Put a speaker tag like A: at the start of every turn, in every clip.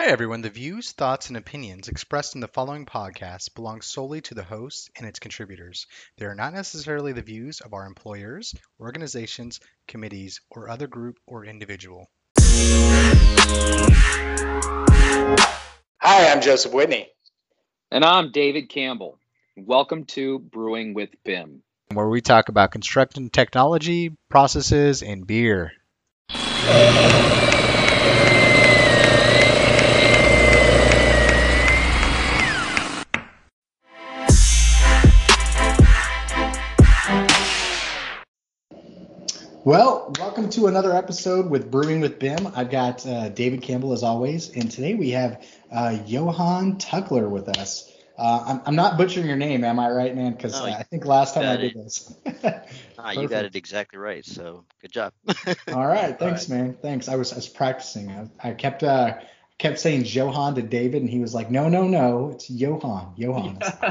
A: Hi, everyone. The views, thoughts, and opinions expressed in the following podcast belong solely to the host and its contributors. They are not necessarily the views of our employers, organizations, committees, or other group or individual.
B: Hi, I'm Joseph Whitney.
C: And I'm David Campbell. Welcome to Brewing with BIM,
A: where we talk about construction technology, processes, and beer. Well, welcome to another episode with Brewing with BIM. I've got uh, David Campbell as always, and today we have uh, Johan Tuckler with us. Uh, I'm, I'm, not butchering your name, am I right, man? Because I think last time I did it. this.
D: ah, you got it exactly right. So good job.
A: All right, thanks, All right. man. Thanks. I was I was practicing. I, I kept uh, kept saying Johan to David, and he was like, "No, no, no, it's Johan. Johan."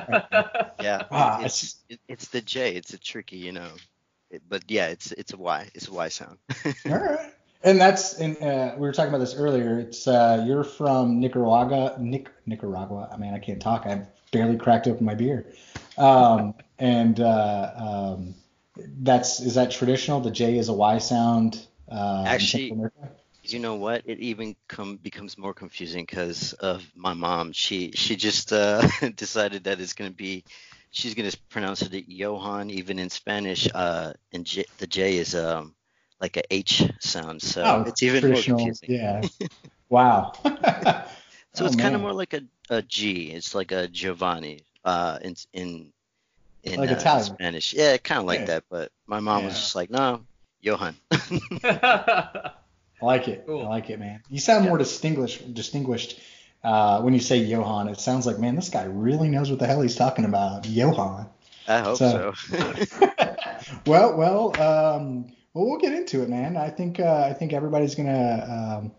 D: yeah, ah, it's, it's, it's the J. It's a tricky, you know but yeah, it's it's a Y. It's a Y sound.
A: All right. And that's and uh, we were talking about this earlier. It's uh, you're from Nicaragua, Nic- Nicaragua. I mean, I can't talk. I barely cracked open my beer. Um, and uh, um, that's is that traditional? The J is a Y sound.
D: Uh, Actually, you know what? It even come becomes more confusing because of my mom. She she just uh, decided that it's gonna be she's going to pronounce it Johan, even in Spanish. Uh, and J, the J is um like a H sound, so oh, it's even more confusing.
A: Yeah. wow.
D: so oh, it's kind of more like a, a G. It's like a Giovanni uh, in in in like uh, Spanish. Yeah, kind of like yeah. that. But my mom yeah. was just like, no, Johan.
A: I like it. Cool. I like it, man. You sound yeah. more distinguished distinguished uh, when you say Johan, it sounds like, man, this guy really knows what the hell he's talking about. Johan.
D: I hope so. so.
A: well, well, um, well, we'll get into it, man. I think uh, I think everybody's gonna um,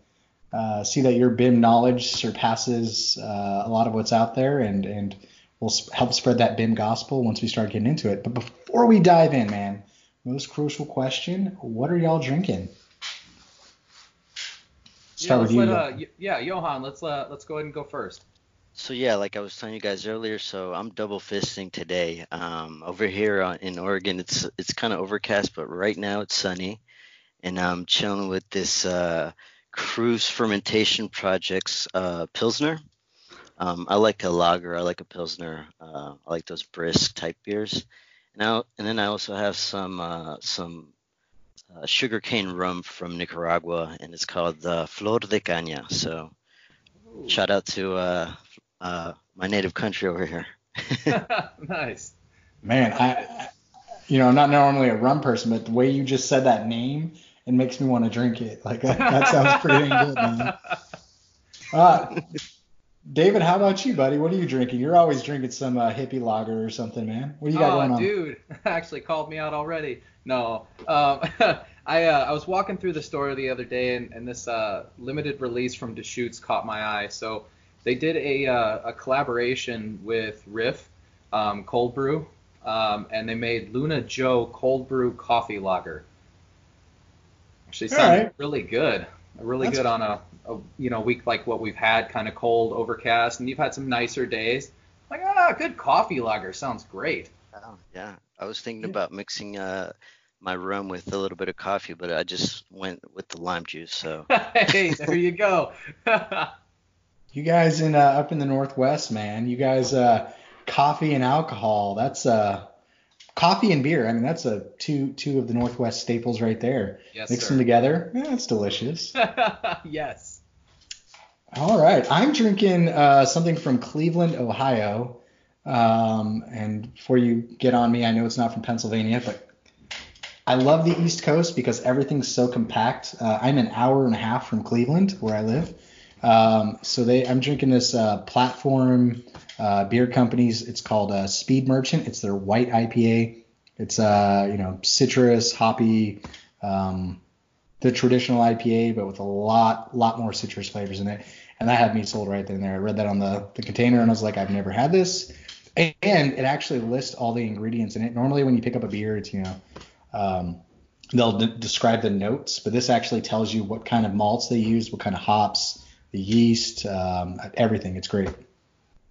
A: uh, see that your BIM knowledge surpasses uh, a lot of what's out there, and and we'll help spread that BIM gospel once we start getting into it. But before we dive in, man, most crucial question: What are y'all drinking?
C: Start yeah, with you. Let, uh, yeah, Johan, let's uh, let's go ahead and go first.
D: So yeah, like I was telling you guys earlier, so I'm double fisting today. Um, over here in Oregon, it's it's kind of overcast, but right now it's sunny, and I'm chilling with this uh, Crux Fermentation Projects uh, Pilsner. Um, I like a lager, I like a Pilsner, uh, I like those brisk type beers. Now, and then I also have some uh, some uh, sugarcane rum from Nicaragua, and it's called the Flor de Caña. So, Ooh. shout out to uh, uh, my native country over here.
C: nice.
A: Man, I, you know, I'm not normally a rum person, but the way you just said that name, it makes me want to drink it. Like that, that sounds pretty good, man. Uh, David, how about you, buddy? What are you drinking? You're always drinking some uh, hippie lager or something, man. What do you got oh, going on?
C: dude, actually called me out already. No, um, I uh, I was walking through the store the other day, and, and this uh, limited release from Deschutes caught my eye. So they did a uh, a collaboration with Riff um, Cold Brew, um, and they made Luna Joe Cold Brew Coffee Lager. Actually, sounded right. really good. Really That's good on a, a you know week like what we've had, kind of cold, overcast, and you've had some nicer days. Like ah, good coffee lager sounds great.
D: Oh, yeah, I was thinking about mixing uh, my rum with a little bit of coffee, but I just went with the lime juice. So
C: hey, there you go.
A: you guys in uh, up in the northwest, man. You guys uh, coffee and alcohol. That's uh coffee and beer. I mean, that's a two two of the northwest staples right there. Yes, Mix sir. them together. Yeah, it's delicious.
C: yes.
A: All right, I'm drinking uh, something from Cleveland, Ohio. Um, and before you get on me, I know it's not from Pennsylvania, but I love the East Coast because everything's so compact. Uh, I'm an hour and a half from Cleveland, where I live. Um, so they, I'm drinking this uh, platform uh, beer companies. It's called uh, Speed Merchant. It's their white IPA. It's uh, you know citrus, hoppy, um, the traditional IPA, but with a lot, lot more citrus flavors in it. And that had me sold right then and there. I read that on the, the container and I was like, I've never had this. And it actually lists all the ingredients in it. Normally, when you pick up a beer, it's you know um, they'll d- describe the notes, but this actually tells you what kind of malts they use, what kind of hops, the yeast, um, everything. It's great.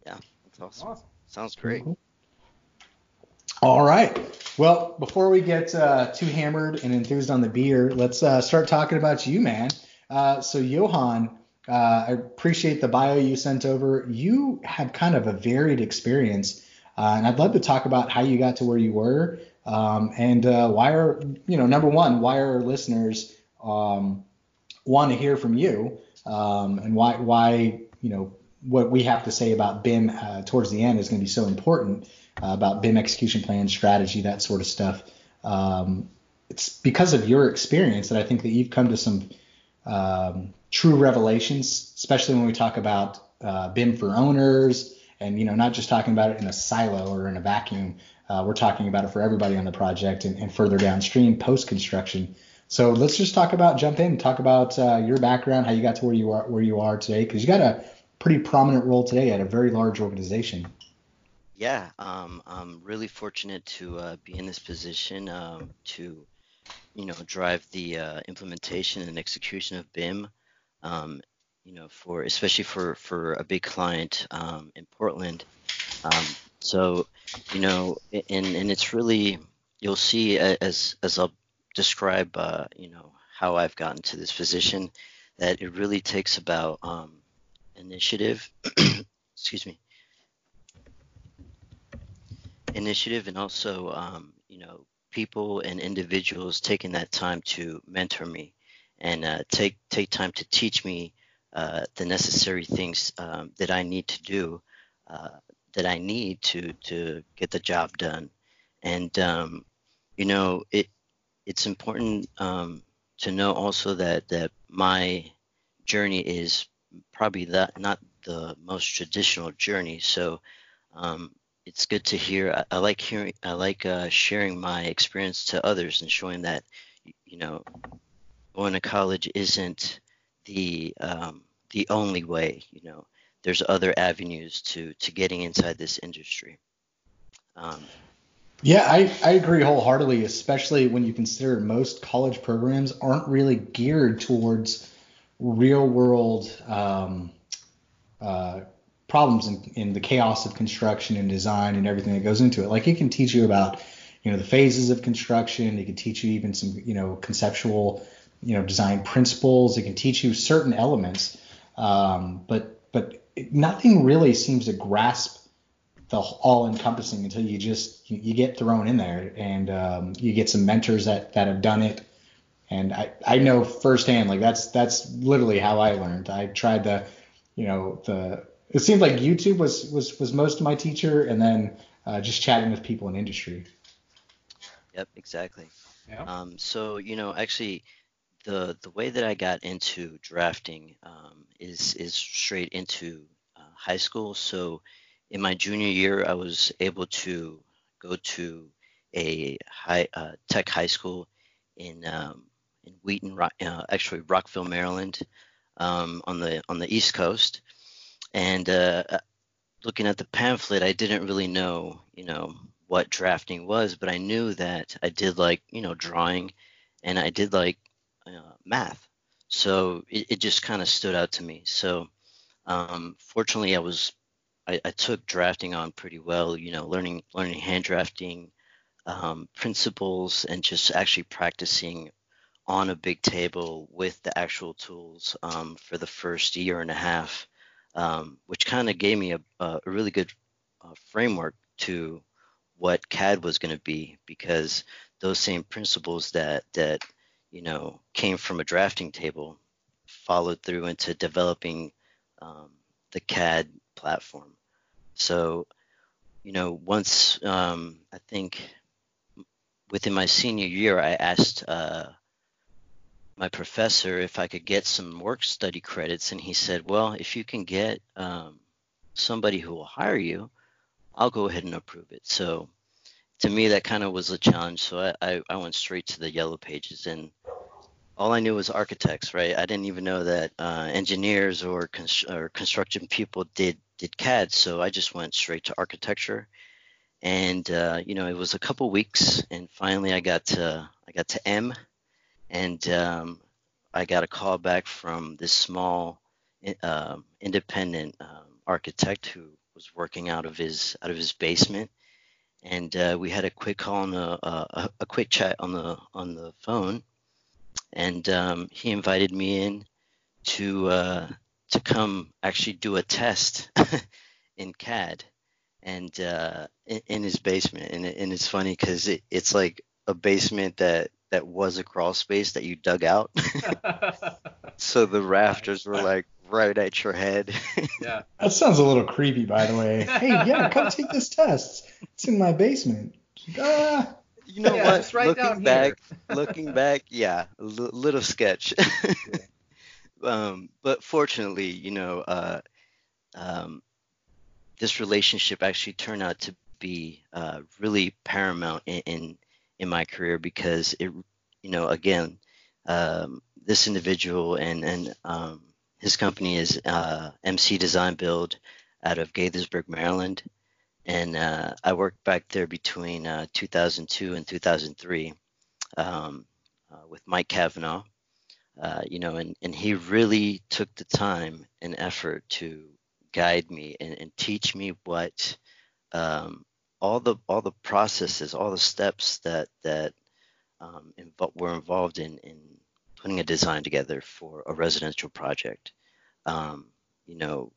D: Yeah, that's awesome. awesome. Sounds great. Cool.
A: All right. Well, before we get uh, too hammered and enthused on the beer, let's uh, start talking about you, man. Uh, so, Johan, uh, I appreciate the bio you sent over. You have kind of a varied experience, uh, and I'd love to talk about how you got to where you were, um, and uh, why are you know number one, why are listeners um, want to hear from you, um, and why why you know what we have to say about BIM towards the end is going to be so important uh, about BIM execution plan, strategy, that sort of stuff. Um, it's because of your experience that I think that you've come to some um, true revelations, especially when we talk about uh, BIM for owners, and you know, not just talking about it in a silo or in a vacuum. Uh, we're talking about it for everybody on the project and, and further downstream post construction. So let's just talk about jump in, talk about uh, your background, how you got to where you are where you are today, because you got a pretty prominent role today at a very large organization.
D: Yeah, um, I'm really fortunate to uh, be in this position um, to, you know, drive the uh, implementation and execution of BIM. Um, you know, for especially for for a big client um, in Portland. Um, so, you know, and and it's really you'll see as as I'll describe, uh, you know, how I've gotten to this position, that it really takes about um, initiative. excuse me initiative and also um, you know people and individuals taking that time to mentor me and uh, take take time to teach me uh, the necessary things um, that I need to do uh, that I need to to get the job done and um, you know it it's important um, to know also that that my journey is probably that not the most traditional journey so um, it's good to hear. I, I like hearing. I like uh, sharing my experience to others and showing that you know going to college isn't the um, the only way. You know, there's other avenues to to getting inside this industry.
A: Um, yeah, I, I agree wholeheartedly, especially when you consider most college programs aren't really geared towards real world um, uh, problems in, in the chaos of construction and design and everything that goes into it. Like it can teach you about, you know, the phases of construction. It can teach you even some, you know, conceptual, you know, design principles. It can teach you certain elements, um, but but nothing really seems to grasp the all-encompassing until you just you, you get thrown in there and um, you get some mentors that that have done it. And I, I know firsthand, like that's that's literally how I learned. I tried the, you know, the it seemed like YouTube was was was most of my teacher, and then uh, just chatting with people in industry.
D: Yep, exactly. Yeah. Um, so you know, actually, the the way that I got into drafting um, is is straight into uh, high school. So in my junior year, I was able to go to a high uh, tech high school in um, in Wheaton, uh, actually Rockville, Maryland, um, on the on the East Coast and uh, uh, looking at the pamphlet, I didn't really know, you know, what drafting was, but I knew that I did like, you know, drawing, and I did like uh, math. So it, it just kind of stood out to me. So um, fortunately, I was I, I, took drafting on pretty well. You know, learning learning hand drafting um, principles and just actually practicing on a big table with the actual tools um, for the first year and a half um, which kind of gave me a, a really good uh, framework to what CAD was going to be because those same principles that that you know came from a drafting table followed through into developing um, the CAD platform. So, you know, once um, I think within my senior year, I asked uh, my professor if I could get some work study credits, and he said, "Well, if you can get um, somebody who will hire you, I'll go ahead and approve it." So to me, that kind of was a challenge. So I, I, I, went straight to the yellow pages, and all I knew was architects, right? I didn't even know that uh, engineers or, cons- or construction people did did CAD. So I just went straight to architecture, and uh, you know, it was a couple weeks, and finally I got to I got to M and um, I got a call back from this small um, independent um, architect who was working out of his out of his basement, and uh, we had a quick call on the uh, a quick chat on the on the phone, and um, he invited me in to uh, to come actually do a test in CAD and uh, in, in, his basement, and, and it's funny because it, it's like a basement that that was a crawl space that you dug out. so the rafters were like right at your head.
C: yeah.
A: That sounds a little creepy, by the way. hey, yeah, come take this test. It's in my basement. Ah.
D: You know yeah, what? Right looking back, looking back, yeah, a l- little sketch. Um, but fortunately, you know, uh, um, this relationship actually turned out to be uh, really paramount in, in in my career because it, you know, again, um, this individual and and um, his company is uh, MC Design Build out of Gaithersburg, Maryland, and uh, I worked back there between uh, 2002 and 2003 um, uh, with Mike Kavanaugh. Uh, you know, and, and he really took the time and effort to guide me and, and teach me what um, all the all the processes, all the steps that that um, were involved in in putting a design together for a residential project. Um, you know,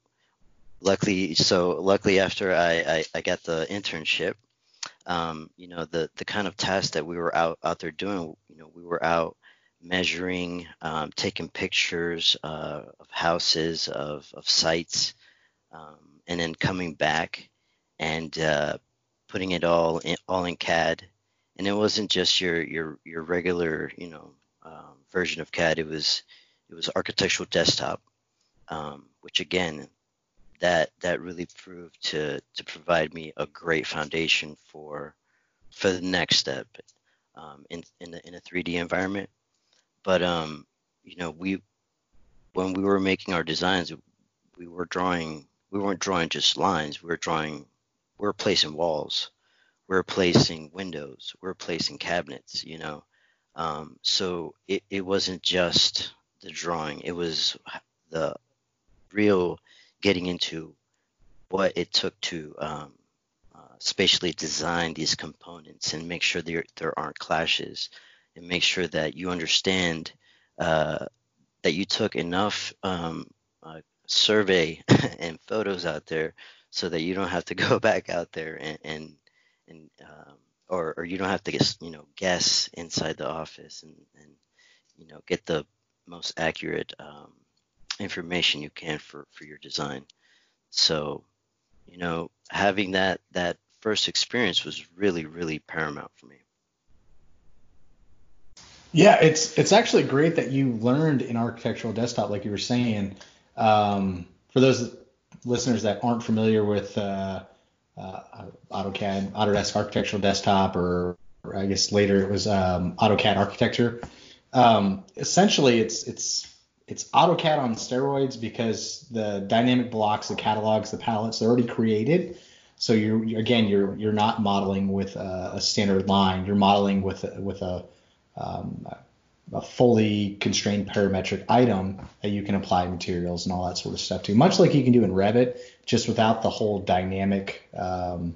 D: luckily, so luckily after I, I, I got the internship, um, you know, the the kind of tasks that we were out out there doing, you know, we were out measuring, um, taking pictures uh, of houses, of of sites, um, and then coming back and uh, putting it all in, all in CAD, and it wasn't just your your your regular you know um, version of CAD. It was it was architectural desktop, um, which again that that really proved to to provide me a great foundation for for the next step um, in in, the, in a 3D environment. But um, you know we when we were making our designs, we were drawing we weren't drawing just lines. We were drawing we're placing walls, we're placing windows, we're placing cabinets, you know. Um, so it, it wasn't just the drawing, it was the real getting into what it took to um, uh, spatially design these components and make sure there, there aren't clashes and make sure that you understand uh, that you took enough um, uh, survey and photos out there so that you don't have to go back out there and and, and um, or or you don't have to guess you know guess inside the office and and you know get the most accurate um, information you can for for your design. So you know having that that first experience was really really paramount for me.
A: Yeah, it's it's actually great that you learned in architectural desktop, like you were saying. Um, for those listeners that aren't familiar with uh, uh, AutoCAD, Autodesk Architectural Desktop, or, or, I guess later it was um, AutoCAD Architecture. Um, essentially, it's it's it's AutoCAD on steroids because the dynamic blocks, the catalogs, the palettes, they're already created. So you're again, you're you're not modeling with a, a standard line. You're modeling with a, with a um, a fully constrained parametric item that you can apply materials and all that sort of stuff to, much like you can do in Revit, just without the whole dynamic um,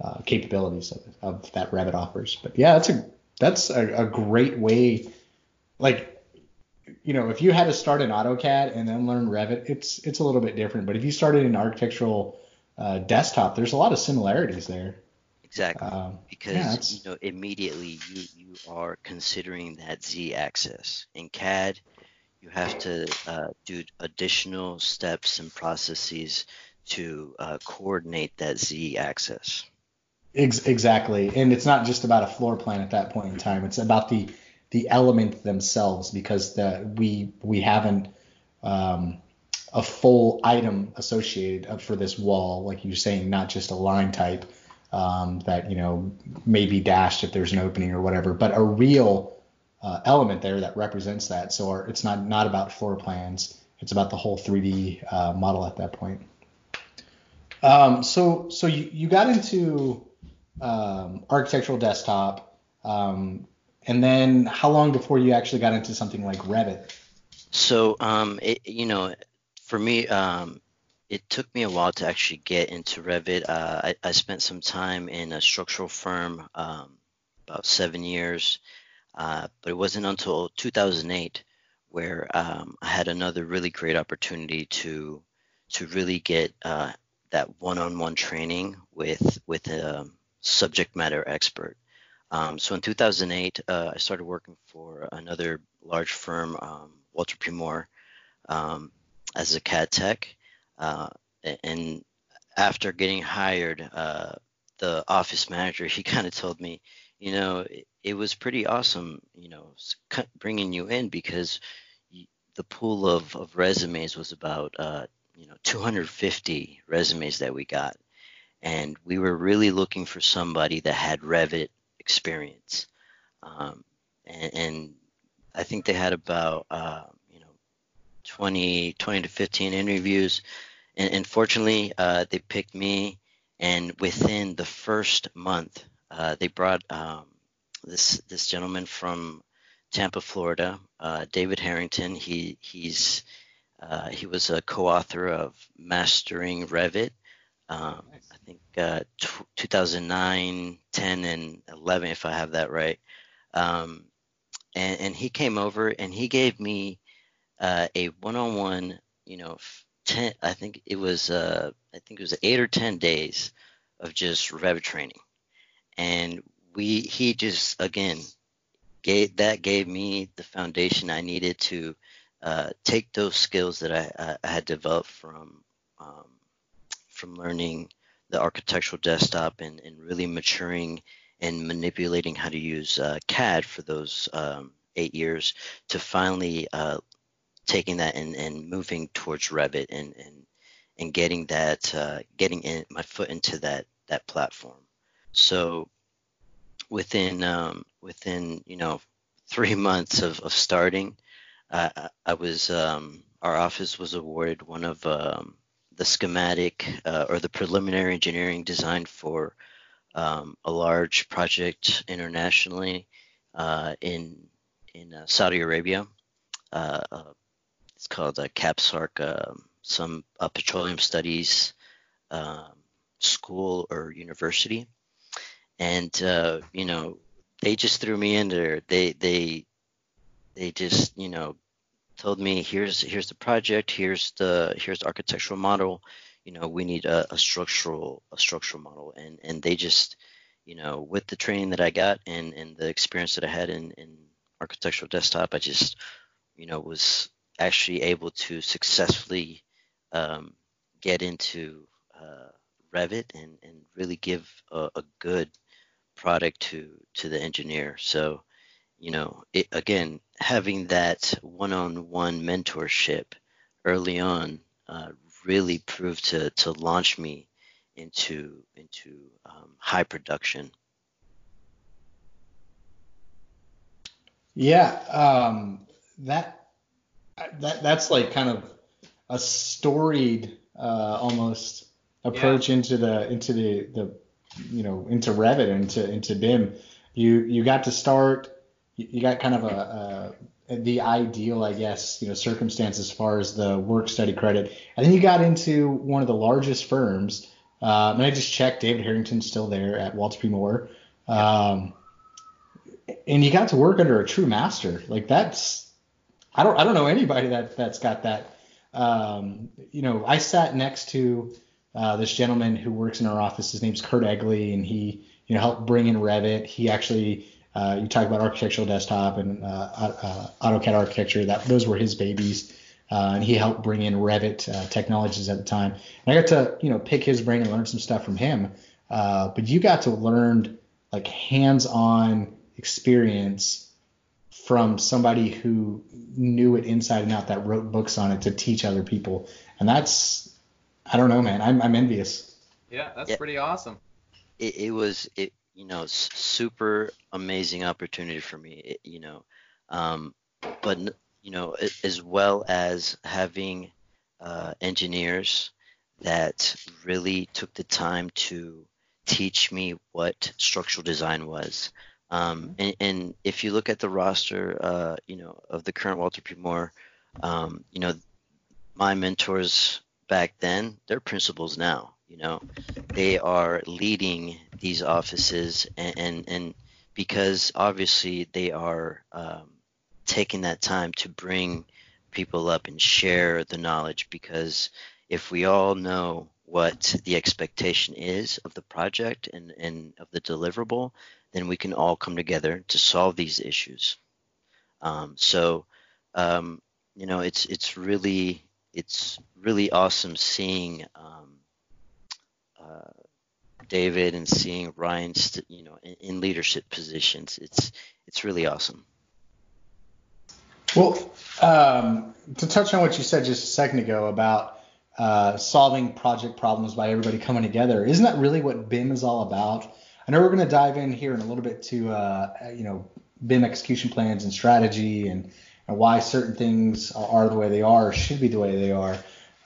A: uh, capabilities of, of, that Revit offers. But yeah, that's a that's a, a, great way. Like, you know, if you had to start in AutoCAD and then learn Revit, it's it's a little bit different. But if you started in architectural uh, desktop, there's a lot of similarities there.
D: Exactly. Um, because yeah, you know immediately you you are considering that z-axis in CAD. You have to uh, do additional steps and processes to uh, coordinate that z-axis.
A: Ex- exactly, and it's not just about a floor plan at that point in time. It's about the the element themselves because the, we we haven't um, a full item associated for this wall, like you're saying, not just a line type um, that you know may be dashed if there's an opening or whatever, but a real uh, element there that represents that. So our, it's not not about floor plans; it's about the whole 3D uh, model at that point. Um, so so you, you got into um, architectural desktop, um, and then how long before you actually got into something like Revit?
D: So um, it, you know, for me, um, it took me a while to actually get into Revit. Uh, I, I, spent some time in a structural firm, um, about seven years, uh, but it wasn't until 2008 where um, I had another really great opportunity to to really get uh, that one-on-one training with with a subject matter expert. Um, so in 2008, uh, I started working for another large firm, um, Walter P. Moore, um, as a CAD tech. Uh, and after getting hired, uh, the office manager he kind of told me, you know, it, it, was pretty awesome, you know, bringing you in because the pool of, of resumes was about uh, you know 250 resumes that we got, and we were really looking for somebody that had Revit experience, um, and, and, I think they had about know 20 20 to 15 interviews, and, and fortunately uh, they picked me, and within the first month uh, they brought um, this this gentleman from Tampa, Florida, uh, David Harrington. He he's uh, he was a co-author of Mastering Revit. Um, nice. I think uh, t- 2009, 10, and 11, if I have that right. Um, and, and he came over and he gave me uh, a one-on-one, you know, 10, I think it was, uh, I think it was eight or 10 days of just Revit training. And we, he just, again, gave, that gave me the foundation I needed to uh, take those skills that I, I had developed from um, from learning the architectural desktop and, and really maturing and manipulating how to use uh, CAD for those um, eight years to finally uh, taking that and, and moving towards Revit and and, and getting that uh, getting in my foot into that that platform. So within um, within you know three months of, of starting, I, I was um, our office was awarded one of um, the schematic uh, or the preliminary engineering design for um, a large project internationally uh, in in uh, Saudi Arabia. Uh, uh, it's called uh, KAPSARC, um, some petroleum studies um, school or university, and you know they just threw me in there. They they they just you know told me here's here's the project. Here's the here's the architectural model. You know we need a, a structural a structural model. And and they just you know with the training that i got and and the experience that i had in in architectural desktop i just you know was actually able to successfully um, get into uh, revit and and really give a, a good product to to the engineer so you know, it, again, having that one-on-one mentorship early on uh, really proved to to launch me into into um, high production.
A: Yeah, um, that that that's like kind of a storied uh, almost approach yeah. into the into the the you know into Revit into into BIM. You you got to start you got kind of a, a, the ideal, I guess, you know, circumstance as far as the work study credit. And then you got into one of the largest firms. Uh, and I just checked, David Harrington's still there at Walter P. Moore. Um, and you got to work under a true master. Like that's, I don't, I don't know anybody that that's got that. Um, you know, I sat next to uh, this gentleman who works in our office. His name's Kurt Egley, and he, you know, helped bring in Revit. He actually uh, you talk about architectural desktop and uh, uh, AutoCAD architecture. That those were his babies, uh, and he helped bring in Revit uh, technologies at the time. And I got to you know pick his brain and learn some stuff from him. Uh, but you got to learn like hands-on experience from somebody who knew it inside and out that wrote books on it to teach other people. And that's I don't know, man. I'm, I'm envious.
C: Yeah, that's yeah. pretty awesome.
D: It, it was it you know, super amazing opportunity for me, you know, um, but you know, as well as having uh, engineers that really took the time to teach me what structural design was. Um, mm-hmm. and, and, if you look at the roster, uh, you know, of the current Walter P. Moore, um, you know, my mentors back then, they're principals now. You know, they are leading these offices, and and, and because obviously they are um, taking that time to bring people up and share the knowledge. Because if we all know what the expectation is of the project and, and of the deliverable, then we can all come together to solve these issues. Um, so, um, you know, it's it's really it's really awesome seeing um, uh, David and seeing Ryan, st- you know, in, in, leadership positions. It's it's really awesome.
A: Well, um, to touch on what you said just a second ago about uh, solving project problems by everybody coming together, isn't that really what BIM is all about? I know we're going to dive in here in a little bit to uh, you know BIM execution plans and strategy and, and why certain things are, the way they are or should be the way they are.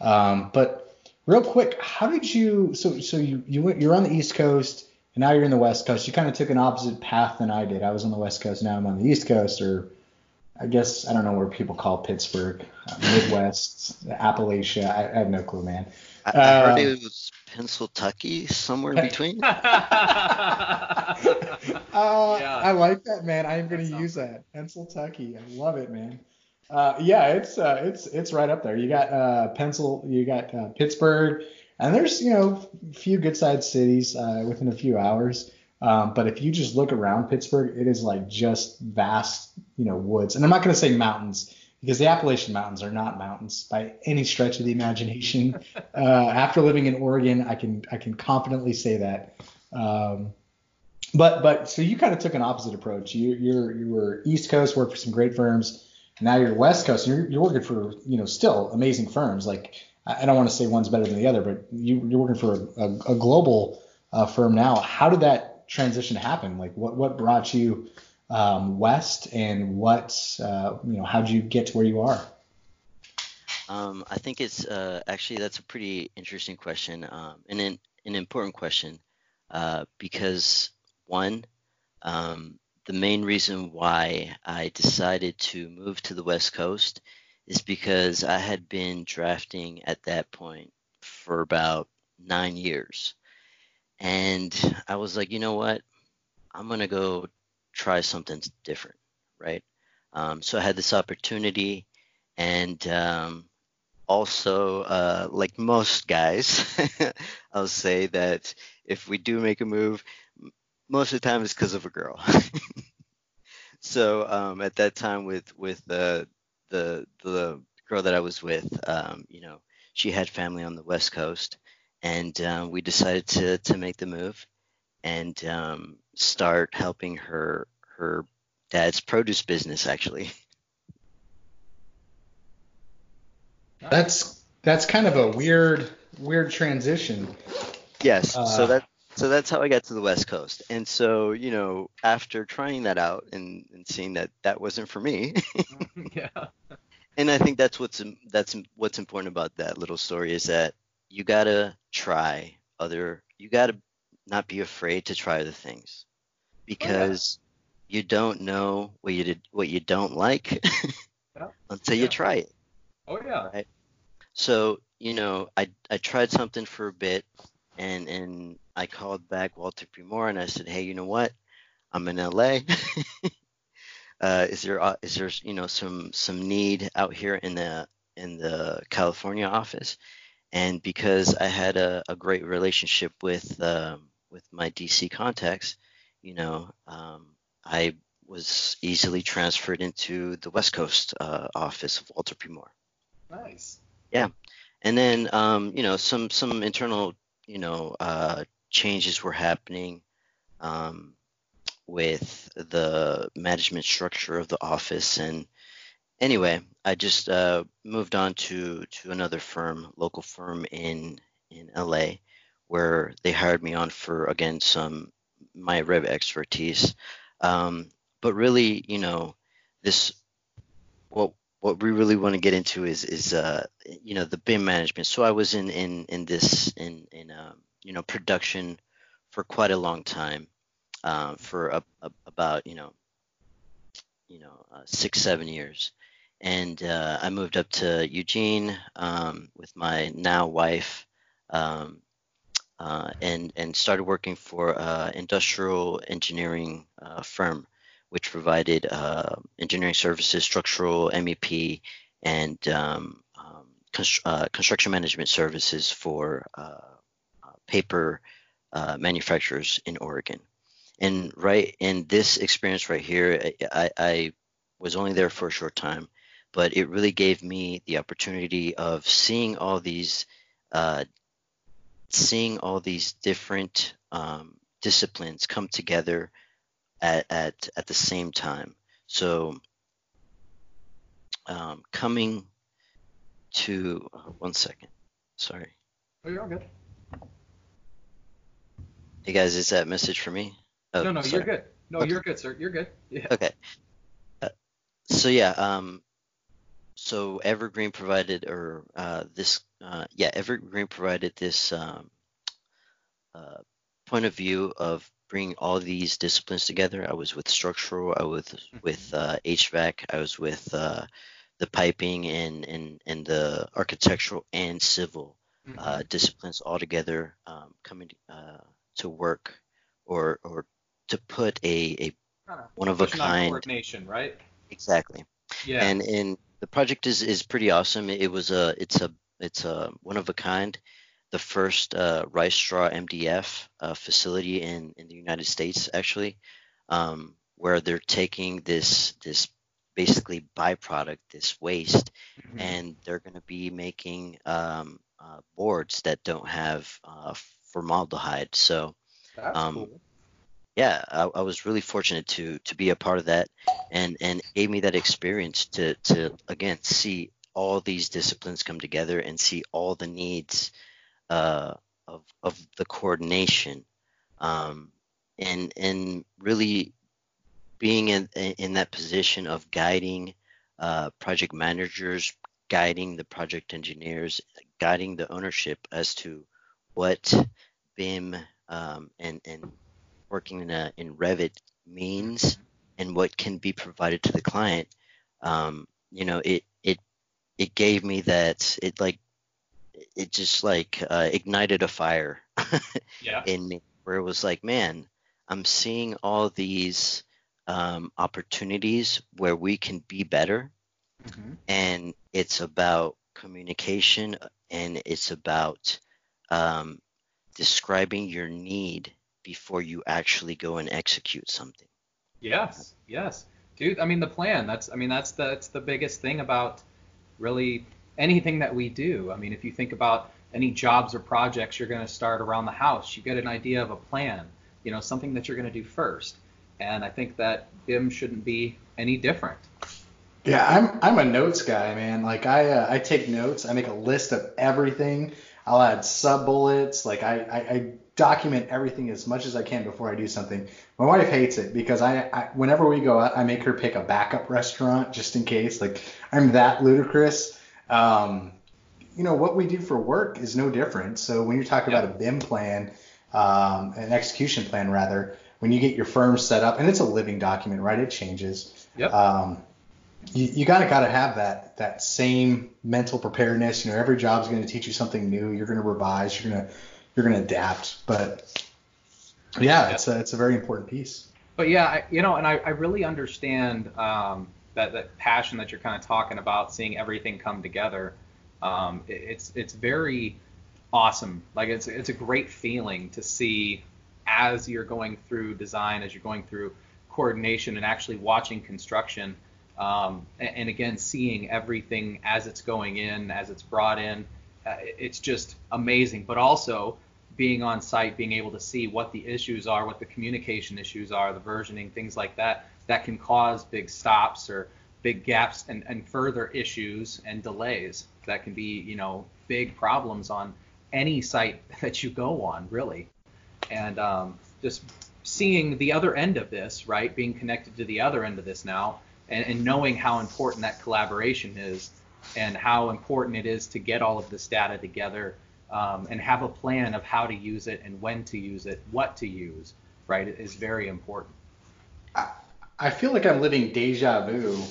A: Um, but real quick, how did you? So so you you went you're on the East Coast and now you're in the West Coast. You kind of took an opposite path than I did. I was on the West Coast. Now I'm on the East Coast, or I guess I don't know where people call Pittsburgh, uh, Midwest, Appalachia. I, I, have no clue, man.
D: I, I heard uh, it was Pennsylvania, somewhere in between. uh,
A: yeah. I like that, man. I am going to use that. Pennsylvania. I love it, man. Uh, yeah, it's uh, it's it's right up there. You got uh, Pencil, you got uh, Pittsburgh, and there's you know a few good sized cities uh, within a few hours. Um, but if you just look around Pittsburgh, it is like just vast, you know, woods. And I'm not going to say mountains because the Appalachian Mountains are not mountains by any stretch of the imagination. uh, after living in Oregon, I can I can confidently say that. Um, but but so you kind of took an opposite approach. You you're you were East Coast, worked for some great firms. Now you're West Coast. And you're you're working for you know still amazing firms. Like I don't want to say one's better than the other, but you you're working for a, a, a global uh, firm now. How did that transition happen? Like what what brought you um, west, and what uh, you know, how did you get to where you are?
D: Um, I think it's uh, actually that's a pretty interesting question um, and an, an important question uh, because one, um, the main reason why I decided to move to the West Coast is because I had been drafting at that point for about nine years. And I was like, you know what? I'm going to go try something different, right? Um, so I had this opportunity, and um, also, uh, like most guys, I'll say that if we do make a move, most of the time it's because of a girl. so um, at that time, with with the the the girl that I was with, um, you know, she had family on the West Coast, and uh, we decided to to make the move and um, start helping her her dad's produce business actually.
A: That's that's kind of a weird weird transition.
D: Yes. Uh, so that so that's how I got to the West Coast. And so, you know, after trying that out and, and seeing that that wasn't for me. yeah. And I think that's what's that's what's important about that little story is that you gotta try other. You gotta not be afraid to try other things because oh, yeah. you don't know what you did, what you don't like yeah. until yeah. you try it.
C: Oh yeah.
D: Right. So you know, I I tried something for a bit, and and I called back Walter P. Moore and I said, hey, you know what? I'm in LA. uh, is there uh, is there you know some some need out here in the in the California office? And because I had a, a great relationship with um, with my DC contacts, you know, um, I was easily transferred into the West Coast uh, office of Walter P. Moore.
C: Nice.
D: Yeah, and then um, you know some some internal you know uh, changes were happening um, with the management structure of the office, and anyway, I just uh, moved on to to another firm, local firm in in LA, where they hired me on for again some my rev expertise. Um, but really, you know, this what what we really want to get into is is uh, you know the BIM management. So I was in in in this in in um, you know production for quite a long time, um, for a, a, about you know you know uh, six seven years, and uh, I moved up to Eugene um, with my now wife, um, uh, and and started working for an industrial engineering uh, firm, which provided uh, engineering services, structural MEP, and um, um, const- uh, construction management services for paper manufacturers in Oregon. And right in this experience right here, I, I was only there for a short time, but it really gave me the opportunity of seeing all these uh, seeing all these different um, disciplines come together at, at at the same time. So um, coming to uh, one second, sorry.
C: Oh, you're all good.
D: Hey guys, is that message for me?
C: Oh, no, no, sorry. you're good. No, okay. you're good, sir. You're good. Yeah.
D: Okay. Uh, so yeah, um, so Evergreen provided, or uh, this, uh, yeah, Evergreen provided this um, uh, point of view of bringing all these disciplines together. I was with structural, I was mm-hmm. with uh, HVAC, I was with uh, the piping and, and and the architectural and civil uh, mm-hmm. disciplines all together, um, coming to work or or to put a, a one of a kind
C: coordination, right?
D: Exactly. Yeah. And and the project is is pretty awesome. It was a it's a it's a one of a kind, the first uh, rice straw MDF uh, facility in in the United States actually, um, where they're taking this this basically byproduct, this waste, mm-hmm. and they're going to be making um, uh, boards that don't have uh, formaldehyde. So.
C: Um, cool
D: yeah, I, I, was really fortunate to to be a part of that, and and gave me that experience to to again see all these disciplines come together and see all the needs uh, of of the coordination, um, and and really being in in that position of guiding uh, project managers, guiding the project engineers, guiding the ownership as to what BIM um, and and working in, a, in Revit means and what can be provided to the client, um, you know, it it it gave me that it like it just like uh, ignited a fire
C: yeah.
D: in me where it was like, man, I'm seeing all these um, opportunities where we can be better, mm-hmm. and it's about communication and it's about um, describing your need before you actually go and execute something.
C: Yes, yes, dude. I mean, the plan. That's I mean, that's the that's the biggest thing about really anything that we do. I mean, if you think about any jobs or projects you're going to start around the house, you get an idea of a plan. You know, something that you're going to do first. And I think that BIM shouldn't be any different.
A: Yeah, I'm I'm a notes guy, man. Like I uh, I take notes. I make a list of everything. I'll add sub bullets. Like I, I, I document everything as much as I can before I do something. My wife hates it because I, I whenever we go out, I make her pick a backup restaurant just in case. Like I'm that ludicrous. Um, you know what we do for work is no different. So when you're talking yeah. about a BIM plan, um, an execution plan rather, when you get your firm set up, and it's a living document, right? It changes.
C: Yep.
A: Um, you, you gotta gotta have that that same mental preparedness. You know, every job's going to teach you something new. You're going to revise. You're going to you're going to adapt. But yeah, it's a, it's a very important piece.
C: But yeah, I, you know, and I, I really understand um, that that passion that you're kind of talking about, seeing everything come together. Um, it, it's it's very awesome. Like it's it's a great feeling to see as you're going through design, as you're going through coordination, and actually watching construction. Um, and, and, again, seeing everything as it's going in, as it's brought in, it's just amazing. But also being on site, being able to see what the issues are, what the communication issues are, the versioning, things like that, that can cause big stops or big gaps and, and further issues and delays that can be, you know, big problems on any site that you go on, really. And um, just seeing the other end of this, right, being connected to the other end of this now, and, and knowing how important that collaboration is and how important it is to get all of this data together um, and have a plan of how to use it and when to use it, what to use, right, is very important.
A: I, I feel like I'm living deja vu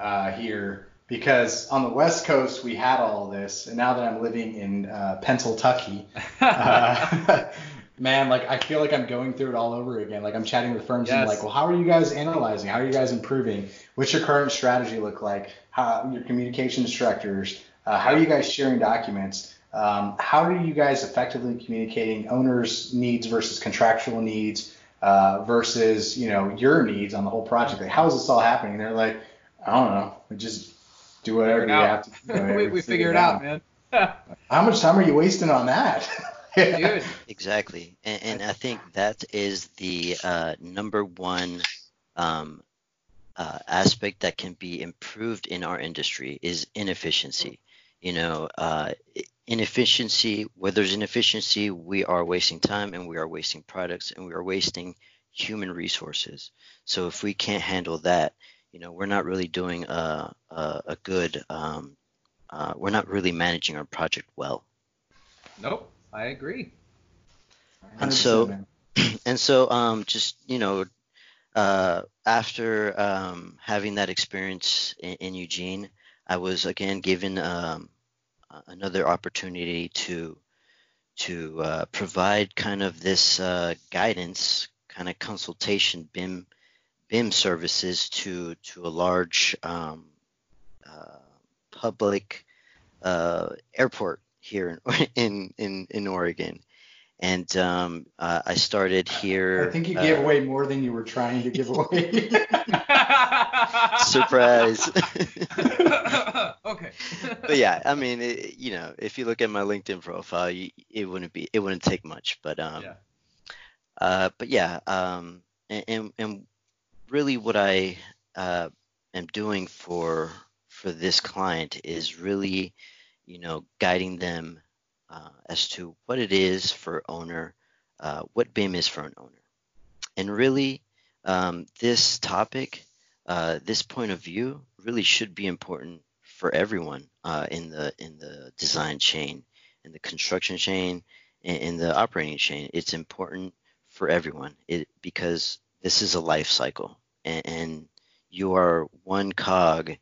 A: uh, here because on the West Coast we had all this, and now that I'm living in uh, Pennsylvania, uh, man, like I feel like I'm going through it all over again. Like I'm chatting with firms and like, well, how are you guys analyzing? How are you guys improving? What's your current strategy look like? How your communication structures? Uh, how are you guys sharing documents? Um, how are you guys effectively communicating owners' needs versus contractual needs uh, versus you know your needs on the whole project? Like, how is this all happening? They're like, I don't know. We just do whatever
C: it
A: have to. do.
C: we, we figure it out, man.
A: How much time are you wasting on that?
C: Dude,
D: Exactly, and, and I think that is the uh, number one um, uh, aspect that can be improved in our industry is inefficiency. You know, uh, inefficiency. Where there's inefficiency, we are wasting time, and we are wasting products, and we are wasting human resources. So if we can't handle that, you know, we're not really doing a a, a good. Um, uh, we're not really managing our project well.
C: nope, I agree.
D: And so-
A: 100%, man.
D: and so um just you know uh after um having that experience in, in Eugene I was again given um another opportunity to to uh, provide kind of this uh, guidance kind of consultation BIM BIM services to to a large um, uh, public uh, airport here in in in, in Oregon and um, uh, I started here.
A: I think you
D: uh,
A: gave away more than you were trying to give away.
D: surprise.
C: okay.
D: but yeah, I mean, it, you know, if you look at my LinkedIn profile, you, it wouldn't be, it wouldn't take much. But um,
C: Yeah.
D: uh, but yeah, um, and, and and really, what I uh, am doing for for this client is really, you know, guiding them uh, as to what it is for owner, uh, what BIM is for an owner, and really, um, this topic, uh, this point of view, really should be important for everyone uh, in the in the design chain, in the construction chain, in, in the operating chain. It's important for everyone it, because this is a life cycle, and, and you are one cog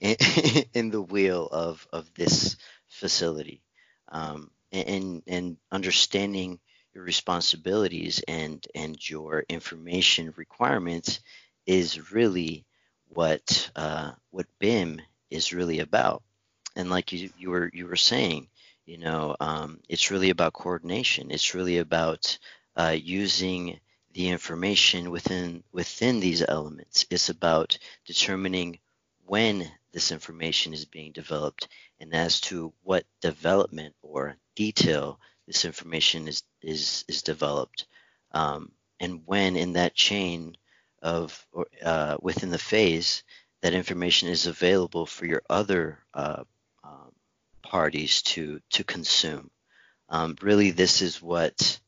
D: in, in the wheel of of this facility. Um, and and understanding your responsibilities and and your information requirements is really what uh, what BIM is really about. And like you you were you were saying, you know, um, it's really about coordination. It's really about uh, using the information within within these elements. It's about determining when this information is being developed and as to what development or detail this information is is is developed, um, and when in that chain of or, uh, within the phase that information is available for your other uh, um, parties to to consume. Um, really, this is what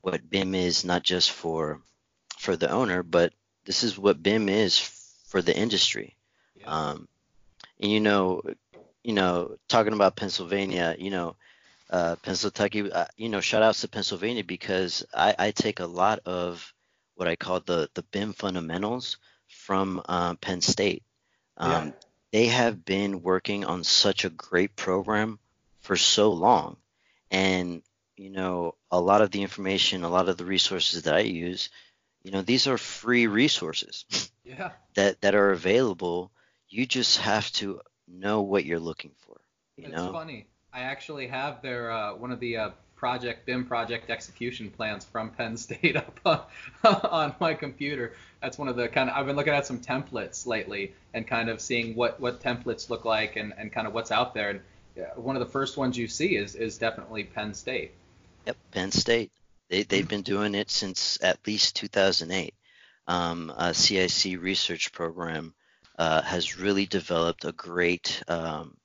D: what BIM is not just for for the owner, but this is what BIM is for the industry.
C: Yeah.
D: Um, and you know, you know, talking about Pennsylvania, you know, uh, Pennsylvania, uh, you know, shout outs to Pennsylvania because I, I take a lot of what I call the the BIM fundamentals from uh, Penn State. Um,
A: Yeah.
D: They have been working on such a great program for so long, and you know, a lot of the information, a lot of the resources that I use, you know, these are free resources
C: yeah.
D: that that are available. You just have to know what you're looking for. You
C: it's
D: know,
C: funny. I actually have their uh, one of the uh, project BIM project execution plans from Penn State up on, on my computer. That's one of the kind of I've been looking at some templates lately and kind of seeing what what templates look like and, and kind of what's out there. And one of the first ones you see is is definitely Penn State.
D: Yep, Penn State. They they've been doing it since at least 2008. Um, a CIC research program uh, has really developed a great um,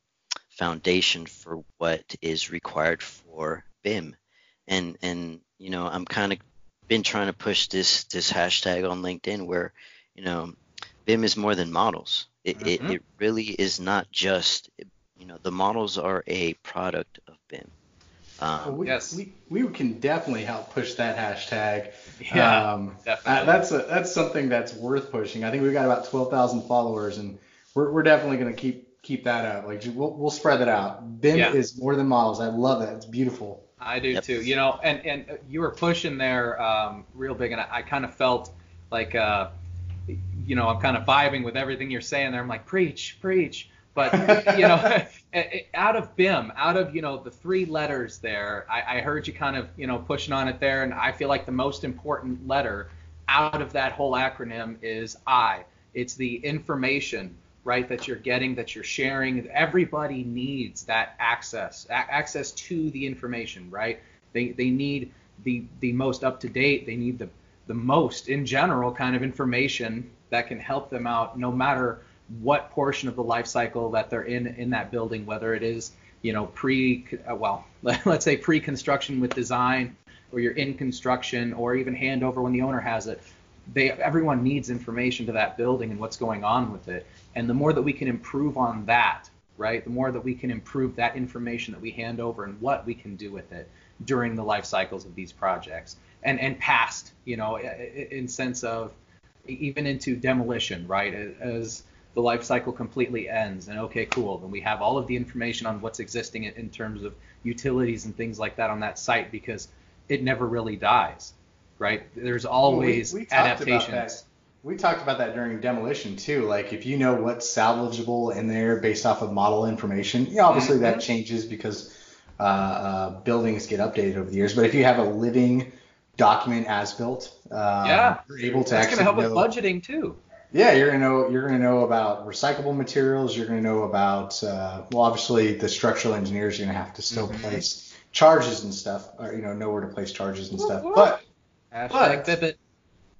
D: foundation for what is required for BIM, and and you know I'm kind of been trying to push this this hashtag on LinkedIn where you know BIM is more than models. It it,
C: Mhm.
D: it really is not just you know the models are a product of BIM. Um,
A: Well, we,
C: Yes.
A: we, we can definitely help push that hashtag.
C: Yeah,
A: um,
C: definitely.
A: uh, that's a, that's something that's worth pushing. I think we've got about 12,000 followers, and we're, we're definitely going to keep keep that up. Like we'll, we'll spread that out. BIM
C: Yeah.
A: is more than models. I love that. It's beautiful.
C: I do
D: Yep.
C: too. You know, and and you were pushing there um, real big, and I, I kind of felt like, uh, you know, I'm kind of vibing with everything you're saying there. I'm like, preach, preach. But you know, out of BIM, out of you know the three letters there, I, I heard you kind of you know pushing on it there, and I feel like the most important letter out of that whole acronym is I. It's the information, right, that you're getting, that you're sharing. Everybody needs that access, a- access to the information, right? They they need the the most up to date. They need the the most in general kind of information that can help them out, no matter what portion of the life cycle that they're in in that building, whether it is you know pre uh, well let's say pre-construction with design or you're in construction or even handover when the owner has it they everyone needs information to that building and what's going on with it. And the more that we can improve on that right the more that we can improve that information that we hand over and what we can do with it during the life cycles of these projects. And and past you know in sense of even into demolition right as the life cycle completely ends and okay cool then we have all of the information on what's existing in, in terms of utilities and things like that on that site because it never really dies right there's always
A: we, we talked about
C: adaptations
A: that. We talked about that during demolition too. Like if you know what's salvageable in there based off of model information, yeah, obviously
C: Mhm.
A: that changes because uh, uh, buildings get updated over the years. But if you have a living document as built, uh,
C: Yeah.
A: you're able to
C: that's
A: actually
C: going to help
A: know,
C: with budgeting too
A: Yeah, you're gonna know you're gonna know about recyclable materials. You're gonna know about uh, well, obviously the structural engineers are gonna have to still
C: Mhm.
A: place charges and stuff, or you know know where to place charges and stuff. But
C: hashtag
A: But-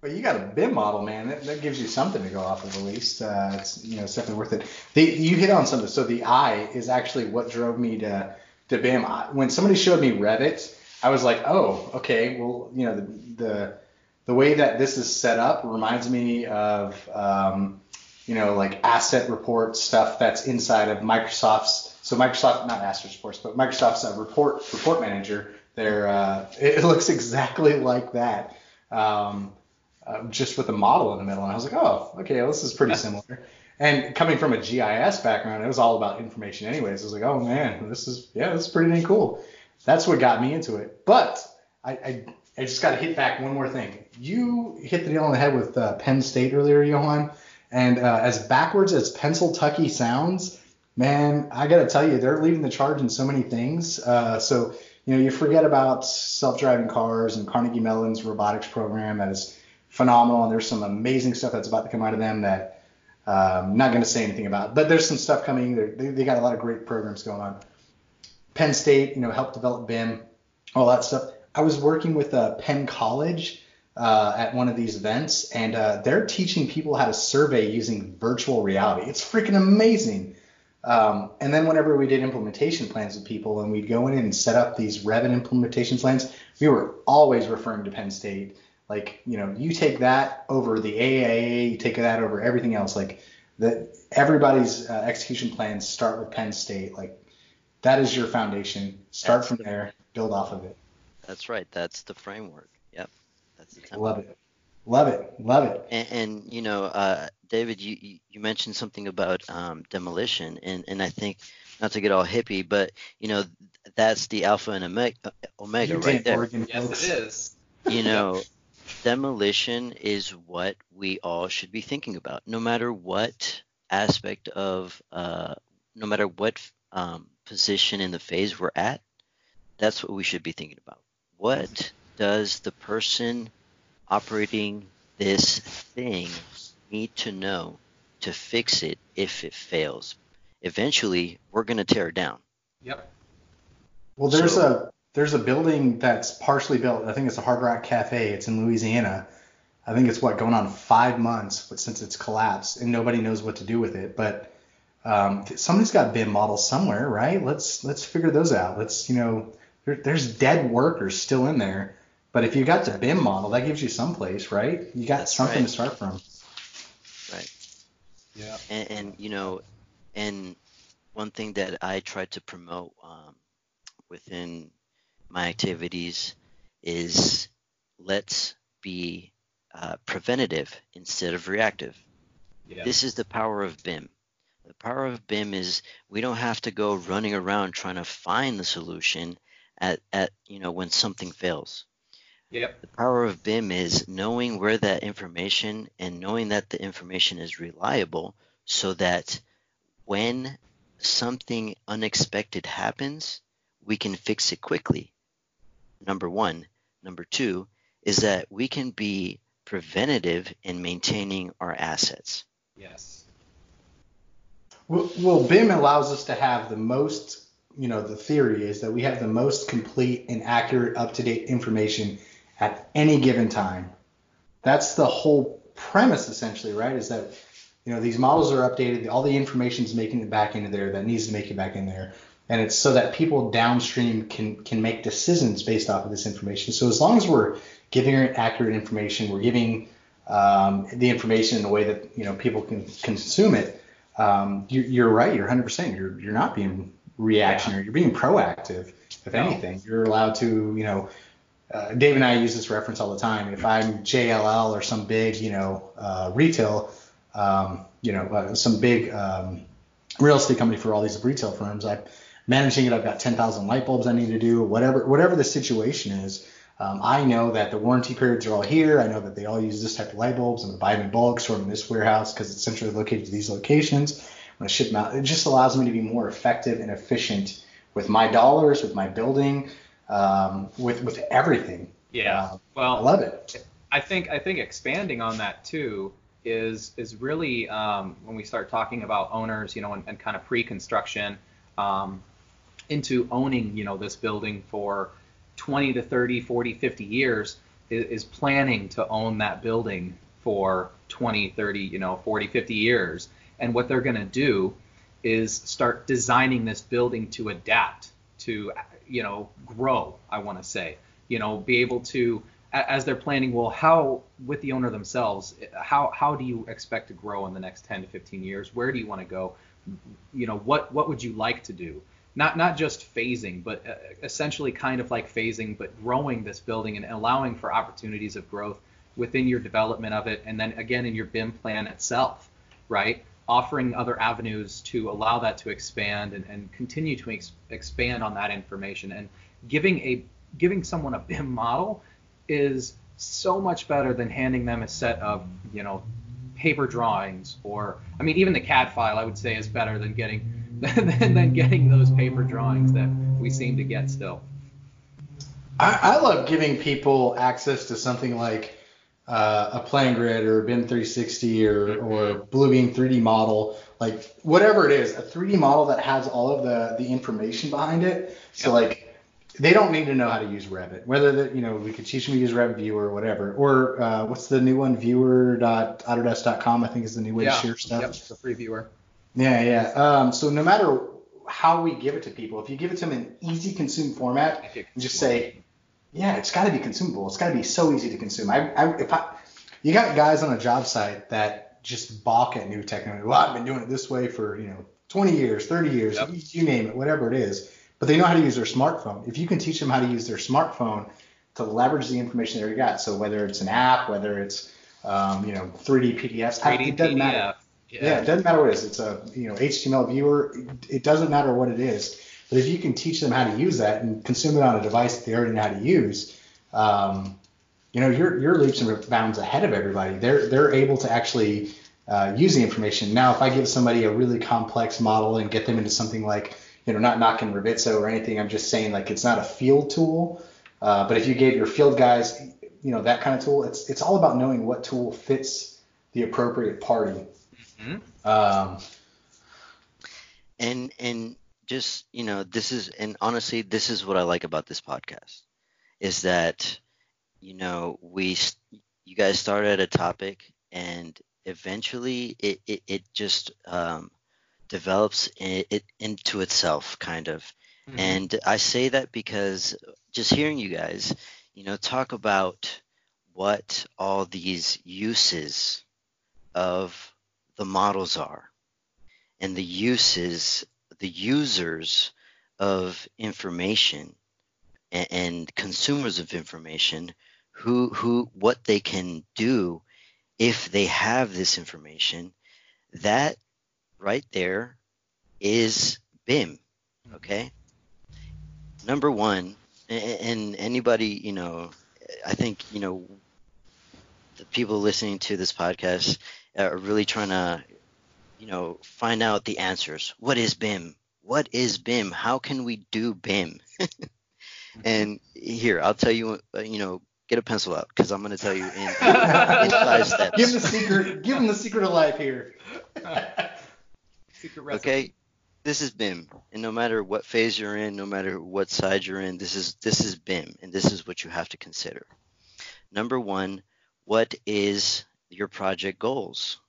A: but you got a BIM model, man. That, that gives you something to go off of at least. Uh, it's you know it's definitely worth it. The, you hit on something. So the eye is actually what drove me to to BIM. When somebody showed me Revit, I was like, oh, okay. Well, you know the the the way that this is set up reminds me of um, you know like asset report stuff that's inside of Microsoft's. So Microsoft, not asset reports, but Microsoft's uh, report report manager. There, uh, it looks exactly like that. Um, uh, just with a model in the middle. And I was like, oh, okay, well, this is pretty similar. And coming from a GIS background, it was all about information anyways. I was like, oh man, this is yeah, this is pretty dang cool. That's what got me into it. But I I, I just got to hit back one more thing. You hit the nail on the head with uh, Penn State earlier, Johan. And uh, as backwards as Pennsyltucky sounds, man, I got to tell you, they're leading the charge in so many things. Uh, so you know, you forget about self-driving cars and Carnegie Mellon's robotics program that is phenomenal, and there's some amazing stuff that's about to come out of them that um, I'm not going to say anything about. But there's some stuff coming. They're, they they got a lot of great programs going on. Penn State, you know, helped develop BIM, all that stuff. I was working with uh, Penn College uh, at one of these events, and uh, they're teaching people how to survey using virtual reality. It's freaking amazing. Um, and then whenever we did implementation plans with people and we'd go in and set up these Revit implementation plans, we were always referring to Penn State. Like, you know, you take that over the AAA, you take that over everything else. Like, the, everybody's uh, execution plans start with Penn State. Like, that is your foundation. Start from there, build off of it.
D: That's right. That's the framework. Yep. That's the template.
A: Love it. Love it. Love it.
D: And, and you know, uh, David, you, you you mentioned something about um, demolition, and, and I think not to get all hippie, but you know, that's the alpha and omega, omega
A: You
D: right
A: take
D: there.
A: Oregon,
C: Yes, it is.
D: You know, demolition is what we all should be thinking about, no matter what aspect of, uh, no matter what um, position in the phase we're at. That's what we should be thinking about. What does the person operating this thing need to know to fix it if it fails? Eventually, we're going to tear it down.
C: Yep.
A: Well, there's
D: So-
A: a there's a building that's partially built. I think it's a Hard Rock Cafe. It's in Louisiana. I think it's what going on five months, but since it's collapsed and nobody knows what to do with it. But um, somebody's got BIM models somewhere, right? Let's let's figure those out. Let's you know, there, there's dead workers still in there. But if you got the BIM model, that gives you some place, right? You got
D: That's
A: something
D: right.
A: to start from.
D: Right.
C: Yeah.
D: and, and you know and one thing that i try to promote um, within my activities is let's be uh, preventative instead of reactive
C: Yeah.
D: this is the power of bim The power of BIM is we don't have to go running around trying to find the solution at, at you know when something fails.
C: Yep.
D: The power of BIM is knowing where that information and knowing that the information is reliable so that when something unexpected happens, we can fix it quickly. Number one. Number two is that we can be preventative in maintaining our assets.
C: Yes.
A: Well, well, BIM allows us to have the most, you know, the theory is that we have the most complete and accurate, up to date information at any given time. That's the whole premise, essentially, right? Is that, you know, these models are updated, all the information is making it back into there that needs to make it back in there. And it's so that people downstream can can make decisions based off of this information. So as long as we're giving accurate information, we're giving um, the information in a way that you know people can consume it um, you, are right. You're 100%. You're you're not being reactionary. You're being proactive. If anything, you're allowed to, you know, uh, Dave and I use this reference all the time. If I'm JLL or some big, you know, uh, retail, um, you know, uh, some big um, real estate company for all these retail firms, I'm managing it. I've got 10,000 light bulbs I need to do. Whatever whatever the situation is, um, I know that the warranty periods are all here. I know that they all use this type of light bulbs. I'm to buy them in bulk, store them in this warehouse because it's centrally located to these locations. I'm to ship them out. It just allows me to be more effective and efficient with my dollars, with my building, um, with with everything.
C: Yeah. Uh, well,
A: I love it.
C: I think I think expanding on that too is is really um, when we start talking about owners, you know, and, and kind of pre-construction um, into owning, you know, this building for 20 to 30, 40, 50 years is, is planning to own that building for 20, 30, you know, 40, 50 years. And what they're going to do is start designing this building to adapt to, you know, grow, I want to say, you know, be able to, as they're planning, well, how, with the owner themselves, how, how do you expect to grow in the next 10 to 15 years? Where do you want to go? You know, what, what would you like to do? not not just phasing, but uh, essentially kind of like phasing, but growing this building and allowing for opportunities of growth within your development of it, and then again in your BIM plan itself, right? Offering other avenues to allow that to expand and, and continue to ex- expand on that information, and giving a giving someone a BIM model is so much better than handing them a set of you know paper drawings or I mean even the CAD file I would say is better than getting than, than getting those paper drawings that we seem to get still.
A: I, I love giving people access to something like uh, a PlanGrid or a BIM 360 or, or Bluebeam 3D model, like whatever it is, a 3D model that has all of the, the information behind it. So yep. like they don't need to know how to use Revit. Whether that you know we could teach them to use Revit Viewer or whatever, or uh, what's the new one? Viewer.autodesk.com I think is the new way
C: yeah.
A: to share stuff.
C: Yep, it's a free viewer.
A: Yeah, yeah. Um, so no matter how we give it to people, if you give it to them in easy consume format, and just say, yeah, it's got to be consumable. It's got to be so easy to consume. I, I, if I, you got guys on a job site that just balk at new technology. Well, I've been doing it this way for you know 20 years, 30 years, yep. you, name it, whatever it is. But they know how to use their smartphone. If you can teach them how to use their smartphone to leverage the information they already got, so whether it's an app, whether it's um, you know 3D PDFs,
C: 3D
A: it doesn't
C: PDF.
A: matter. Yeah. yeah. it doesn't matter what it is. It's a you know HTML viewer. It doesn't matter what it is. But if you can teach them how to use that and consume it on a device that they already know how to use, um, you know, you're you're leaps and bounds ahead of everybody. They're they're able to actually uh, use the information. Now, if I give somebody a really complex model and get them into something like, you know, not knocking Revit so or anything, I'm just saying like it's not a field tool. Uh, but if you gave your field guys, you know, that kind of tool, it's it's all about knowing what tool fits the appropriate party. Mm-hmm. Um,
D: and and just you know this is and honestly this is what I like about this podcast is that you know we you guys started a topic and eventually it it, it just um, develops it, it, into itself kind of mm-hmm. and I say that because just hearing you guys you know talk about what all these uses of the models are and the uses, the users of information and, and consumers of information who who what they can do if they have this information that right there is BIM. Okay. Number one, and anybody, you know, I think, you know, the people listening to this podcast are really trying to, you know, find out the answers. What is BIM? What is BIM? How can we do BIM? and here, I'll tell you, uh, you know, get a pencil out because I'm going to tell you in, in, five steps.
A: Give him the secret. Give him the secret of life here.
D: secret recipe. Okay, this is BIM, and no matter what phase you're in, no matter what side you're in, this is this is BIM, and this is what you have to consider. Number one, what is your project goals?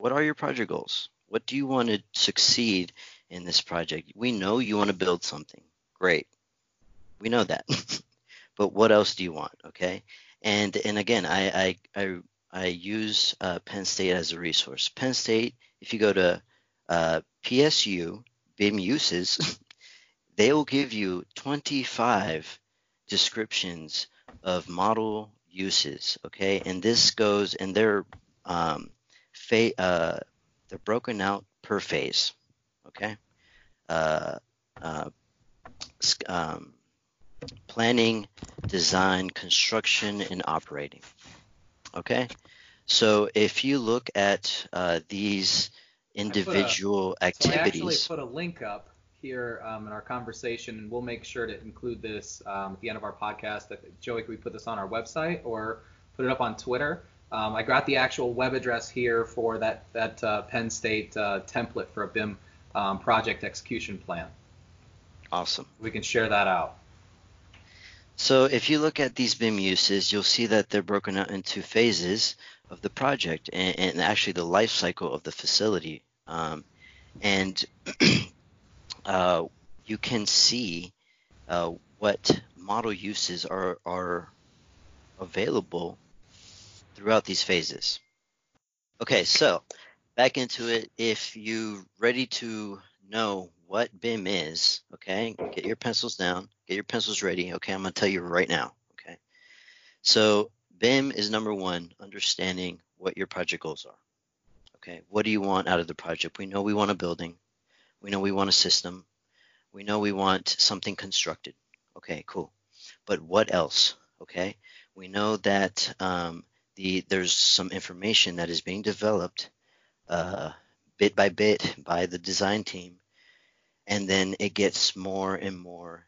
D: What are your project goals? What do you want to succeed in this project? We know you want to build something. Great. We know that. but what else do you want? Okay. And and again, I I I, I use uh, Penn State as a resource. Penn State, if you go to uh, PSU BIM uses, they will give you 25 descriptions of model uses. Okay, and this goes and they're um, fa- uh, they're broken out per phase. Okay. Uh, uh, um, planning, design, construction, and operating. Okay, so if you look at uh, these individual
C: a,
D: activities,
C: so I actually put a link up here um, in our conversation, and we'll make sure to include this um, at the end of our podcast. Joey, can we put this on our website or put it up on Twitter? Um, I got the actual web address here for that that uh, Penn State uh, template for a BIM um, project execution plan.
D: Awesome.
C: We can share that out.
D: So if you look at these BIM uses, you'll see that they're broken out into phases of the project and, and actually the life cycle of the facility. Um, and uh, you can see uh, what model uses are, are available throughout these phases. Okay, so back into it. If you're ready to know what BIM is, okay, get your pencils down, get your pencils ready. Okay, I'm going to tell you right now. Okay, so BIM is number one, understanding what your project goals are. Okay, what do you want out of the project? We know we want a building, we know we want a system, we know we want something constructed. Okay, cool. But what else? Okay, we know that um, the there's some information that is being developed uh, bit by bit by the design team and then it gets more and more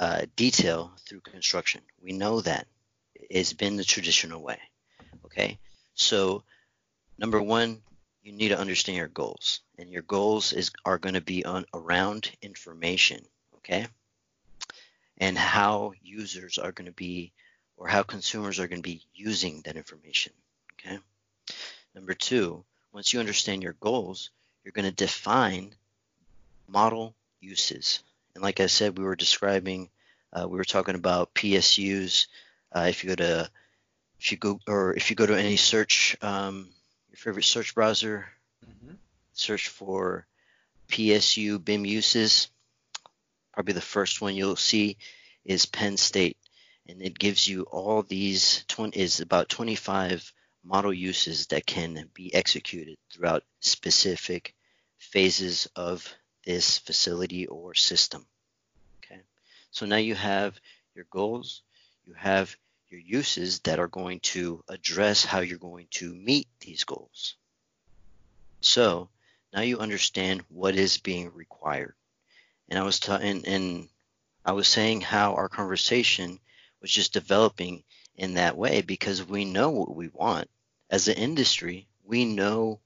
D: uh, detail through construction. We know that it's been the traditional way. Okay, so number one, you need to understand your goals, and your goals is are going to be on around information. Okay, and how users are going to be, or how consumers are going to be using that information. Okay. Number two, once you understand your goals, you're going to define model uses. And like I said, we were describing, uh, we were talking about PSUs. Uh, if you go to, if you go, or if you go to any search, um, your favorite search browser, mm-hmm. search for PSU BIM uses. Probably the first one you'll see is Penn State, and it gives you all these 20 is about 25 model uses that can be executed throughout specific phases of this facility or system. Okay, so now you have your goals, you have your uses that are going to address how you're going to meet these goals. So now you understand what is being required. And I was ta- and, and I was saying how our conversation was just developing in that way because we know what we want as an industry. We know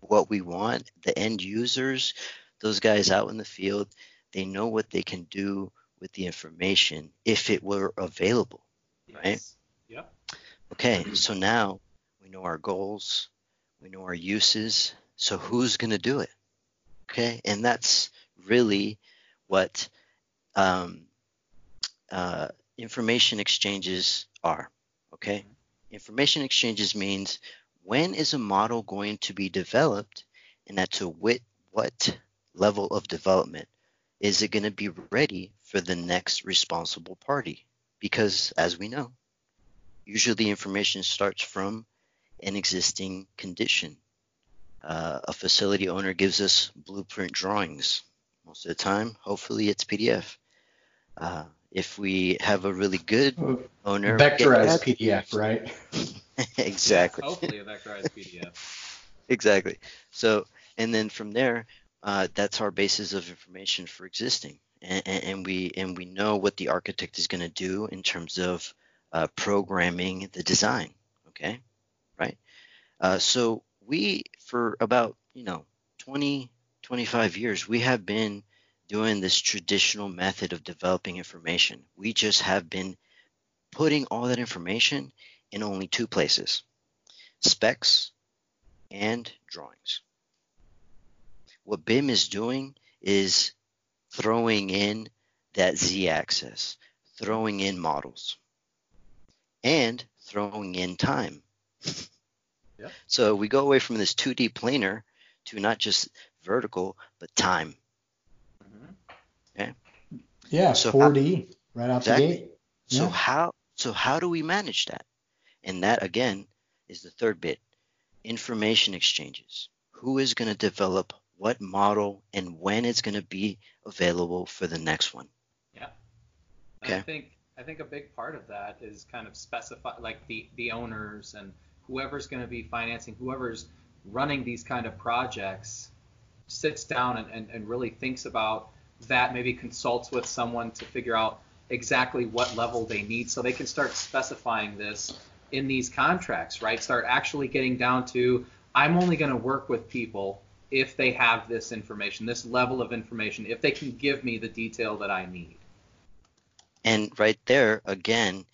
D: what we want. The end users those guys out in the field, they know what they can do with the information if it were available, yes. right?
C: Yep.
D: Okay, so now we know our goals, we know our uses, so who's going to do it? Okay, and that's really what um, uh, information exchanges are. Okay, mm-hmm. information exchanges means when is a model going to be developed, and at to wit what level of development? Is it going to be ready for the next responsible party? Because as we know, usually information starts from an existing condition. uh, a facility owner gives us blueprint drawings. Most of the time, hopefully it's PDF. Uh, if we have a really good owner,
A: vectorized PDF, right?
D: exactly.
C: Hopefully a vectorized PDF.
D: exactly. So, and then from there, uh, that's our basis of information for existing, and, and, we and we know what the architect is going to do in terms of uh, programming the design. Okay, right? Uh, so we, for about you know 20, 25 years, we have been doing this traditional method of developing information. We just have been putting all that information in only two places specs and drawings. What BIM is doing is throwing in that z axis, throwing in models, and throwing in time. Yep. So we go away from this 2D planar to not just vertical, but time.
A: Okay. Yeah, so 4D how, right out exactly. the gate.
D: Yeah. So how so how do we manage that? And that again is the third bit. Information exchanges. Who is going to develop what model and when it's going to be available for the next one?
C: Yeah. Okay. I think I think a big part of that is kind of specify like the the owners and whoever's going to be financing, whoever's running these kind of projects sits down and, and, and really thinks about that, maybe consults with someone to figure out exactly what level they need so they can start specifying this in these contracts, right? Start actually getting down to I'm only going to work with people if they have this information, this level of information, if they can give me the detail that I need.
D: And right there, again,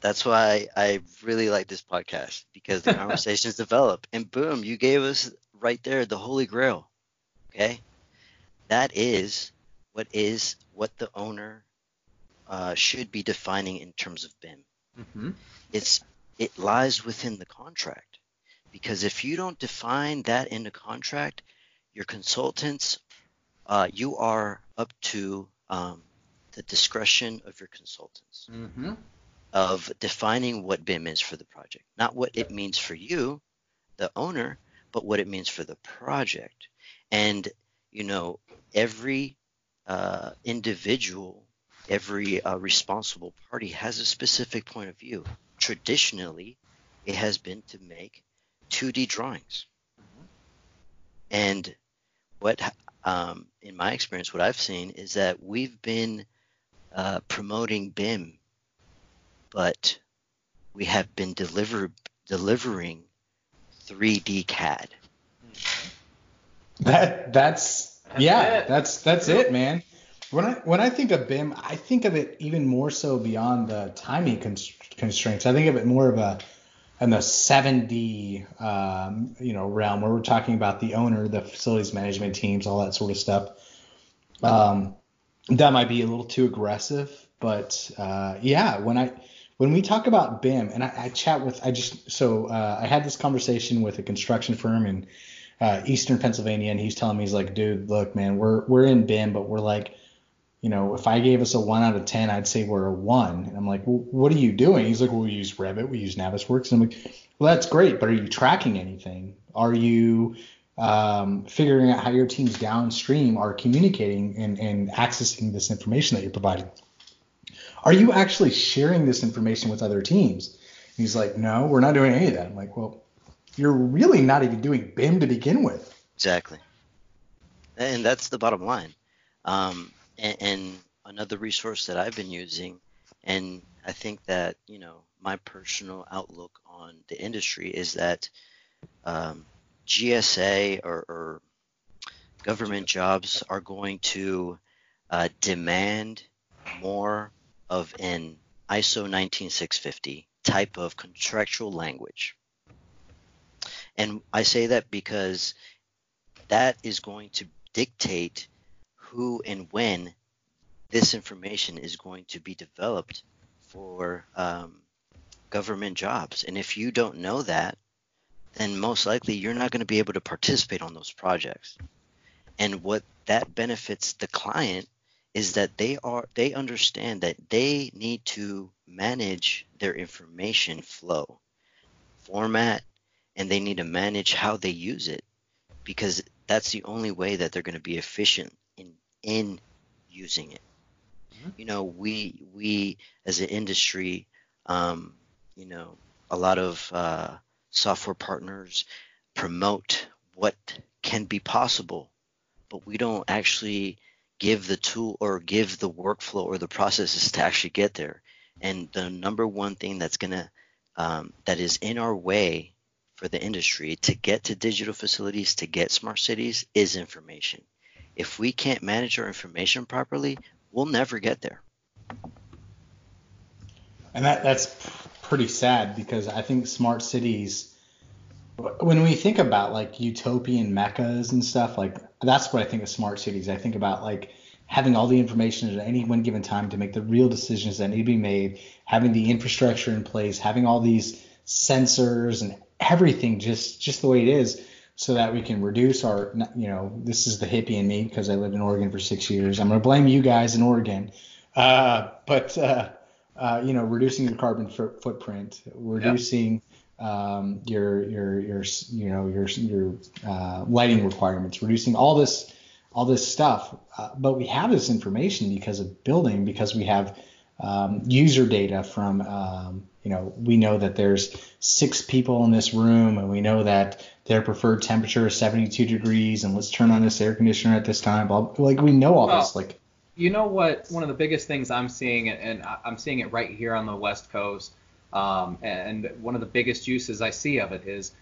D: that's why I really like this podcast because the conversations develop. And boom, you gave us right there the holy grail. Okay, that is what is what the owner uh, should be defining in terms of BIM. Mm-hmm. It's it lies within the contract because if you don't define that in the contract, your consultants, uh, you are up to um, the discretion of your consultants mm-hmm. of defining what BIM is for the project, not what it means for you, the owner, but what it means for the project. And you know, every uh, individual, every uh, responsible party has a specific point of view. Traditionally, it has been to make 2D drawings. Mm-hmm. And what, um, in my experience, what I've seen is that we've been uh, promoting BIM, but we have been deliver, delivering 3D CAD.
A: That that's, that's yeah, it. that's that's it, man. When I when I think of BIM, I think of it even more so beyond the timing constraints. I think of it more of a in the 7D um, you know realm where we're talking about the owner, the facilities management teams, all that sort of stuff. Um, that might be a little too aggressive, but uh, yeah, when I when we talk about BIM, and I, I chat with, I just so uh, I had this conversation with a construction firm in uh, Eastern Pennsylvania, and he's telling me he's like, dude, look, man, we're we're in BIM, but we're like, you know, if I gave us a one out of ten, I'd say we're a one. And I'm like, well, what are you doing? He's like, well, we use Revit, we use Navisworks, and I'm like, well, that's great, but are you tracking anything? Are you um, figuring out how your teams downstream are communicating and, and accessing this information that you're providing? Are you actually sharing this information with other teams? He's like, no, we're not doing any of that. I'm like, well, you're really not even doing BIM to begin with.
D: Exactly. And that's the bottom line. Um, and, and another resource that I've been using, and I think that, you know, my personal outlook on the industry is that um, GSA or, or, government jobs are going to uh, demand more of an ISO 19650 type of contractual language. And I say that because that is going to dictate who and when this information is going to be developed for um, government jobs. And if you don't know that, then most likely you're not going to be able to participate on those projects. And what that benefits the client is that they are they understand that they need to manage their information flow, format, and they need to manage how they use it because that's the only way that they're going to be efficient in in using it. Mm-hmm. You know, we we as an industry, um, you know, a lot of uh, software partners promote what can be possible, but we don't actually give the tool or give the workflow or the processes to actually get there. And the number one thing that's gonna um, that is in our way for the industry to get to digital facilities, to get smart cities, is information. If we can't manage our information properly, we'll never get there.
A: And that that's pretty sad because I think smart cities when we think about like utopian meccas and stuff like that's what i think of smart cities i think about like having all the information at any one given time to make the real decisions that need to be made having the infrastructure in place having all these sensors and everything just just the way it is so that we can reduce our you know this is the hippie in me because i lived in oregon for six years. I'm going to blame you guys in oregon. Uh, but uh, uh, you know reducing your carbon f- footprint reducing um, your your your you know your your uh, lighting requirements, reducing all this all this stuff. Uh, but we have this information because of building, because we have um, user data from um, you know we know that there's six people in this room, and we know that their preferred temperature is 72 degrees, and let's turn on this air conditioner at this time. Like we know all well, this. Like
C: you know what? One of the biggest things I'm seeing, and I'm seeing it right here on the West Coast um, and one of the biggest uses I see of it is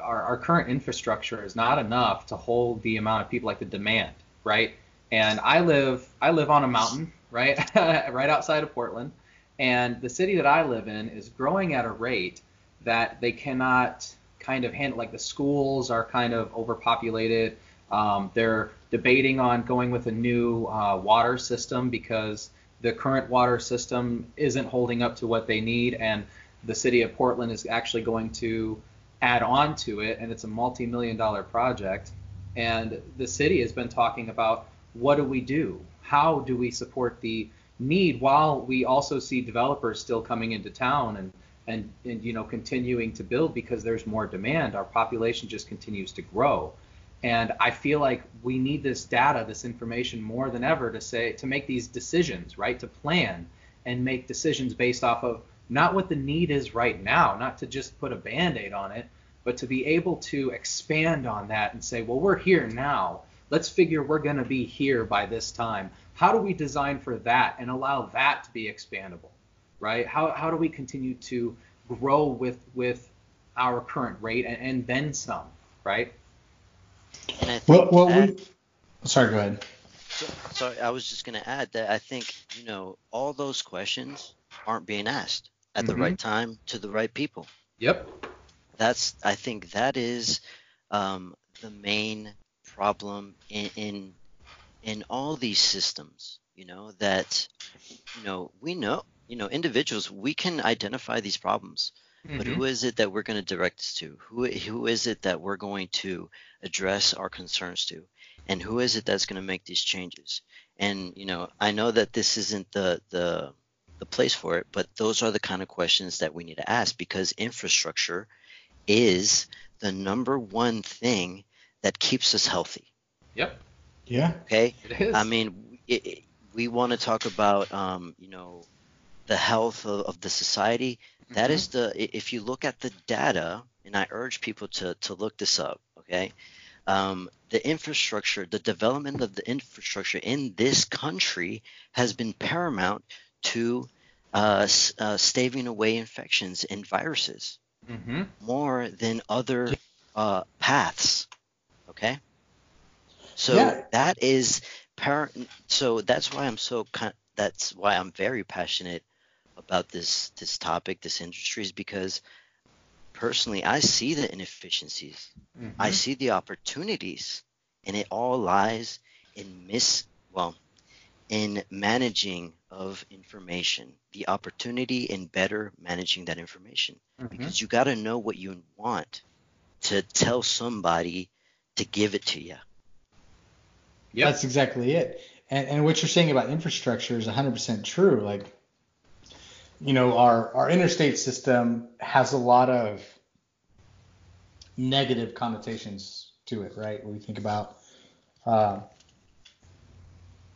C: our, our current infrastructure is not enough to hold the amount of people like the demand, right? And I live I live on a mountain, right, right outside of Portland, and the city that I live in is growing at a rate that they cannot kind of handle. Like the schools are kind of overpopulated. Um, they're debating on going with a new uh, water system because the current water system isn't holding up to what they need, and the city of Portland is actually going to add on to it, and it's a multi-million dollar project. And the city has been talking about what do we do? How do we support the need while we also see developers still coming into town and and, and you know continuing to build because there's more demand. Our population just continues to grow. And I feel like we need this data, this information more than ever to say to make these decisions, right? To plan and make decisions based off of not what the need is right now, not to just put a band-aid on it, but to be able to expand on that and say, well, we're here now. Let's figure we're going to be here by this time. How do we design for that and allow that to be expandable, right? How, how do we continue to grow with with our current rate and, and then some, right?
A: And I think well, well that, we, sorry, go ahead.
D: So, sorry, I was just going to add that I think you know all those questions aren't being asked at mm-hmm. the right time to the right people.
C: Yep.
D: That's I think that is um, the main problem in, in in all these systems. You know that you know we know you know individuals we can identify these problems Mm-hmm. But who is it that we're going to direct this to? Who who is it that we're going to address our concerns to? And who is it that's going to make these changes? And you know, I know that this isn't the the the place for it, but those are the kind of questions that we need to ask because infrastructure is the number one thing that keeps us healthy.
C: Yep.
A: Yeah.
D: Okay. It is. I mean, it, it, we want to talk about, um, you know, the health of, of the society. That mm-hmm. is the if you look at the data, and I urge people to to look this up. Okay, um, the infrastructure, the development of the infrastructure in this country has been paramount to uh, uh, staving away infections and viruses mm-hmm. more than other uh, paths. Okay, so yeah. that is par- So that's why I'm so. That's why I'm very passionate about this this topic, this industry, is because personally I see the inefficiencies, mm-hmm. I see the opportunities, and it all lies in miss well in managing of information, the opportunity in better managing that information, mm-hmm. because you got to know what you want to tell somebody to give it to you.
A: Yeah, that's exactly it. And, and what you're saying about infrastructure is 100% true. Like you know, our, our interstate system has a lot of negative connotations to it, right? When we think about uh,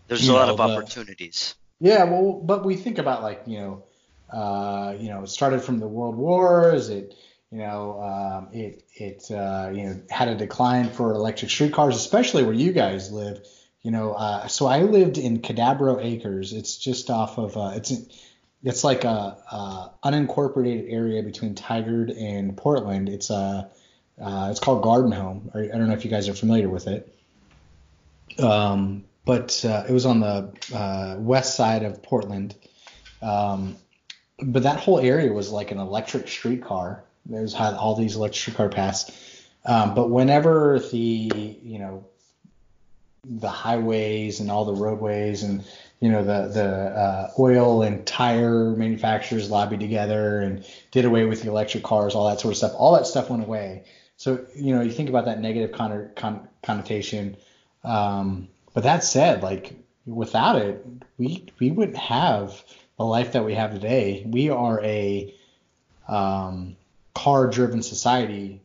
D: There's a lot
A: know,
D: of
A: the-
D: opportunities.
A: Yeah, well, but we think about like you know, uh, you know, it started from the World Wars. It, you know, um, it it uh, you know had a decline for electric streetcars, especially where you guys live. You know, uh, so I lived in Cadabro Acres. It's just off of uh, it's it's like a, a unincorporated area between Tigard and Portland. It's a uh, it's called Garden Home. I don't know if you guys are familiar with it. Um, but uh, it was on the uh, west side of Portland. Um, but that whole area was like an electric streetcar. There's all these electric car paths. Um, but whenever the you know the highways and all the roadways and you know the the uh, oil and tire manufacturers lobbied together and did away with the electric cars, all that sort of stuff. All that stuff went away. So you know you think about that negative conno- con- connotation. Um, but that said, like without it, we we wouldn't have the life that we have today. We are a um, car-driven society.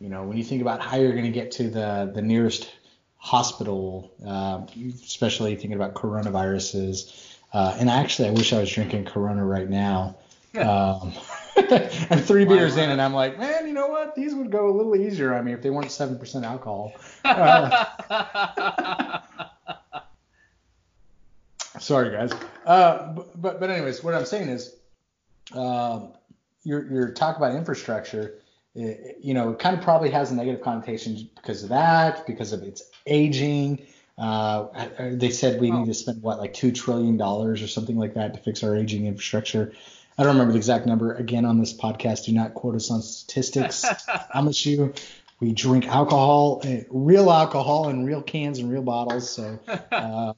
A: You know, when you think about how you're going to get to the the nearest hospital, uh, especially thinking about coronaviruses. Uh, and actually, I wish I was drinking Corona right now. Um, I'm three beers in, and I'm like, man, you know what? These would go a little easier on me if they weren't seven percent alcohol. Uh, Sorry, guys. Uh, but, but but anyways, what I'm saying is, um, your your talk about infrastructure, it, you know, it kind of probably has a negative connotation because of that, because of its aging. Uh, they said we need to spend what like two trillion dollars or something like that to fix our aging infrastructure. I don't remember the exact number. Again, on this podcast, do not quote us on statistics. I promise you, we drink alcohol, uh, real alcohol, in real cans and real bottles. So. Um,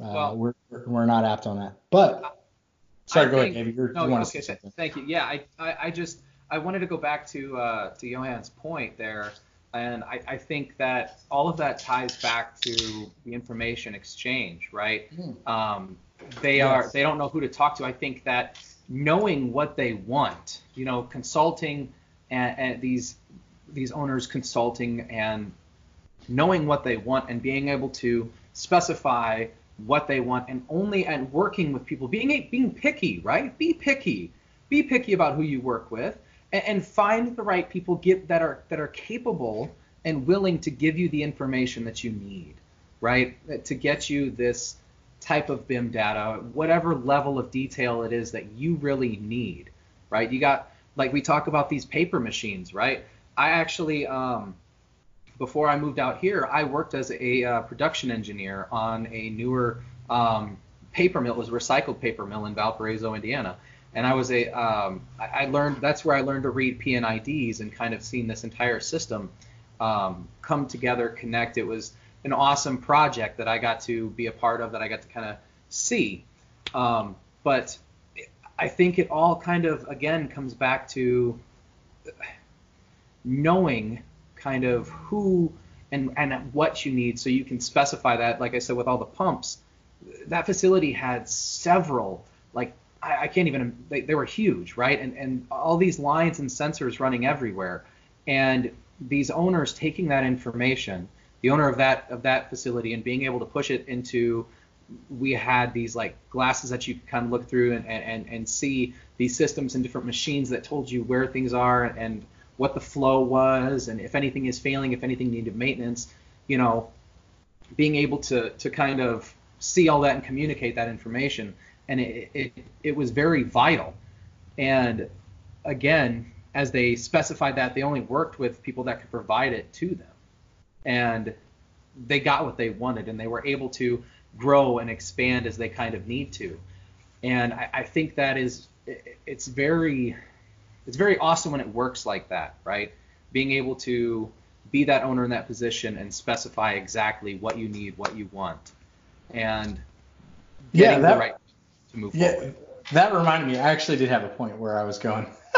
A: uh,
C: Well-
A: we're we're not apt on that. But sorry,
C: I
A: go
C: think-
A: ahead, David. You're,
C: No,
A: you want to
C: okay,
A: say something?
C: thank you. Yeah, I, I, I just I wanted to go back to uh, to Johan's point there, and I, I think that all of that ties back to the information exchange, right?
A: Hmm.
C: Um, they
A: Yes.
C: are they don't know who to talk to. I think that knowing what they want, you know, consulting and, and these these owners consulting and knowing what they want and being able to specify what they want and only and working with people being a, being picky right? Be picky. Be picky about who you work with and, and find the right people get that are that are capable and willing to give you the information that you need right? To get you this type of BIM data whatever level of detail it is that you really need right? You got like we talk about these paper machines right? I actually um before I moved out here, I worked as a uh, production engineer on a newer um, paper mill. It was a recycled paper mill in Valparaiso, Indiana. And I was a, um, I, learned, that's where I learned to read P&IDs and kind of seen this entire system um, come together, connect. It was an awesome project that I got to be a part of, that I got to kind of see. Um, but I think it all kind of, again, comes back to knowing kind of who and and what you need so you can specify that like i said with all the pumps. That facility had several like i, I can't even they, they were huge right? And and all these lines and sensors running everywhere. And these owners taking that information the owner of that of that facility and being able to push it into we had these like glasses that you could kind of look through and, and, and see these systems and different machines that told you where things are and what the flow was and if anything is failing, if anything needed maintenance, you know, being able to to kind of see all that and communicate that information. And it, it, it was very vital. And again, as they specified that, they only worked with people that could provide it to them. And they got what they wanted and they were able to grow and expand as they kind of need to. And I, I think that is, it's very, it's very awesome when it works like that, right? Being able to be that owner in that position and specify exactly what you need, what you want, and
A: Yeah,
C: getting
A: that-
C: the right to move
A: Yeah,
C: forward.
A: that reminded me. I actually did have a point where I was going.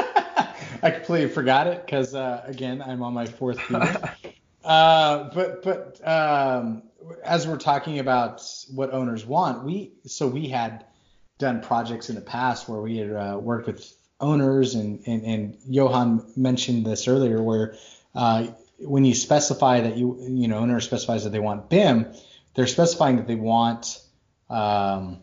A: I completely forgot it because uh, again, I'm on my fourth beer. uh, but but um, as we're talking about what owners want, we so we had done projects in the past where we had uh, worked with owners and, and and Johan mentioned this earlier where uh, when you specify that you you know owner specifies that they want BIM, they're specifying that they want um,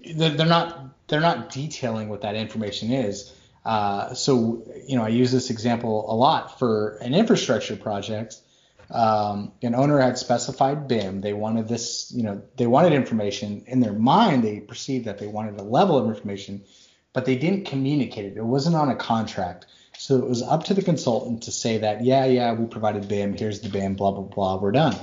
A: they're, not they're not detailing what that information is. Uh, so you know I use this example a lot for an infrastructure project. Um, an owner had specified BIM. They wanted this, you know, they wanted information in their mind. They perceived that they wanted a level of information, but they didn't communicate it. It wasn't on a contract. So it was up to the consultant to say that, yeah, yeah, we provided BIM. Here's the BIM. Blah blah blah. We're done.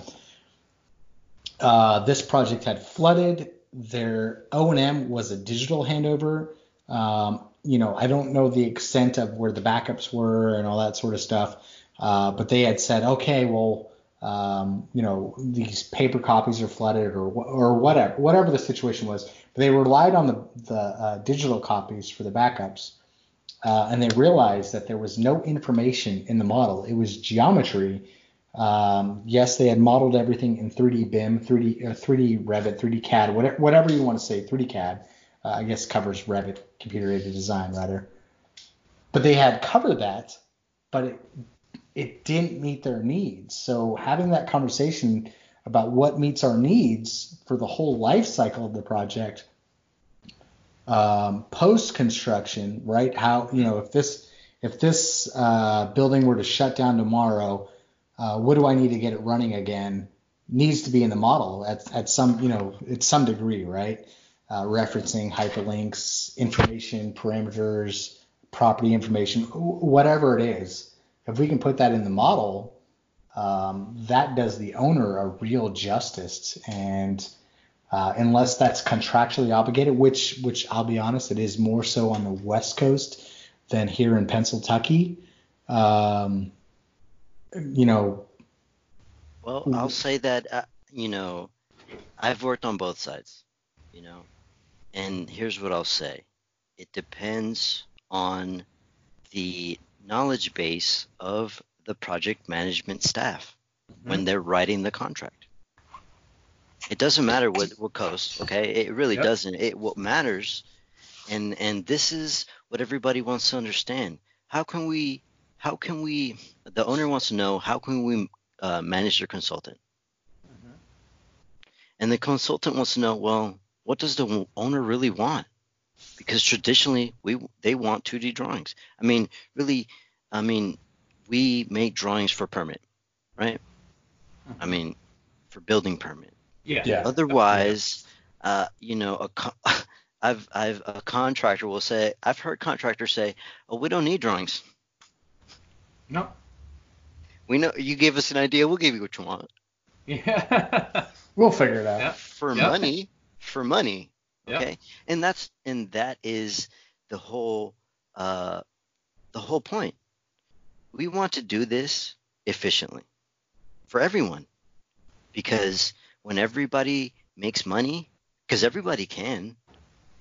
A: Uh, this project had flooded. Their O&M was a digital handover. Um, you know, I don't know the extent of where the backups were and all that sort of stuff, uh, but they had said, okay, well, um, you know, these paper copies are flooded or or whatever, whatever the situation was. They relied on the the uh, digital copies for the backups, uh, and they realized that there was no information in the model. It was geometry um, yes, they had modeled everything in 3D BIM, 3D, uh, 3D Revit, 3D CAD, whatever, whatever you want to say. 3D CAD, uh, I guess covers Revit, computer aided design rather. But they had covered that, but it it didn't meet their needs. So having that conversation about what meets our needs for the whole life cycle of the project, um, post construction, right? How you know if this if this uh, building were to shut down tomorrow uh, what do I need to get it running again needs to be in the model at, at some, you know, at some degree, right? Uh, referencing hyperlinks, information, parameters, property information, whatever it is. If we can put that in the model, um, that does the owner a real justice. And uh, unless that's contractually obligated, which which I'll be honest, it is more so on the West Coast than here in Pennsylvania. Um, you know.
D: Well, I'll say that uh, you know, I've worked on both sides, you know, and here's what I'll say: it depends on the knowledge base of the project management staff mm-hmm. when they're writing the contract. It doesn't matter what, what coast, okay? It really yep. doesn't. It what matters, and and this is what everybody wants to understand. How can we how can we the owner wants to know how can we uh, manage their consultant mm-hmm. and the consultant wants to know well what does the owner really want because traditionally we they want 2d drawings i mean really i mean we make drawings for permit right i mean for building permit
C: yeah, yeah.
D: otherwise yeah. uh you know a I've I've a contractor will say I've heard contractors say, "Oh, we don't need drawings.
C: No.
D: We know you gave us an idea. We'll give you what you want.
C: Yeah.
A: we'll figure it out.
D: Yeah. For yeah. money. For money. Okay. Yeah. And that's and that is the whole uh the whole point. We want to do this efficiently for everyone. Because when everybody makes money, because everybody can,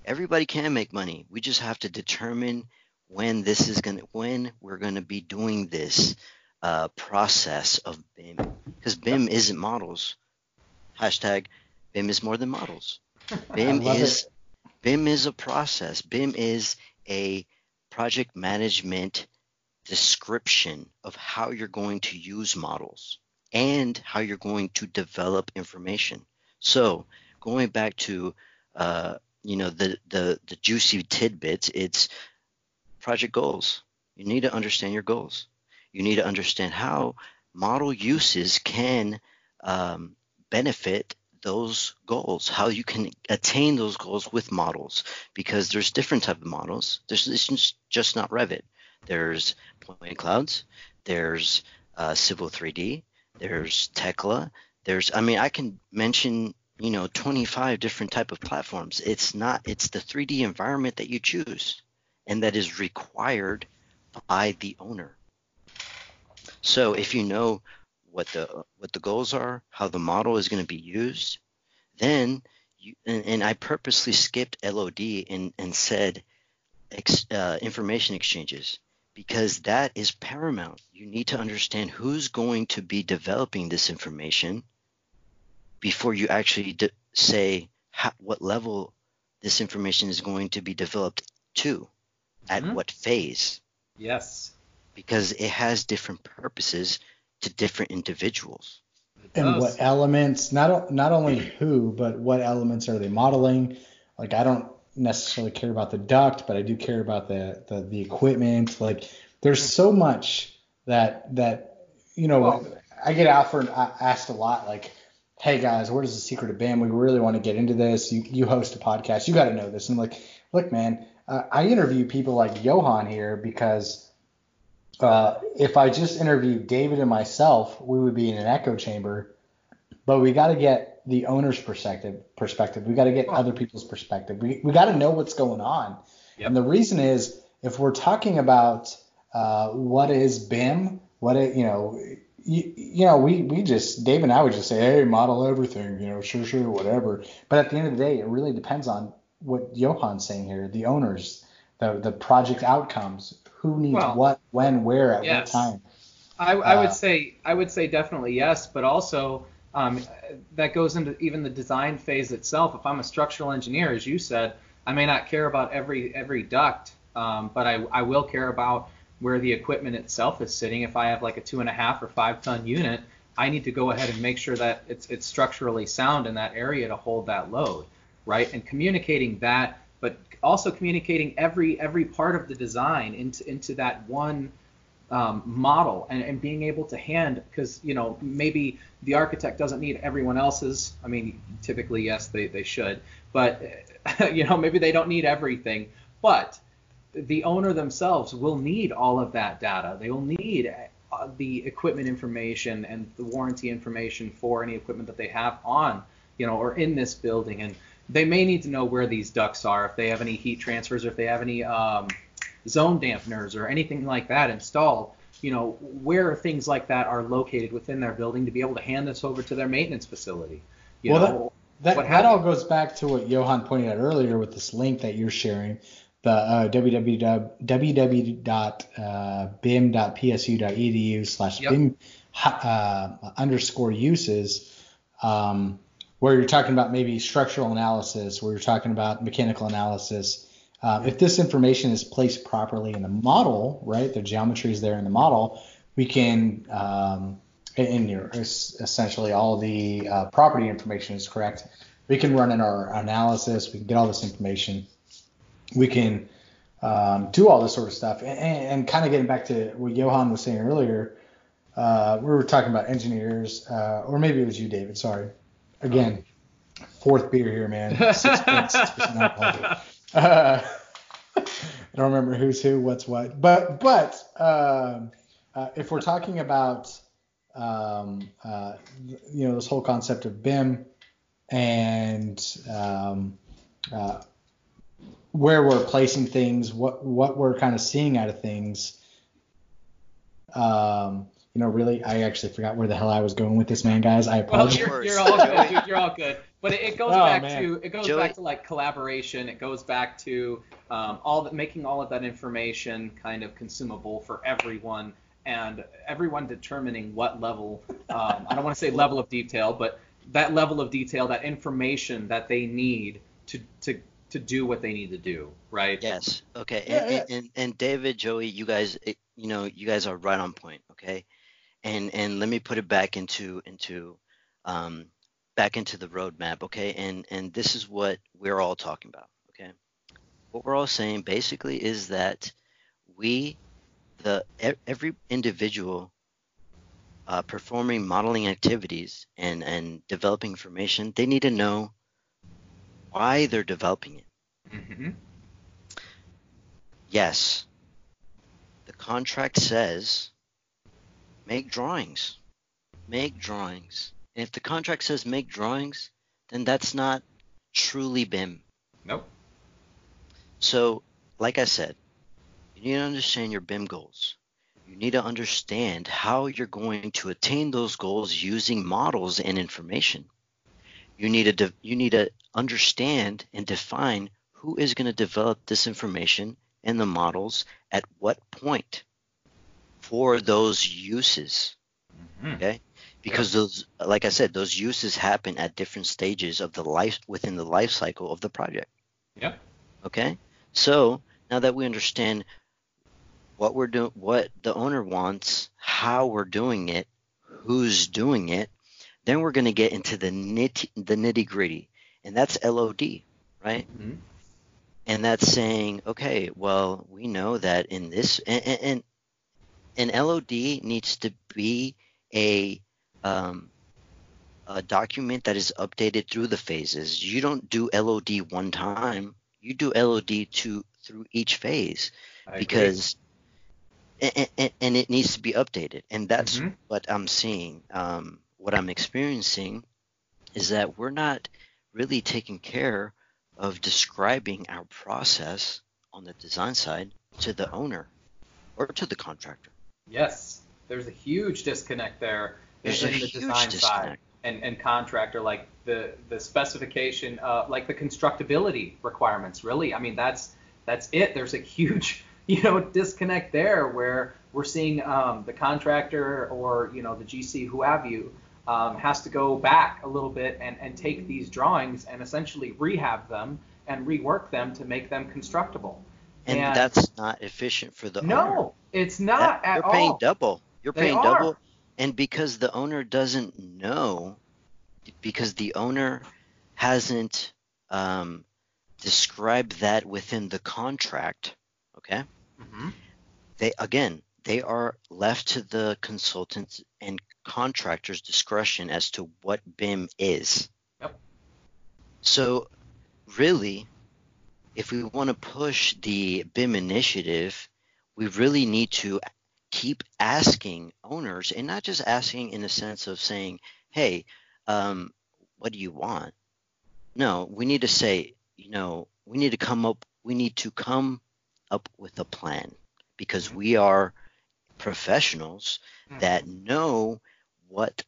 D: everybody can make money. We just have to determine when this is going to when we're going to be doing this uh, process of BIM because BIM isn't models. Hashtag BIM is more than models. BIM is it. BIM is a process. BIM is a project management description of how you're going to use models and how you're going to develop information. So going back to uh, you know the the the juicy tidbits, it's project goals. You need to understand your goals. You need to understand how model uses can um, benefit those goals, how you can attain those goals with models, because there's different type of models. There's it's just not Revit. There's point clouds. There's uh, Civil 3D. There's Tekla. There's I mean I can mention you know 25 different type of platforms. It's not it's the 3D environment that you choose and that is required by the owner. So if you know what the what the goals are, how the model is going to be used, then you and, and I purposely skipped LOD and and said ex, uh, information exchanges because that is paramount. You need to understand who's going to be developing this information before you actually de- say how, what level this information is going to be developed to at mm-hmm. what phase.
C: Yes.
D: because it has different purposes to different individuals.
A: and what elements not not only who but what elements are they modeling like i don't necessarily care about the duct but i do care about the the, the equipment. Like there's so much that that you know
C: Well-
A: i get offered asked a lot like hey guys what is the secret of BIM? We really want to get into this. You you host a podcast. You got to know this. And I'm like look man uh, i interview people like johan here because uh, if I just interviewed David and myself, we would be in an echo chamber. But we got to get the owner's perspective. Perspective. We got to get
C: Oh.
A: other people's perspective. We we got to know what's going on.
C: Yep.
A: And the reason is if we're talking about uh, what is BIM, what it, you know, you, you know, we we just Dave and I would just say, hey, model everything, you know, sure, sure, whatever. But at the end of the day, it really depends on what Johan's saying here, the owners, the the project outcomes, who needs
C: Well,
A: what, when, where, at
C: yes.
A: what time.
C: I, I
A: Uh,
C: would say I would say definitely yes, but also um, that goes into even the design phase itself. If I'm a structural engineer, as you said, I may not care about every every duct, um, but I, I will care about where the equipment itself is sitting. If I have like a two and a half or five ton unit, I need to go ahead and make sure that it's it's structurally sound in that area to hold that load, right? And communicating that, but also communicating every every part of the design into into that one um, model and, and being able to hand because you know maybe the architect doesn't need everyone else's. I mean typically yes they, they should. But you know maybe they don't need everything. But the owner themselves will need all of that data. They will need uh, the equipment information and the warranty information for any equipment that they have on you know or in this building. And they may need to know where these ducts are if they have any heat transfers or if they have any um, zone dampeners or anything like that installed, you know, where things like that are located within their building to be able to hand this over to their maintenance facility. You
A: Well,
C: know,
A: That,
C: What
A: that all goes back to what Johan pointed out earlier with this link that you're sharing, the uh, www.bim.psu.edu slash bim uh, underscore uses, um, where you're talking about maybe structural analysis, where you're talking about mechanical analysis. Um, if this information is placed properly in the model, right, the geometry is there in the model, we can um, in your essentially all the uh, property information is correct. We can run in our analysis. We can get all this information. We can um, do all this sort of stuff. And, and, kind of getting back to what Johan was saying earlier, uh, we were talking about engineers, uh, or maybe it was you, David. Sorry. Again, fourth beer here, man. 6.6% alcohol. Uh, I don't remember who's who, what's what. But but um, uh, if we're talking about um, uh, you know this whole concept of BIM and um, uh, where we're placing things, what what we're kind of seeing out of things. Um, you know, really, I actually forgot where the hell I was going with this, man, guys. I
C: well,
A: apologize.
C: you're, you're all good. You're all good. But it, it goes
A: Oh,
C: back
A: man.
C: to it goes
D: Joey-
C: back to like collaboration. It goes back to um, all that making all of that information kind of consumable for everyone and everyone determining what level. Um, I don't want to say level of detail, but that level of detail, that information that they need to to to do what they need to do, right?
D: Yes. Okay.
A: Yeah,
D: and,
A: yeah.
D: And, and and David, Joey, you guys, it, you know, you guys are right on point. Okay. And and let me put it back into into um back into the roadmap. Okay. And and this is what we're all talking about. Okay. What we're all saying basically is that we, the every individual. Uh, performing modeling activities and, and developing information, they need to know why they're developing it.
C: Mm-hmm.
D: Yes. The contract says make drawings. Make drawings. And if the contract says make drawings, then that's not truly BIM.
C: Nope.
D: So, like I said, you need to understand your BIM goals. You need to understand how you're going to attain those goals using models and information. You need to de- you need to understand and define who is going to develop this information and the models at what point for those uses.
C: Mhm.
D: Okay? Because those like I said, those uses happen at different stages of the life within the life cycle of the project.
C: Yep.
D: Okay? So now that we understand what we're doing, what the owner wants, how we're doing it, who's doing it. Then we're going to get into the nitty the nitty gritty, and that's LOD, right?
C: Mhm.
D: And that's saying, okay, well, we know that in this, and, and, and an LOD needs to be a um, a document that is updated through the phases. You don't do LOD one time. You do LOD to through each phase
C: I
D: because and, and, and it needs to be updated and that's
C: Mhm.
D: what i'm seeing um, what i'm experiencing is that we're not really taking care of describing our process on the design side to the owner or to the contractor
C: Yes, there's a huge disconnect there
D: There's
C: in
D: a
C: the
D: huge
C: design side
D: disconnect.
C: and, and contractor, like the the specification, uh, like the constructability requirements. Really, I mean that's that's it. There's a huge you know disconnect there where we're seeing um, the contractor or you know the GC, who have you, um, has to go back a little bit and, and take these drawings and essentially rehab them and rework them to make them constructible.
D: and,
C: And-
D: that's not efficient for the owner
C: No, it's not
D: That-
C: at
D: you're paying double. You're
C: They
D: paying
C: are.
D: double, and because the owner doesn't know, because the owner hasn't um, described that within the contract. Okay,
C: Mhm.
D: they again they are left to the consultants and contractors' discretion as to what BIM is.
C: Yep.
D: So, really, if we want to push the BIM initiative, we really need to keep asking owners and not just asking in the sense of saying, hey, um, what do you want? No, we need to say, you know, we need to come up, we need to come up with a plan because mm-hmm. we are professionals mm-hmm. that know what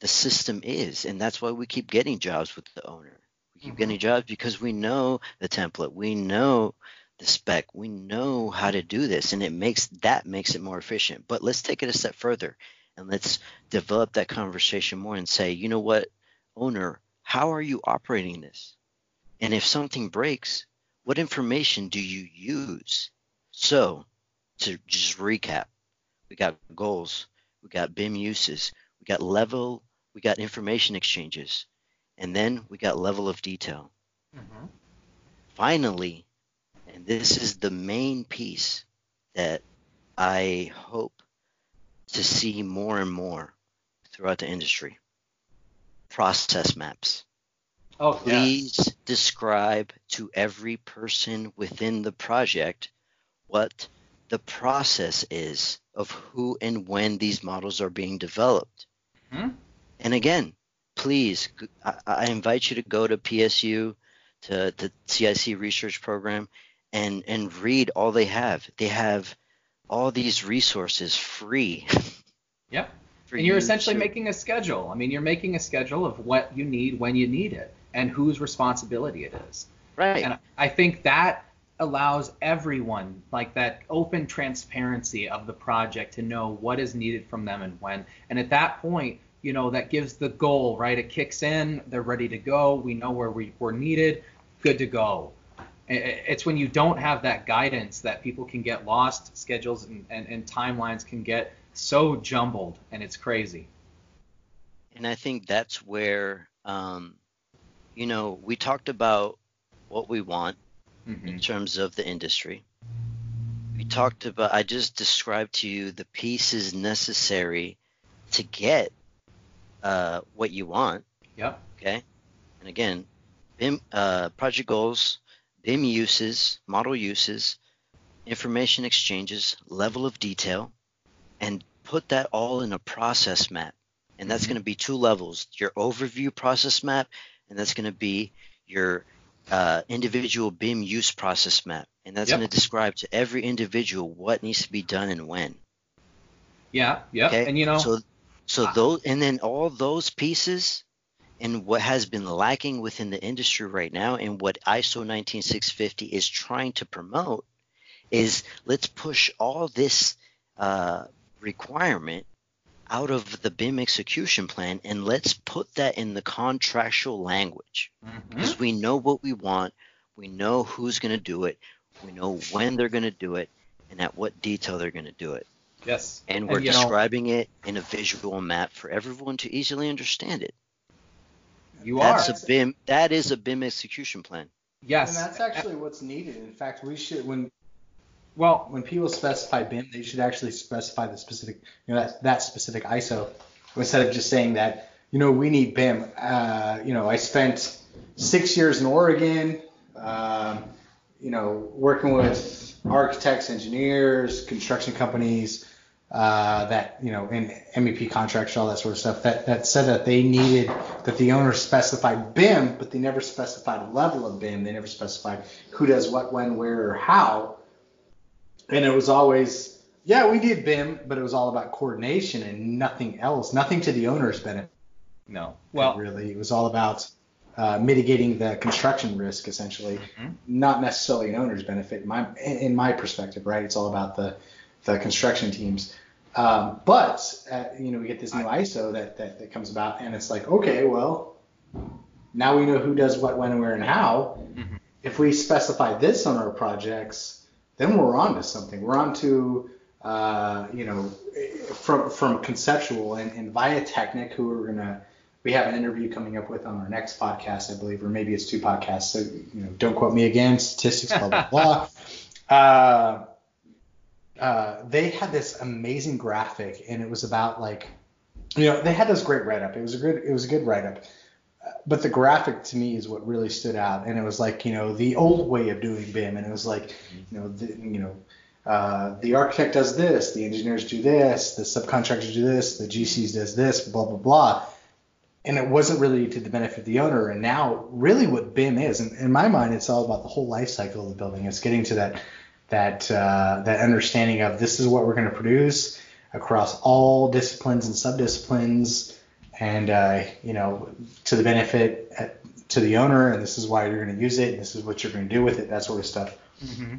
D: the system is. And that's why we keep getting jobs with the owner. We keep getting mm-hmm. jobs because we know the template, we know the spec, we know how to do this, and it makes that makes it more efficient. But let's take it a step further and let's develop that conversation more and say, you know what, owner, how are you operating this? And if something breaks, what information do you use? So, to just recap, we got goals, we got BIM uses, we got level, we got information exchanges, and then we got level of detail.
C: Mhm.
D: Finally, and this is the main piece that I hope to see more and more throughout the industry process maps.
C: Oh, yeah.
D: Please describe to every person within the project what the process is of who and when these models are being developed.
C: Hmm?
D: And again, please, I invite you to go to PSU, to the CIC research program, and and read all they have. They have all these resources free.
C: Yep. And you're
D: you
C: essentially
D: to-
C: making a schedule. I mean, you're making a schedule of what you need when you need it and whose responsibility it is.
D: right.
C: And I think that allows everyone like that open transparency of the project to know what is needed from them and when. And at that point, you know, that gives the goal, right? It kicks in, they're ready to go. We know where we, we're needed, good to go. It's when you don't have that guidance that people can get lost, schedules and, and, and timelines can get so jumbled, and it's crazy.
D: And I think that's where, um, you know, we talked about what we want
C: hmm
D: in terms of the industry. We talked about, I just described to you the pieces necessary to get uh, what you want.
C: Yep.
D: Okay. And again, BIM, uh, project goals, BIM uses, model uses, information exchanges, level of detail, and put that all in a process map. And that's
C: Mhm.
D: going to be two levels your overview process map, and that's going to be your uh, individual BIM use process map. And that's
C: Yep.
D: going to describe to every individual what needs to be done and when.
C: Yeah. yeah.
D: Okay.
C: And you know,
D: so so those and then all those pieces and what has been lacking within the industry right now and what ISO 19650 is trying to promote is let's push all this uh, requirement out of the BIM execution plan and let's put that in the contractual language
C: Mhm.
D: because we know what we want, we know who's going to do it, we know when they're going to do it, and at what detail they're going to do it.
C: Yes.
D: And we're
C: know-
D: describing it in a visual map for everyone to easily understand it.
C: You
D: That's
C: are.
D: a BIM. That is a BIM execution plan.
C: yes.
A: And that's actually what's needed. In fact, we should when
C: well,
A: when people specify BIM, they should actually specify the specific, you know, that, that specific ISO instead of just saying that, you know, we need BIM. Uh, you know, I spent six years in Oregon, um, you know, working with architects, engineers, construction companies, uh, that, you know, in MEP contracts, and all that sort of stuff that, that said that they needed, that the owner specified BIM, but they never specified a level of BIM. They never specified who does what, when, where, or how and it was always yeah we did bim but it was all about coordination and nothing else nothing to the owner's benefit
C: no. Well,
A: really it was all about uh, mitigating the construction risk essentially
C: Mhm.
A: not necessarily an owner's benefit in my in my perspective right it's all about the the construction teams um, but uh, you know we get this new iso that, that that comes about and it's like okay well now we know who does what when where and how
C: Mhm.
A: if we specify this on our projects then we're on to something. We're on to, uh, you know, from from conceptual and, and ViaTechnik, who we're gonna we have an interview coming up with on our next podcast, I believe, or maybe it's two podcasts. So you know, don't quote me again. Statistics, blah blah blah. Uh, uh, they had this amazing graphic, and it was about like, you know, they had this great write up. It was a good it was a good write up but the graphic to me is what really stood out. And it was like you know the old way of doing bim and it was like you know the, you know uh, the architect does this the engineers do this the subcontractors do this the gcs does this blah blah blah. And it wasn't really to the benefit of the owner. And now really what bim is and in my mind it's all about the whole life cycle of the building. It's getting to that that uh, that understanding of this is what we're going to produce across all disciplines and subdisciplines and uh, you know to the benefit uh, to the owner and this is why you're going to use it and this is what you're going to do with it that sort of stuff
C: mhm.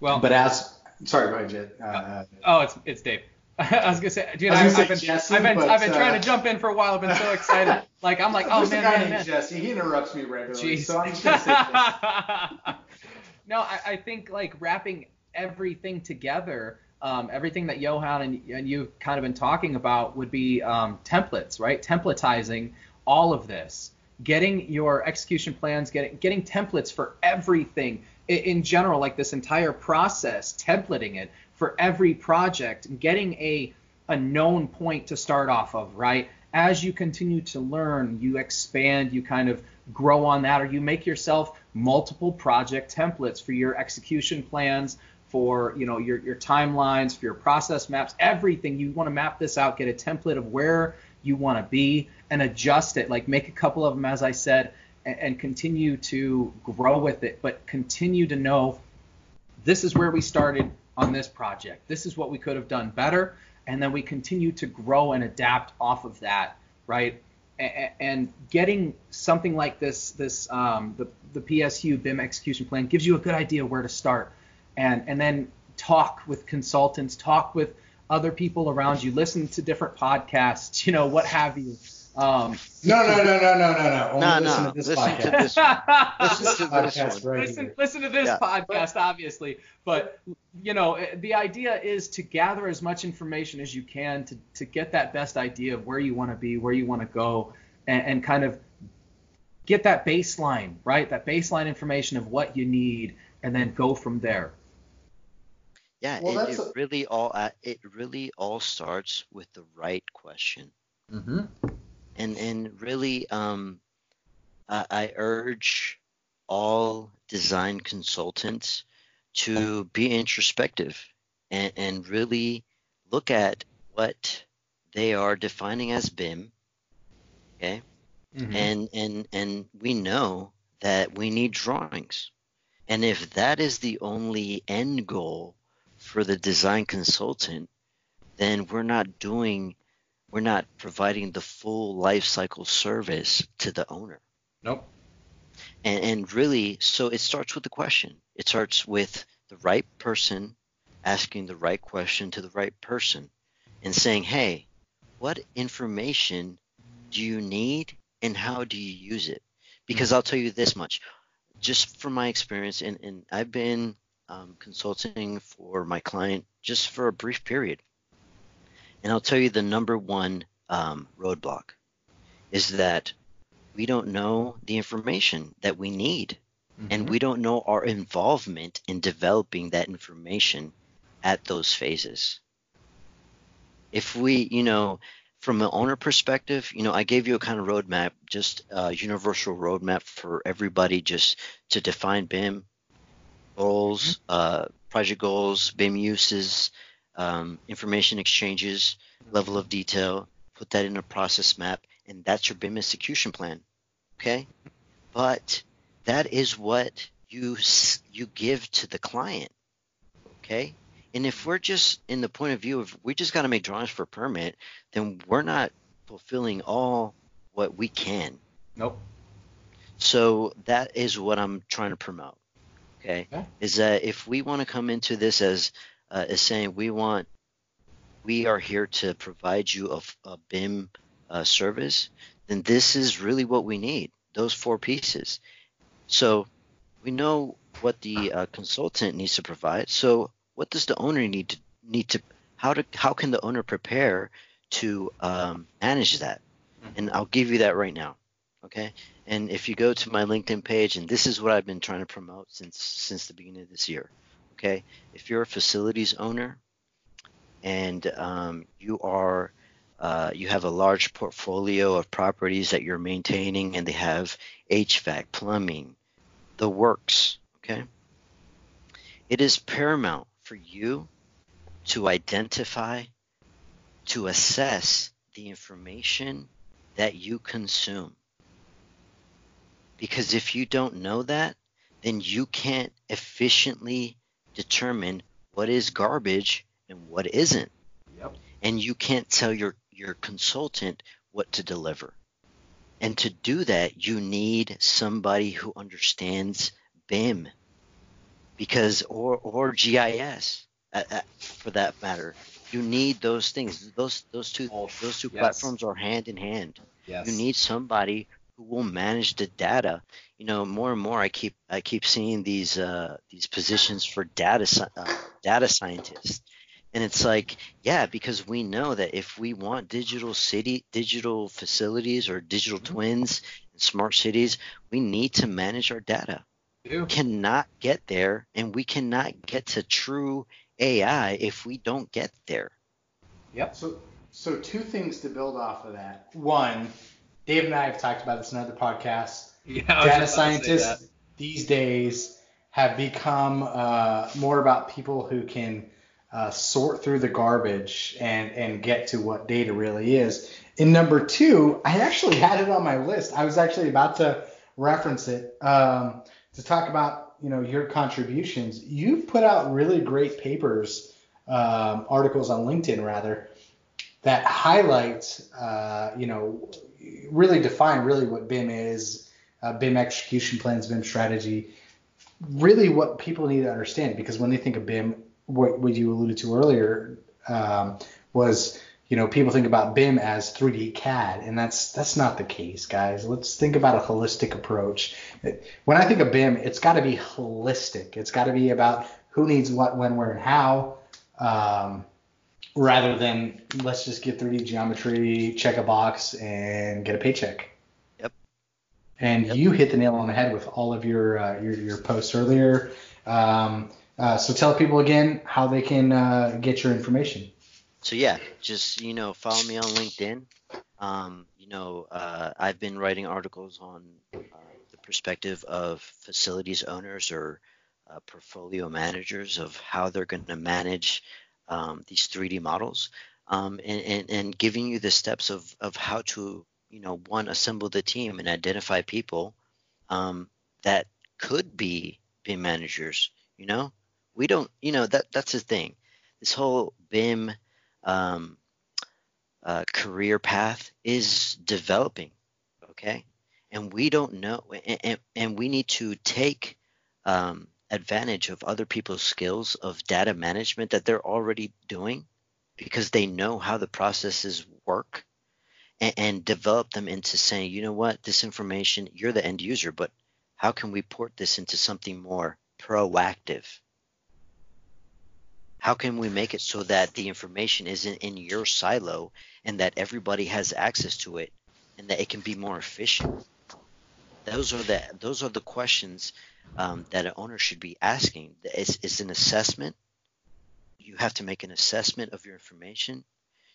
C: well,
A: but as sorry go ahead Jed. Uh,
C: oh, it's it's Dave. I was gonna say, dude,
A: I gonna
C: I've been,
A: Jesse,
C: I've been,
A: but,
C: I've been
A: uh,
C: trying to jump in for a while. I've been so excited. like I'm like, oh man, man, man.
A: Jesse he interrupts me regularly
C: Jeez.
A: so I'm just to say this.
C: no, I, I think like wrapping everything together, um, everything that Johan and, and you've kind of been talking about would be um, templates, right? Templatizing all of this, getting your execution plans, getting getting templates for everything in, in general, like this entire process, templating it for every project, getting a a known point to start off of, right? As you continue to learn, you expand, you kind of grow on that, or you make yourself multiple project templates for your execution plans, for you know your your timelines, for your process maps, everything. You want to map this out, get a template of where you want to be, and adjust it. Like make a couple of them, as I said, and, and continue to grow with it, but continue to know this is where we started on this project. This is what we could have done better, and then we continue to grow and adapt off of that, right? And getting something like this, this um, the the PSU BIM execution plan gives you a good idea where to start, and and then talk with consultants, talk with other people around you, listen to different podcasts, you know, what have you. Um,
A: no no no no no no no only
D: No,
A: listen
D: no,
A: to this
D: listen to
A: podcast
D: this one. Listen to this
A: podcast right
C: listen, listen to this
D: Yeah.
C: podcast, obviously. But you know, eh, the idea is to gather as much information as you can to to get that best idea of where you want to be, where you want to go, and, and kind of get that baseline, right? That baseline information of what you need, and then go from there.
D: Yeah,
A: Well,
D: it, it
A: a-
D: really all uh, it really all starts with the right question.
A: mm-hmm.
D: And and really um I, I urge all design consultants to be introspective and, and really look at what they are defining as BIM. Okay. And and and we know that we need drawings. And if that is the only end goal for the design consultant, then we're not doing we're not providing the full life cycle service to the owner.
C: Nope.
D: And, and really, so it starts with the question. It starts with the right person asking the right question to the right person and saying, hey, what information do you need and how do you use it? Because I'll tell you this much, just from my experience, and, and I've been um, consulting for my client just for a brief period. And I'll tell you the number one um, roadblock is that we don't know the information that we need. Mm-hmm. And we don't know our involvement in developing that information at those phases. If we, you know, from an owner perspective, you know, I gave you a kind of roadmap, just a universal roadmap for everybody just to define BIM goals, mm-hmm. uh, project goals, BIM uses, um, information exchanges, level of detail, put that in a process map, and that's your BIM execution plan. Okay, but that is what you you give to the client. Okay, and if we're just in the point of view of we just got to make drawings for a permit, then we're not fulfilling all what we can.
C: Nope.
D: So that is what I'm trying to promote. Okay, okay. is that if we want to come into this as uh, as saying we want we are here to provide you a, a BIM uh, service, then this is really what we need. Those four pieces. So we know what the uh, consultant needs to provide. So what does the owner need to need to how to how can the owner prepare to um, manage that? And I'll give you that right now. Okay. And if you go to my LinkedIn page, and this is what I've been trying to promote since since the beginning of this year. Okay. If you're a facilities owner and um, you are uh, you have a large portfolio of properties that you're maintaining and they have HVAC, plumbing, the works, okay? It is paramount for you to identify, to assess the information that you consume. Because if you don't know that, then you can't efficiently determine what is garbage and what isn't. Yep. And you can't tell your your consultant what to deliver. And to do that, you need somebody who understands BIM because or or GIS uh, uh, for that matter. You need those things. Those those two oh, those two yes. platforms are hand in hand. Yes. You need somebody who will manage the data. You know, more and more I keep I keep seeing these uh, these positions for data uh, data scientists and it's like, yeah, because we know that if we want digital city, digital facilities or digital mm-hmm. twins and smart cities, we need to manage our data. We cannot get there and we cannot get to true AI if we don't get there.
A: Yep. So so two things to build off of that. One, Dave and I have talked about this in other podcasts. Yeah, Data scientists these days have become uh, more about people who can uh, sort through the garbage and and get to what data really is. In number two, I actually had it on my list. I was actually about to reference it um, to talk about you know your contributions. You've put out really great papers, um, articles on LinkedIn rather, that highlight uh, you know really define really what BIM is, uh, BIM execution plans, BIM strategy. Really, what people need to understand because when they think of BIM, what, what you alluded to earlier um, was you know people think about BIM as 3D CAD, and that's that's not the case, guys. Let's think about a holistic approach. When I think of BIM, it's got to be holistic. It's got to be about who needs what, when, where, and how, um, rather than let's just get 3D geometry, check a box, and get a paycheck.
D: Yep.
A: And yep. you hit the nail on the head with all of your uh, your, your posts earlier. Um, uh, so tell people again how they can uh, get your information.
D: So yeah, just you know follow me on LinkedIn. Um, you know uh, I've been writing articles on uh, the perspective of facilities owners or uh, portfolio managers of how they're going to manage um, these 3D models, um, and, and, and giving you the steps of of how to you know one assemble the team and identify people um, that could be BIM managers. You know, we don't, you know, that that's the thing. This whole BIM um, uh, career path is developing, okay, and we don't know, and, and we need to take um, advantage of other people's skills of data management that they're already doing because they know how the processes work and, and, develop them into saying, you know what, this information, you're the end user, but how can we port this into something more proactive? How can we make it so that the information isn't in your silo and that everybody has access to it and that it can be more efficient? Those are the those are the questions um, that an owner should be asking. It's, it's an assessment. You have to make an assessment of your information.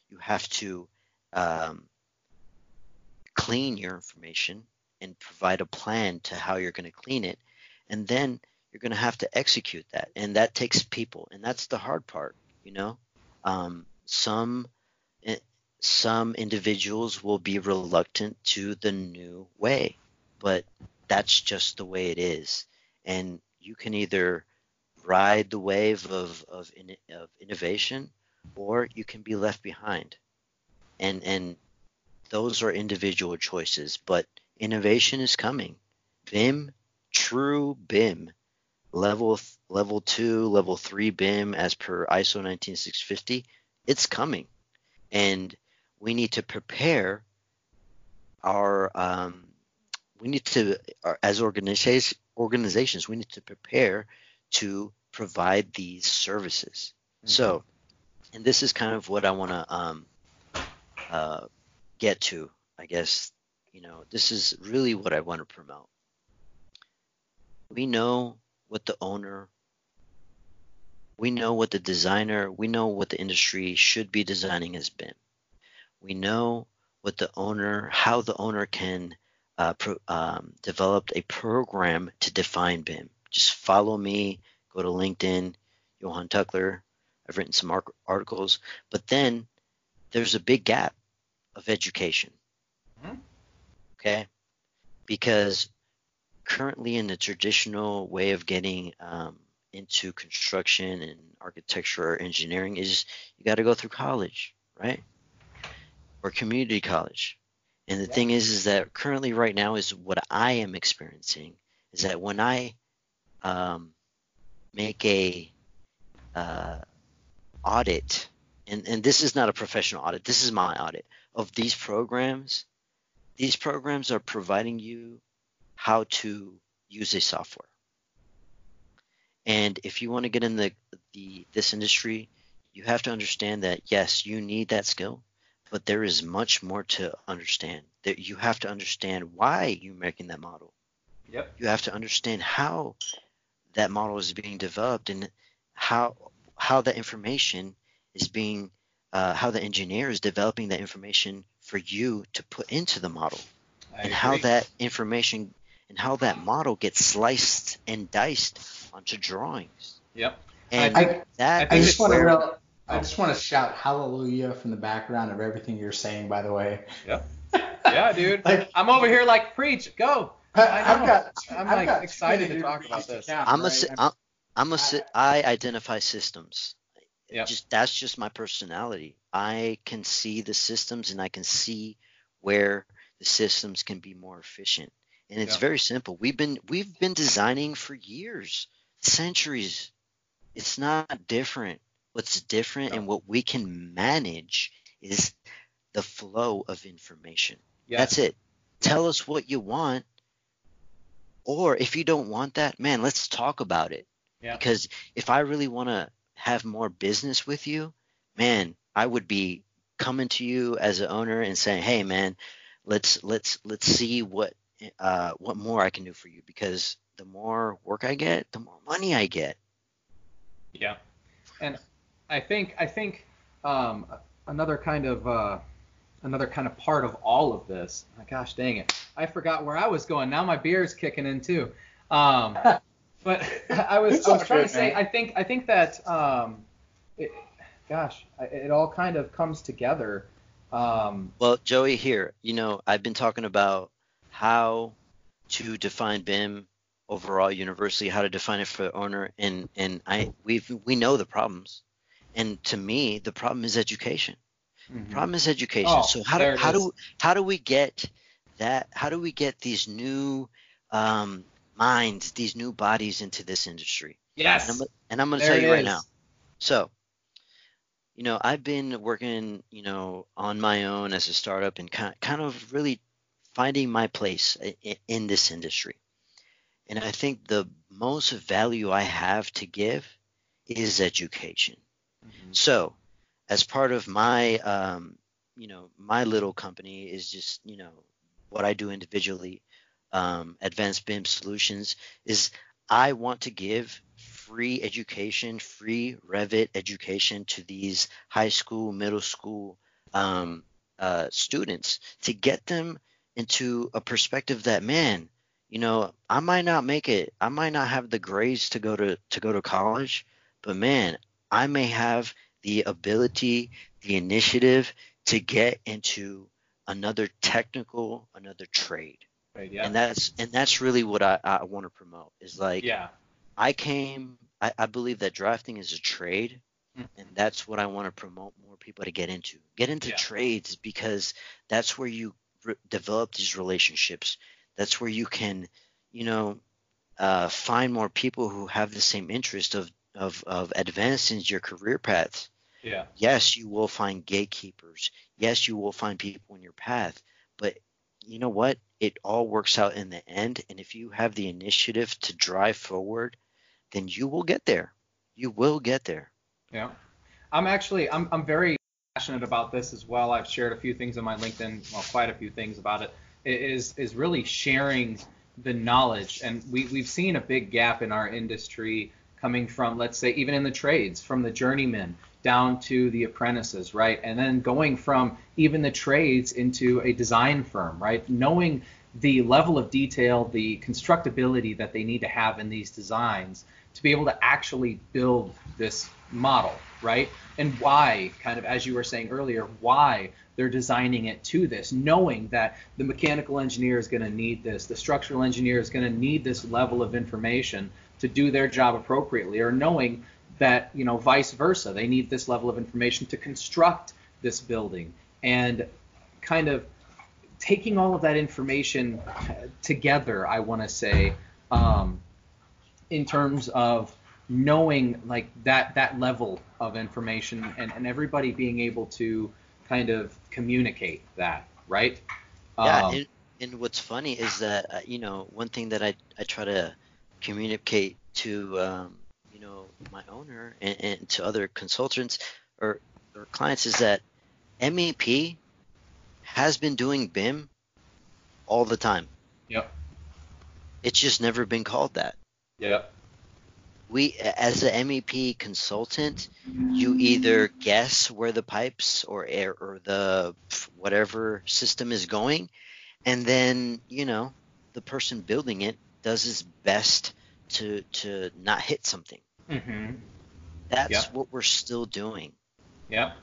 D: You have to um, clean your information and provide a plan to how you're going to clean it. And then you're going to have to execute that. And that takes people. And that's the hard part, you know? Um, some eh, some individuals will be reluctant to the new way, but that's just the way it is. And you can either ride the wave of, of, of innovation or you can be left behind. And, and those are individual choices, but innovation is coming. BIM, true BIM, level level two, level three BIM as per ISO 19650, it's coming, and we need to prepare our um, we need to as organizations organizations we need to prepare to provide these services. Mm-hmm. So, and this is kind of what I want to um, uh, get to, I guess, you know, this is really what I want to promote. We know what the owner, we know what the designer, we know what the industry should be designing has been. We know what the owner, how the owner can uh, pro, um, develop a program to define BIM. Just follow me, go to LinkedIn, Johan Tuckler. I've written some articles, but then there's a big gap of education. Mm-hmm. Okay? Because currently, in the traditional way of getting um, into construction and architecture or engineering, is you got to go through college, right? Or community college. And the yeah. thing is, is that currently, right now, is what I am experiencing is that when I um, make a uh, audit, and, and this is not a professional audit, this is my audit of these programs, these programs are providing you how to use a software. And if you want to get in the, the this industry, you have to understand that yes, you need that skill, but there is much more to understand. That you have to understand why you're making that model.
C: Yep.
D: You have to understand how that model is being developed and how how that information is being uh, how the engineer is developing that information for you to put into the model I and agree. how that information and how that model gets sliced and diced onto drawings.
C: Yep.
A: And I, that I, I just want to real, I oh. just want to shout hallelujah from the background of everything you're saying. By the way.
C: Yep. Yeah, dude. like, I'm over here like preach, go. I, have got. I'm I've like got excited to talk about this.
D: I'm right? a. I'm, I'm a. I identify systems. Yep. Just that's just my personality. I can see the systems and I can see where the systems can be more efficient. And it's yep. very simple. We've been we've been designing for years, centuries. It's not different. What's different yep. and what we can manage is the flow of information. Yes. That's it. Tell us what you want. Or if you don't want that, man, let's talk about it. Yeah. Because if I really want to have more business with you, man, I would be coming to you as an owner and saying, "Hey, man, let's let's let's see what uh, what more I can do for you." Because the more work I get, the more money I get.
C: Yeah, and I think I think um, another kind of uh, another kind of part of all of this. Oh, gosh, dang it, I forgot where I was going. Now my beer is kicking in too. Um, But I was I was trying to say I think I think that um, it, gosh, it all kind of comes together. Um,
D: well, Joey, here, you know, I've been talking about how to define BIM overall universally, how to define it for the owner, and and I we we know the problems, and to me, the problem is education. Mm-hmm. The problem is education. Oh, so how do how is. do how do we get that? How do we get these new um, minds, these new bodies into this industry.
C: Yes.
D: And I'm, and I'm going to tell you is. right now. So, you know, I've been working, you know, on my own as a startup and kind kind of really finding my place in, in this industry. And I think the most value I have to give is education. Mm-hmm. So, as part of my, um, you know, my little company is just, you know, what I do individually, um, Advanced BIM Solutions, is I want to give free education, free Revit education to these high school, middle school um, uh, students to get them into a perspective that, man, you know, I might not make it. I might not have the grades to go to to go to college, but man, I may have the ability, the initiative to get into another technical, another trade.
C: Right, yeah.
D: And that's and that's really what I, I want to promote is like
C: yeah.
D: I came I, I believe that drafting is a trade
C: Mm.
D: and that's what I want to promote more people to get into. Get into
C: Yeah.
D: trades because that's where you re- develop these relationships. That's where you can, you know, uh, find more people who have the same interest of of of advancing your career paths.
C: Yeah.
D: Yes, you will find gatekeepers. Yes, you will find people in your path, but you know what? It all works out in the end. And if you have the initiative to drive forward, then you will get there. You will get there.
C: Yeah. I'm actually I'm I'm very passionate about this as well. I've shared a few things on my LinkedIn, well, quite a few things about it. It Is is really sharing the knowledge, and we we've seen a big gap in our industry coming from, let's say, even in the trades, from the journeymen down to the apprentices, right, and then going from even the trades into a design firm, right, knowing the level of detail, the constructability that they need to have in these designs to be able to actually build this model, right? And why, kind of as you were saying earlier, why they're designing it to this, knowing that the mechanical engineer is going to need this, the structural engineer is going to need this level of information to do their job appropriately, or knowing that, you know, vice versa, they need this level of information to construct this building. And kind of taking all of that information together, I want to say, um, in terms of knowing like that that level of information and, and everybody being able to kind of communicate that, right?
D: Yeah,
C: Um,
D: and, and what's funny is that uh, you know one thing that I, I try to communicate to um, you know my owner and, and to other consultants or, or clients is that MEP has been doing BIM all the time.
C: Yep.
D: It's just never been called that.
C: Yep.
D: we as an MEP consultant, you either guess where the pipes or air or the whatever system is going, and then you know the person building it does his best to to not hit something.
C: Mm-hmm.
D: That's
C: Yeah.
D: what we're still doing.
C: Yep.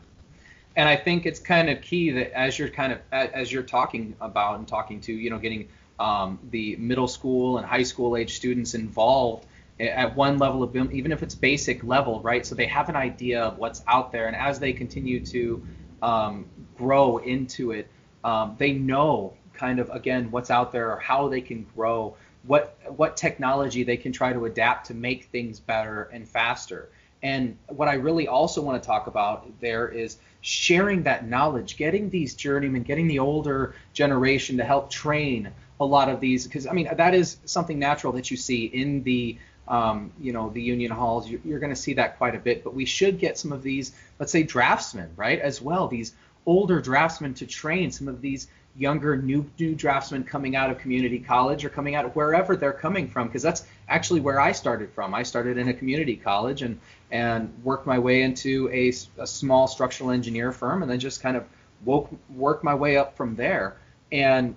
C: And I think it's kind of key that as you're kind of as you're talking about and talking to, you know, getting um, the middle school and high school age students involved at one level of even if it's basic level, right? So they have an idea of what's out there, and as they continue to um, grow into it, um, they know kind of again what's out there or how they can grow, what what technology they can try to adapt to make things better and faster. And what I really also want to talk about there is sharing that knowledge, getting these journeymen, getting the older generation to help train a lot of these, because I mean that is something natural that you see in the um, you know the union halls. You're, you're going to see that quite a bit, but we should get some of these, let's say draftsmen, right, as well. These older draftsmen to train some of these younger new new draftsmen coming out of community college or coming out of wherever they're coming from because that's actually where I started from. I started in a community college and and worked my way into a, a small structural engineer firm and then just kind of woke worked my way up from there. And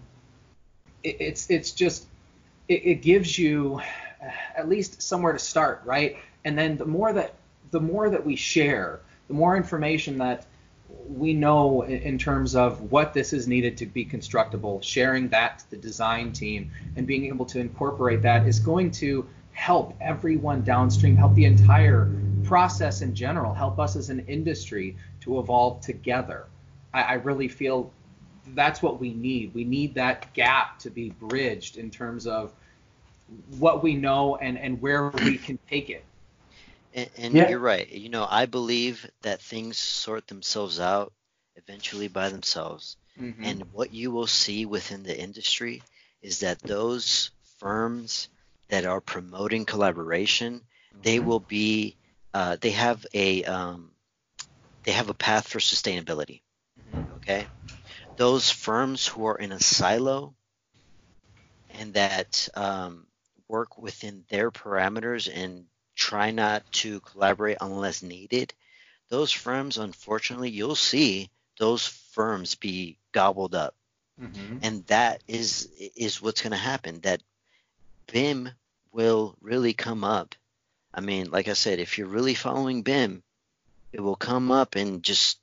C: it, it's it's just it, it gives you uh, at least somewhere to start, right? And then the more that the more that we share, the more information that we know in terms of what this is needed to be constructible, sharing that to the design team and being able to incorporate that is going to help everyone downstream, help the entire process in general, help us as an industry to evolve together. I, I really feel that's what we need. We need that gap to be bridged in terms of what we know and, and where we can take it.
D: And, and
A: Yeah.
D: you're right. You know, I believe that things sort themselves out eventually by themselves.
C: Mhm.
D: And what you will see within the industry is that those firms that are promoting collaboration, they
C: Mhm.
D: will be, uh, they have a, um, they have a path for sustainability. Okay, those firms who are in a silo and that um, work within their parameters and try not to collaborate unless needed, those firms, unfortunately, you'll see those firms be gobbled up. Mm-hmm. And that is is what's going to happen. That BIM will really come up. I mean, like I said, if you're really following BIM, it will come up and just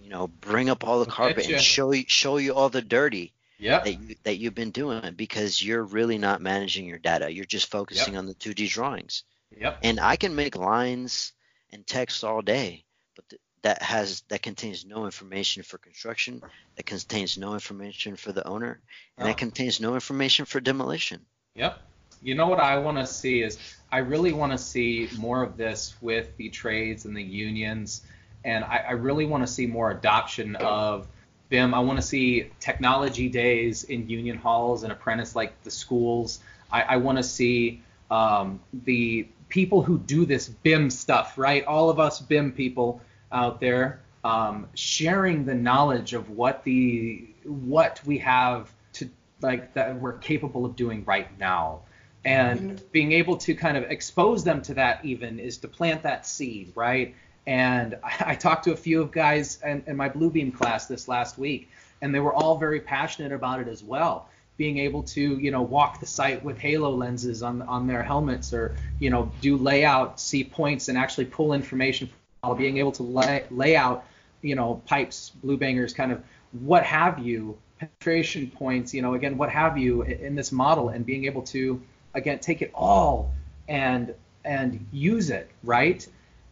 D: you know bring up all the carpet and show you show you all the dirty
C: yep.
D: that you, that you've been doing because you're really not managing your data. You're just focusing yep. on the 2D drawings.
C: Yep.
D: And I can make lines and text all day, but th- that has that contains no information for construction, that contains no information for the owner, and oh. that contains no information for demolition.
C: Yep. You know what I want to see is I really want to see more of this with the trades and the unions, and I, I really want to see more adoption of BIM. I want to see technology days in union halls and apprentice like the schools. I, I want to see um, the people who do this BIM stuff, right? All of us BIM people out there um, sharing the knowledge of what the what we have to like that we're capable of doing right now and mm-hmm. being able to kind of expose them to that even is to plant that seed right and i, I talked to a few of guys in, in my bluebeam class this last week and they were all very passionate about it as well being able to you know walk the site with HoloLenses on on their helmets or you know do layout see points and actually pull information while being able to lay, lay out you know pipes blue bangers kind of what have you penetration points you know again what have you in this model and being able to again take it all and and use it right?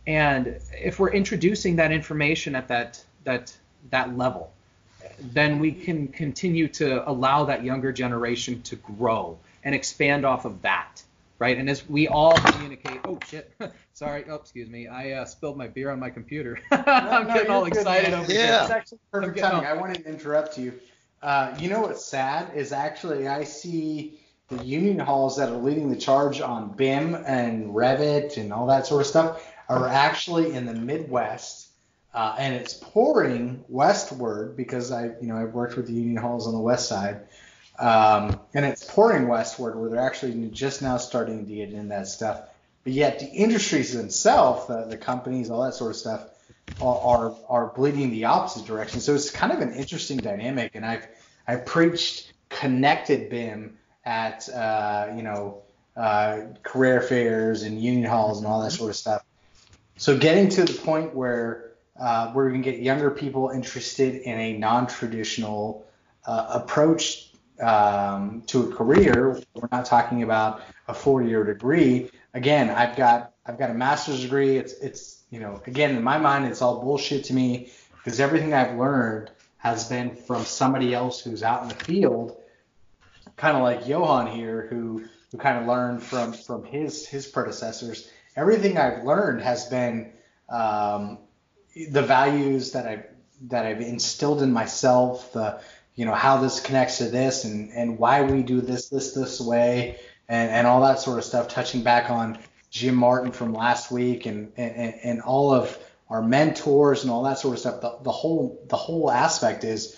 C: And if we're introducing that information at that that that level then we can continue to allow that younger generation to grow and expand off of that right? And as we all communicate oh shit. Sorry. Oh excuse me. I uh, spilled my beer on my computer. I'm no, getting all excited over
A: yeah. here it's actually perfect timing. I wanted to interrupt you. Uh, you know what's sad is actually i see the union halls that are leading the charge on BIM and Revit and all that sort of stuff are actually in the Midwest, uh, and it's pouring westward because I, you know, I've worked with the union halls on the west side, um, and it's pouring westward where they're actually just now starting to get in that stuff. But yet the industries themselves, the, the companies, all that sort of stuff, are, are are bleeding the opposite direction. So it's kind of an interesting dynamic, and I've I've preached connected BIM at uh, you know uh, career fairs and union halls and all that sort of stuff. So getting to the point where uh, we're going to get younger people interested in a non-traditional uh, approach um, to a career. We're not talking about a four-year degree. Again, I've got I've got a master's degree. It's it's you know again in my mind it's all bullshit to me because everything I've learned has been from somebody else who's out in the field kind of like Johan here, who who kind of learned from from his his predecessors. Everything I've learned has been um, the values that I've that I've instilled in myself. The you know how this connects to this and and why we do this this this way and and all that sort of stuff. Touching back on Jim Martin from last week and and and all of our mentors and all that sort of stuff. The, the whole the whole aspect is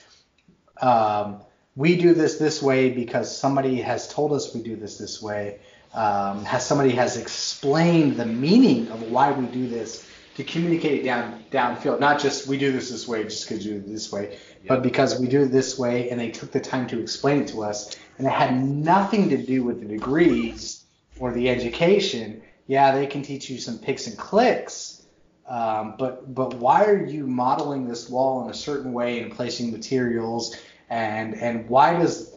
A: um, we do this this way because somebody has told us we do this this way. Um, has somebody has explained the meaning of why we do this to communicate it down downfield. Not just we do this this way just because you do it this way, yep. but because we do it this way and they took the time to explain it to us, and it had nothing to do with the degrees or the education. Yeah, they can teach you some picks and clicks, um, but but why are you modeling this wall in a certain way and placing materials and and why does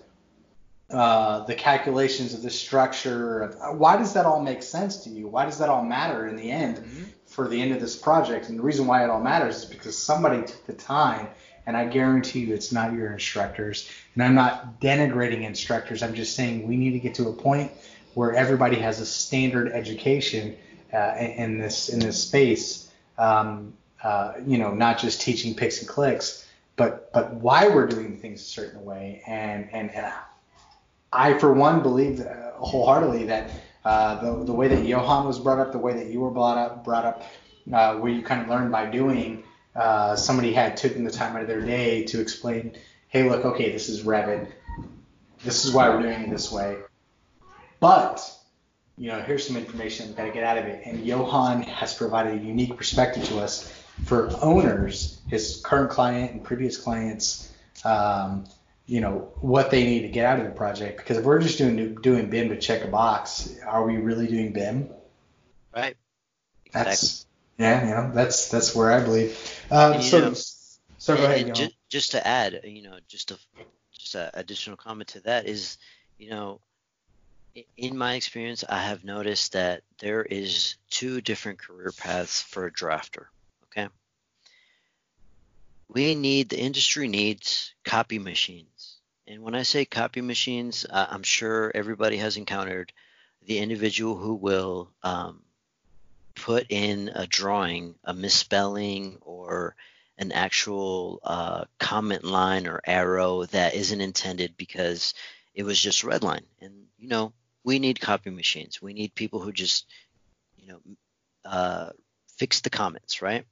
A: uh, the calculations of this structure why does that all make sense to you why does that all matter in the end mm-hmm. For the end of this project. And the reason why it all matters is because somebody took the time and I guarantee you it's not your instructors. And I'm not denigrating instructors. I'm just saying we need to get to a point where everybody has a standard education uh, in this in this space. Um, uh, you know not just teaching picks and clicks but but why we're doing things a certain way. And and, and I for one believe uh, wholeheartedly that uh, the the way that Johan was brought up, the way that you were brought up brought up, uh, where you kind of learn by doing. uh, somebody had taken the time out of their day to explain, hey, look, okay, this is Revit. This is why we're doing it this way. But, you know, here's some information we've got to get out of it. And Johan has provided a unique perspective to us for owners, his current client and previous clients, um, you know, what they need to get out of the project. Because if we're just doing doing BIM to check a box, are we really doing BIM?
D: Right.
A: Exactly. That's yeah, you know, that's that's where I believe. Uh, so, know, so go ahead.
D: Just, just, to add, you know, just a just an additional comment to that is, you know, in my experience, I have noticed that there is two different career paths for a drafter. Okay. We need the industry needs copy machines, and when I say copy machines, I'm sure everybody has encountered the individual who will um, put in a drawing a misspelling or an actual uh, comment line or arrow that isn't intended because it was just red line. And you know, we need copy machines. We need people who just, you know, uh, fix the comments, right?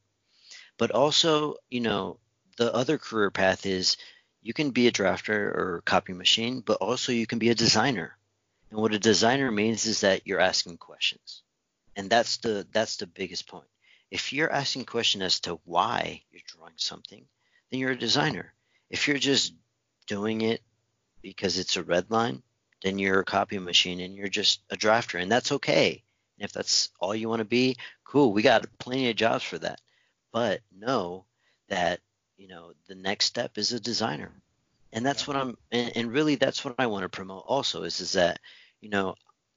D: But also, you know, the other career path is you can be a drafter or copy machine, but also you can be a designer. And what a designer means is that you're asking questions. And that's the that's the biggest point. If you're asking question as to why you're drawing something then you're a designer. If you're just doing it because it's a red line then you're a copy machine and you're just a drafter and that's okay. And if that's all you want to be cool we got plenty of jobs for that. But know that you know the next step is a designer and that's what i'm and, and really that's what i want to promote also is is that you know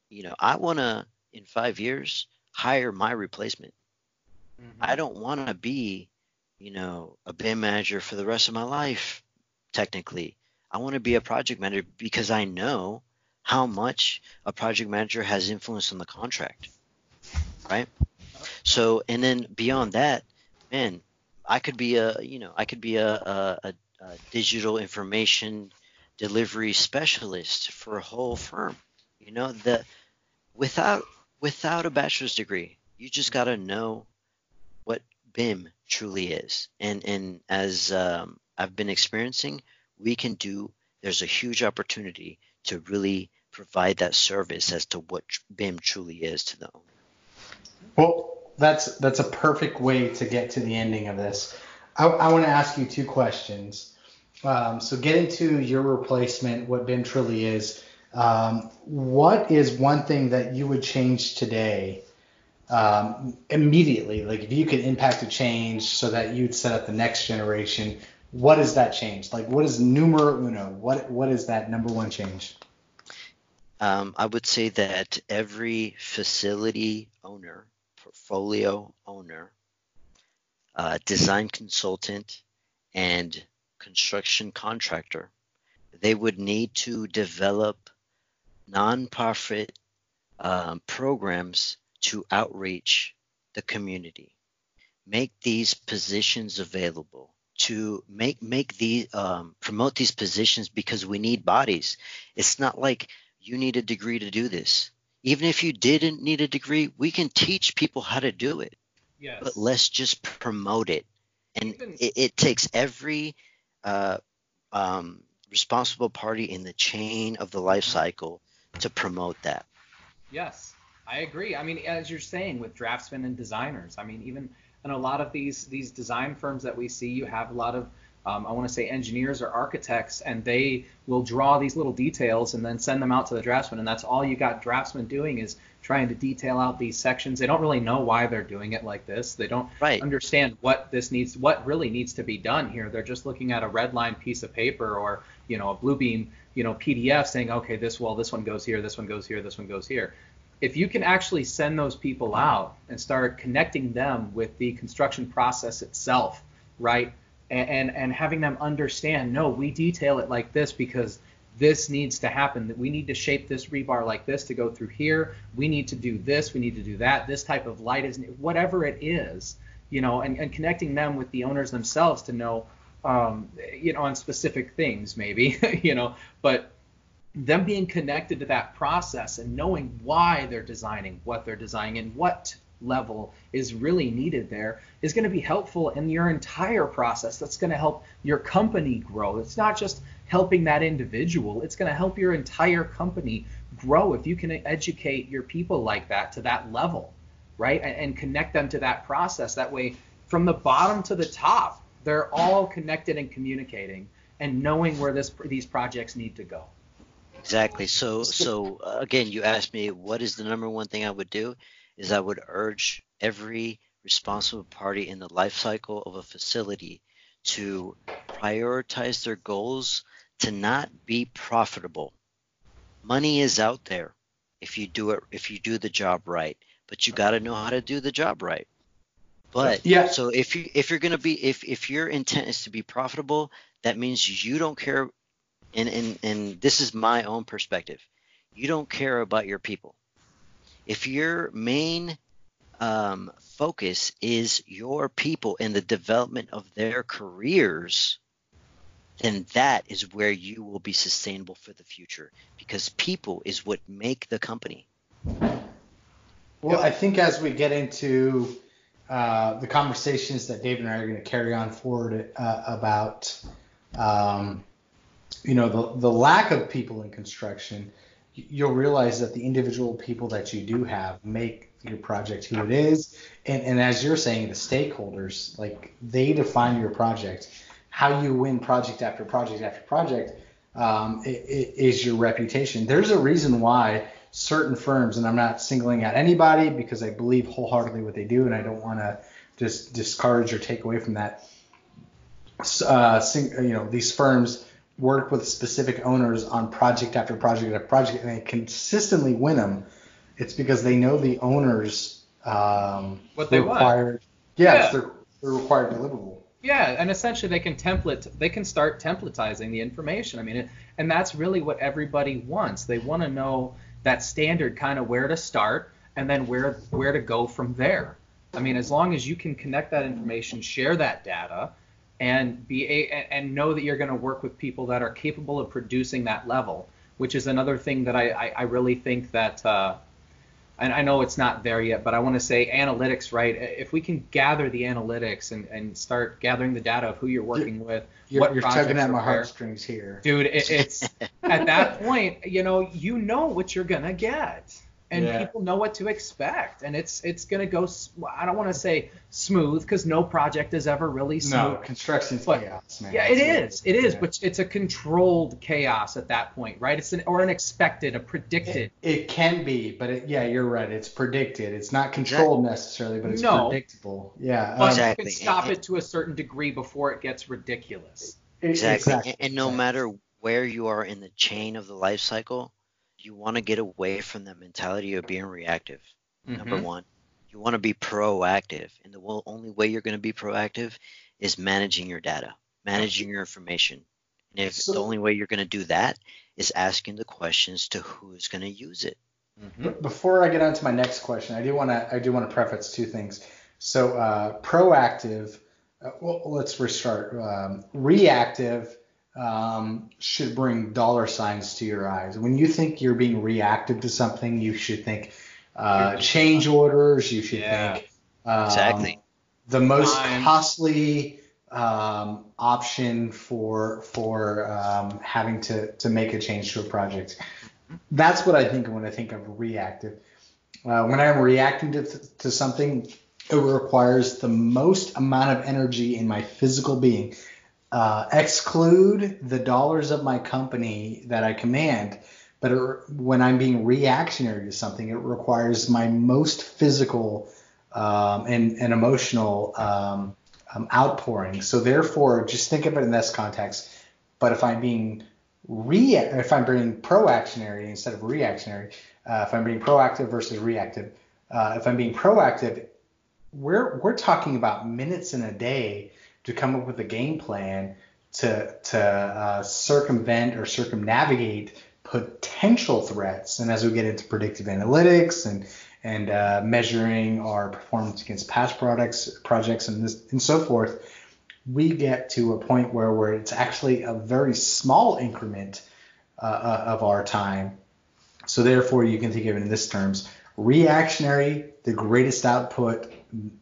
D: you know i want to in five years hire my replacement. Mm-hmm. I don't want to be, you know, a BIM manager for the rest of my life, technically. I want to be a project manager because I know how much a project manager has influence on the contract. Right? So, and then beyond that, man, I could be a, you know, I could be a, a, a, a digital information delivery specialist for a whole firm. You know, the without without a bachelor's degree. You just got to know what BIM truly is. And and as um, I've been experiencing, we can do. There's a huge opportunity to really provide that service as to what BIM truly is to the owner.
A: Well, that's that's a perfect way to get to the ending of this. I, I want to ask you two questions. Um, so getting to your replacement, what BIM truly is, um, what is one thing that you would change today um, immediately? Like if you could impact a change so that you'd set up the next generation, what is that change? Like what is numero uno? What what is that number one change?
D: Um, I would say that every facility owner, portfolio owner, uh, design consultant, and construction contractor, they would need to develop nonprofit um, programs to outreach the community. Make these positions available to make make the um, promote these positions because we need bodies. It's not like you need a degree to do this. Even if you didn't need a degree, we can teach people how to do it. Yes. But let's just promote it, and Even, it, it, takes every uh, um, responsible party in the chain of the life cycle to promote that.
C: Yes, I agree. I mean, as you're saying with draftsmen and designers, I mean, even in a lot of these these design firms that we see, you have a lot of um, I want to say engineers or architects, and they will draw these little details and then send them out to the draftsman, and that's all you got draftsmen doing is trying to detail out these sections. They don't really know why they're doing it like this. They don't right. understand what this needs, what really needs to be done here. They're just looking at a red line piece of paper or you know a Bluebeam you know PDF saying, okay, this well, this one goes here, this one goes here, this one goes here. If you can actually send those people out and start connecting them with the construction process itself, right? And, and, and having them understand, no, we detail it like this because this needs to happen. That we need to shape this rebar like this to go through here. We need to do this. We need to do that. This type of light is whatever it is, you know, and, and connecting them with the owners themselves to know um, you know, on specific things maybe, you know, but them being connected to that process and knowing why they're designing what they're designing and what level is really needed there is going to be helpful in your entire process. That's going to help your company grow. It's not just helping that individual, it's going to help your entire company grow if you can educate your people like that to that level, right? And, and connect them to that process. That way, from the bottom to the top, they're all connected and communicating and knowing where this these projects need to go.
D: Exactly. So so uh, again, you asked me what is the number one thing I would do is I would urge every responsible party in the life cycle of a facility to prioritize their goals to not be profitable. Money is out there if you do it if you do the job right, but you got to know how to do the job right. But yeah. So if you if you're gonna be if if your intent is to be profitable, that means you don't care. And and and this is my own perspective. You don't care about your people. If your main um, focus is your people and the development of their careers, then that is where you will be sustainable for the future because people is what make the company.
A: Well, I think as we get into uh, the conversations that Dave and I are going to carry on forward uh, about, um, you know, the, the lack of people in construction, you'll realize that the individual people that you do have make your project who it is. And, and as you're saying, the stakeholders, like they define your project. How you win project after project after project um, is your reputation. There's a reason why certain firms, and I'm not singling out anybody because I believe wholeheartedly what they do, and I don't want to just discourage or take away from that. Uh, sing, you know, these firms work with specific owners on project after project after project, and they consistently win them. It's because they know the owners um,
C: what they required. Want.
A: Yes, yeah. they're, they're required deliverable.
C: Yeah, and essentially they can template, they can start templatizing the information. I mean, it, and that's really what everybody wants. They want to know that standard kind of where to start and then where where to go from there. I mean, as long as you can connect that information, share that data, and be a, and know that you're going to work with people that are capable of producing that level, which is another thing that I I, I really think that. Uh, and I know it's not there yet, but I want to say analytics, right? If we can gather the analytics and, and start gathering the data of who you're working with,
A: you're, what you're tugging at my heartstrings here,
C: dude. It, it's at that point, you know, you know what you're gonna get and yeah. people know what to expect and it's it's going to go i don't want to say smooth because no project is ever really smooth no
A: construction's but, chaos man
C: yeah it is it is yeah. but it's a controlled chaos at that point right it's an or an expected a predicted
A: it, it can be but it, yeah you're right it's predicted it's not controlled necessarily but it's no. predictable yeah um,
C: but exactly. you can stop it to a certain degree before it gets ridiculous
D: exactly, exactly. and no matter where you are in the chain of the life cycle you want to get away from that mentality of being reactive. Mm-hmm. Number one, you want to be proactive, and the only way you're going to be proactive is managing your data, managing your information. And if so, the only way you're going to do that is asking the questions to who's going to use it.
A: Mm-hmm. Before I get on to my next question, I do want to I do want to preface two things. So uh, proactive. Uh, well, let's restart. Um, reactive um, should bring dollar signs to your eyes. When you think you're being reactive to something, you should think uh, change orders. You should yeah, think
D: um, exactly
A: the most Time. costly um, option for for um, having to to make a change to a project. That's what I think when I think of reactive. Uh, when I'm reacting to, to something, it requires the most amount of energy in my physical being uh, exclude the dollars of my company that I command. But it, when I'm being reactionary to something, it requires my most physical um, and, and, emotional um, um, outpouring. So therefore, just think of it in this context. But if I'm being re if I'm being proactionary instead of reactionary, uh, if I'm being proactive versus reactive, uh, if I'm being proactive, we're we're talking about minutes in a day to come up with a game plan to to uh, circumvent or circumnavigate potential threats. And as we get into predictive analytics and and uh, measuring our performance against past products projects and this and so forth, we get to a point where where it's actually a very small increment uh, uh of our time. So therefore, you can think of it in this terms: reactionary, the greatest output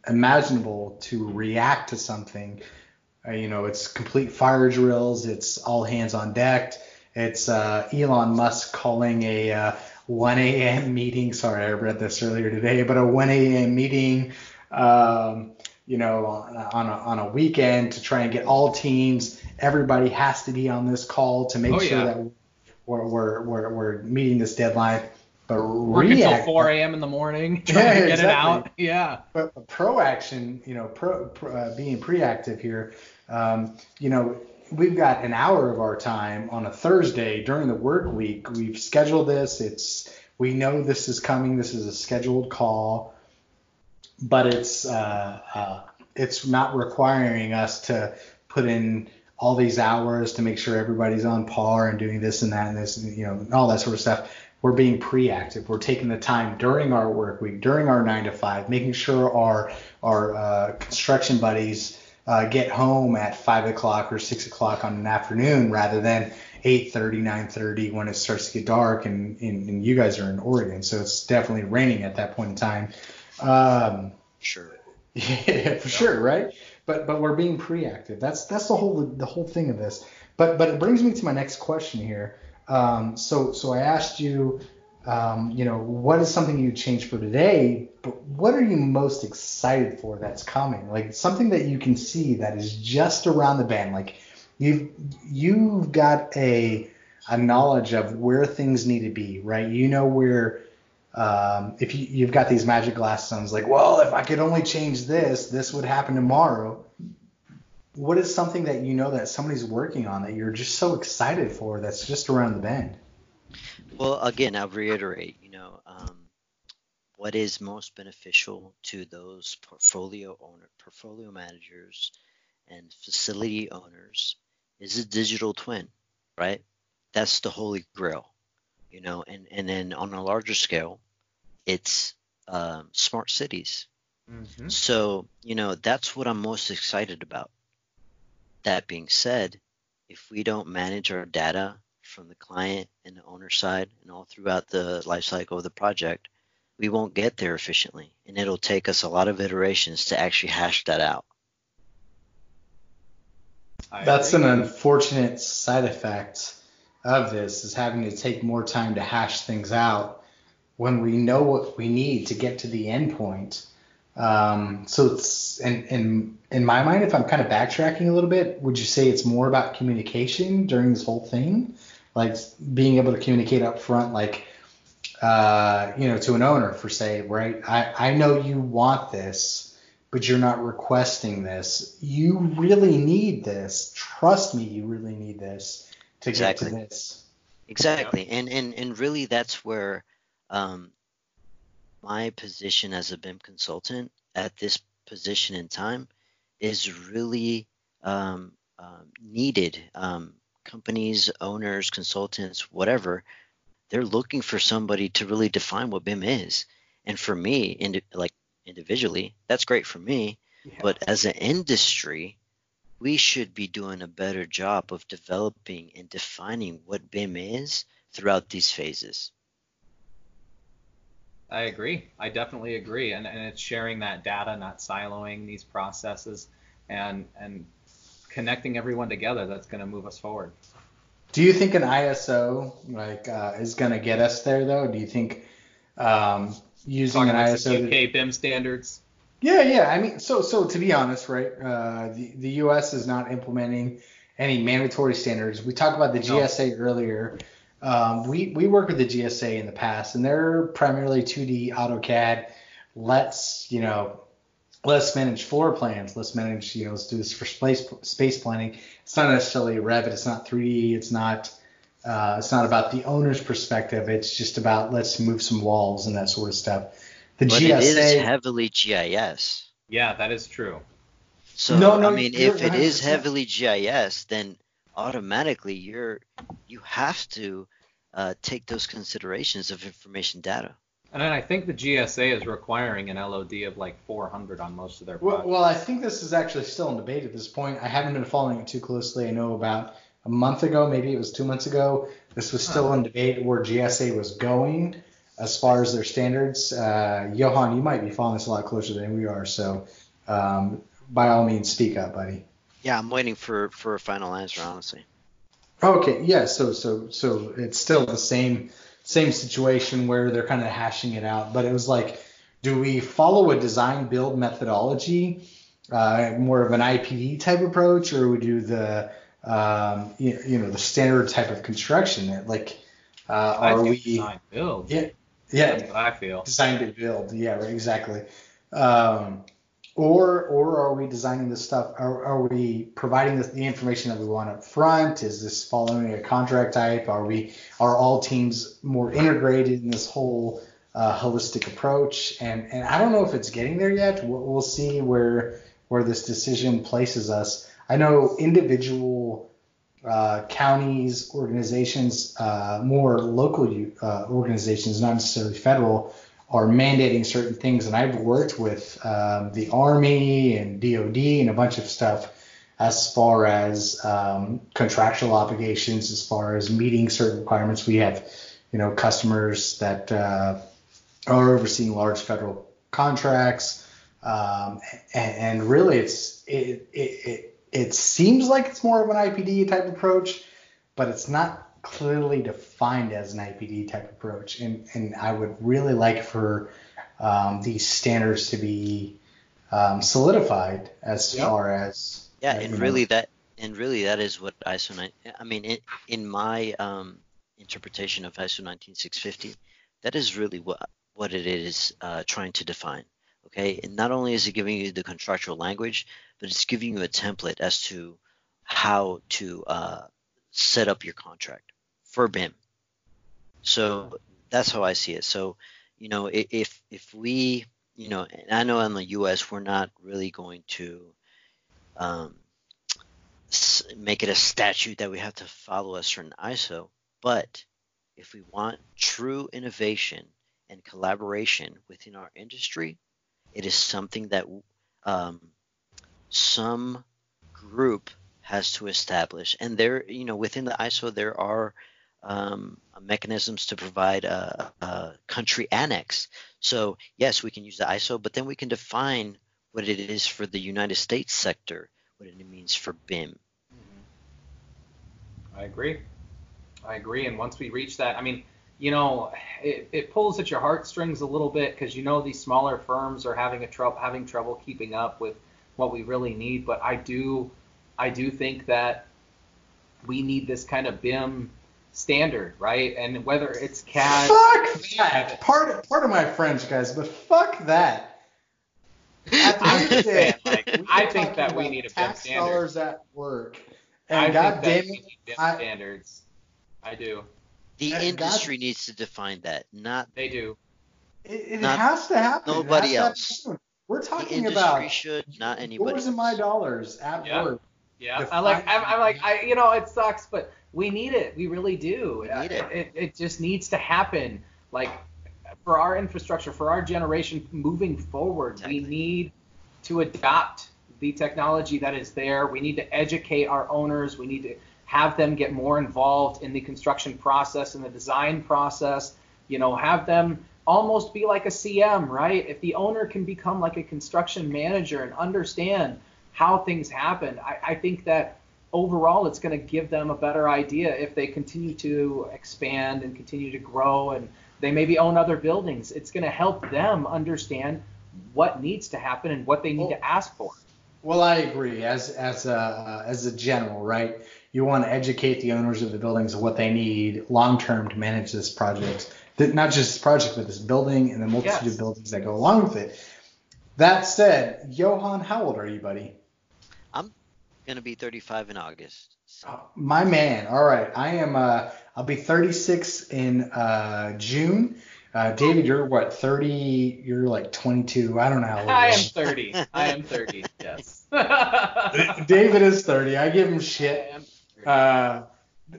A: imaginable to react to something. Uh, you know, it's complete fire drills. It's all hands on deck. It's uh, Elon Musk calling a uh, 1 a.m. meeting. Sorry, I read this earlier today, but a 1 a.m. meeting. Um, you know, on a, on a weekend to try and get all teams. Everybody has to be on this call to make
C: Oh,
A: sure
C: yeah.
A: that we're, we're, we're, we're meeting this deadline. But
C: Work until
A: react,
C: 4 a.m. in the morning, trying
A: Yeah,
C: to get it out. Yeah.
A: but pro action, you know, pro, pro uh, being pre-active here, um, you know, we've got an hour of our time on a Thursday during the work week. We've scheduled this. It's we know this is coming. This is a scheduled call, but it's uh, uh, it's not requiring us to put in all these hours to make sure everybody's on par and doing this and that and this, and, you know, all that sort of stuff. We're being pre-active. We're taking the time during our work week, during our nine to five, making sure our our uh, construction buddies uh, get home at five o'clock or six o'clock on an afternoon rather than 8:30, 9:30 when it starts to get dark and, and, and you guys are in Oregon, so it's definitely raining at that point in time. Um,
D: Sure.
A: yeah, for sure, right? But but we're being pre-active. That's that's the whole the whole thing of this. But but it brings me to my next question here. Um, so so I asked you, um, you know, what is something you change for today? But what are you most excited for that's coming? Like something that you can see that is just around the bend. Like you've you've got a a knowledge of where things need to be, right? You know where um, if you, you've got these magic glass stones, like, well, if I could only change this, this would happen tomorrow. What is something that you know that somebody's working on that you're just so excited for that's just around the bend?
D: Well, again, I'll reiterate, you know, um, what is most beneficial to those portfolio owner, portfolio managers and facility owners is a digital twin, right? That's the holy grail, you know, and, and then on a larger scale, it's um, smart cities.
C: Mm-hmm.
D: So, you know, that's what I'm most excited about. That being said, if we don't manage our data from the client and the owner side and all throughout the life cycle of the project, we won't get there efficiently. And it'll take us a lot of iterations to actually hash that out.
A: That's an unfortunate side effect of this is having to take more time to hash things out when we know what we need to get to the end point. Um, so it's in, in in my mind, if I'm kind of backtracking a little bit, would you say it's more about communication during this whole thing, like being able to communicate up front, like uh, you know, to an owner for say, right? I I know you want this, but you're not requesting this. You really need this. Trust me, you really need this to
D: Exactly.
A: get to this.
D: Exactly. And, and and really that's where um, my position as a BIM consultant at this position in time is really um, um, needed. Um, companies, owners, consultants, whatever, they're looking for somebody to really define what BIM is. And for me, indi- like individually, that's great for me. But as an industry, we should be doing a better job of developing and defining what BIM is throughout these phases.
C: I agree. I definitely agree. And, and it's sharing that data, not siloing these processes, and and connecting everyone together that's going to move us forward.
A: Do you think an ISO like uh, is going to get us there though? Do you think um, using
C: Talking
A: an ISO? to-
C: UK BIM standards.
A: Yeah, yeah. I mean, so so to be honest, right? Uh, the the U.S. is not implementing any mandatory standards. We talked about the
C: No.
A: GSA earlier. Um, we we worked with the GSA in the past, and they're primarily 2D AutoCAD. Let's you know, let's manage floor plans. Let's manage you know, let's do this for space space planning. It's not necessarily Revit. It's not 3D. It's not. Uh, it's not about the owner's perspective. It's just about let's move some walls and that sort of stuff. The
D: But
A: GSA.
D: it is heavily GIS.
C: Yeah, that is true.
D: So
A: No, no,
D: I mean, if it is heavily GIS, then automatically you're you have to uh, take those considerations of information data.
C: And then I think the GSA is requiring an LOD of like 400 on most of their
A: Well,
C: projects.
A: well, I think this is actually still in debate at this point. I haven't been following it too closely. I know about a month ago, maybe it was two months ago, this was still in debate where GSA was going. as far as their standards. Uh, Johan, you might be following this a lot closer than we are, so um, by all means, speak up, buddy.
D: Yeah, I'm waiting for for a final answer, honestly.
A: Okay, yeah, so so so it's still the same same situation where they're kind of hashing it out, but it was like, do we follow a design build methodology, uh, more of an IPD type approach, or we do the um, you, you know the standard type of construction? Like, uh, are we
C: design build?
A: Yeah, yeah.
C: I feel.
A: Design to build. Yeah, right, exactly. Um, or or are we designing this stuff? Are, are we providing the, the information that we want up front? Is this following a contract type? Are we are all teams more integrated in this whole uh, holistic approach? And and I don't know if it's getting there yet. We'll, we'll see where where this decision places us. I know individual uh, counties, organizations, uh, more local uh, organizations, not necessarily federal, are mandating certain things. And I've worked with um, the Army and DoD and a bunch of stuff as far as um, contractual obligations, as far as meeting certain requirements. We have, you know, customers that uh, are overseeing large federal contracts, um, and, and, really, it's it, it, it it seems like it's more of an IPD type approach, but it's not clearly defined as an IPD type approach, and and I would really like for um, these standards to be um, solidified as yep. far as
D: yeah, uh, and really that and really that is what ISO 9. I mean, in, in my um, interpretation of ISO 19650, that is really what what it is uh, trying to define. Okay, and not only is it giving you the contractual language, but it's giving you a template as to how to uh, set up your contract for BIM. So that's how I see it. So, you know, if if we, you know, and I know in the U.S. we're not really going to um, make it a statute that we have to follow a certain ISO, but if we want true innovation and collaboration within our industry, it is something that um, some group has to establish. And there, you know, within the ISO, there are um, mechanisms to provide a, a, country annex. So yes, we can use the ISO, but then we can define what it is for the United States sector, what it means for BIM.
C: Mm-hmm. I agree. I agree. And once we reach that, I mean, you know, it, it pulls at your heartstrings a little bit because you know these smaller firms are having a trouble having trouble keeping up with what we really need. But I do, I do think that we need this kind of BIM standard, right? And whether it's CAD.
A: Fuck that. Part of, part of my French, guys, but fuck that.
C: I, day, like, I think that we need a
A: tax
C: BIM standard.
A: dollars at work.
C: And I God think that BIM I, standards. I do.
D: The industry God, needs to define that, not
C: they do.
A: It, it not, has to happen.
D: Nobody else.
A: We're talking
D: the
A: about
D: industry should, not anybody.
A: Yours and my dollars at
C: yeah.
A: work.
C: Yeah, I like. I'm, I'm like. I. You know, it sucks, but we need it. We really do.
D: We need it.
C: Uh, it. It just needs to happen. Like for our infrastructure, for our generation moving forward, we need to adopt the technology that is there. We need to educate our owners. We need to have them get more involved in the construction process and the design process. You know, have them almost be like a CM, right? If the owner can become like a construction manager and understand how things happen, I, I think that overall it's going to give them a better idea if they continue to expand and continue to grow and they maybe own other buildings. It's going to help them understand what needs to happen and what they need well, to ask for.
A: Well, I agree. As as a as a general, right? You want to educate the owners of the buildings of what they need long term to manage this project. Not just this project, but this building and the multitude yes. of buildings that go along with it. That said, Johan, how old are you, buddy?
D: Gonna be 35 in August. So.
A: Oh, my man. All right, I am. Uh, I'll be 36 in uh, June. Uh, David, you're what 30? You're like 22. I don't know how old
C: I am 30. I am 30. Yes.
A: David is 30. I give him shit. Uh,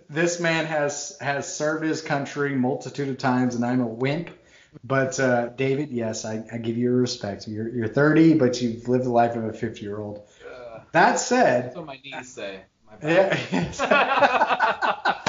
A: this man has has served his country multitude of times, and I'm a wimp. But uh, David, yes, I, I give you respect. You're you're 30, but you've lived the life of a 50 year old. That said,
C: that's what my knees say. My
A: yeah.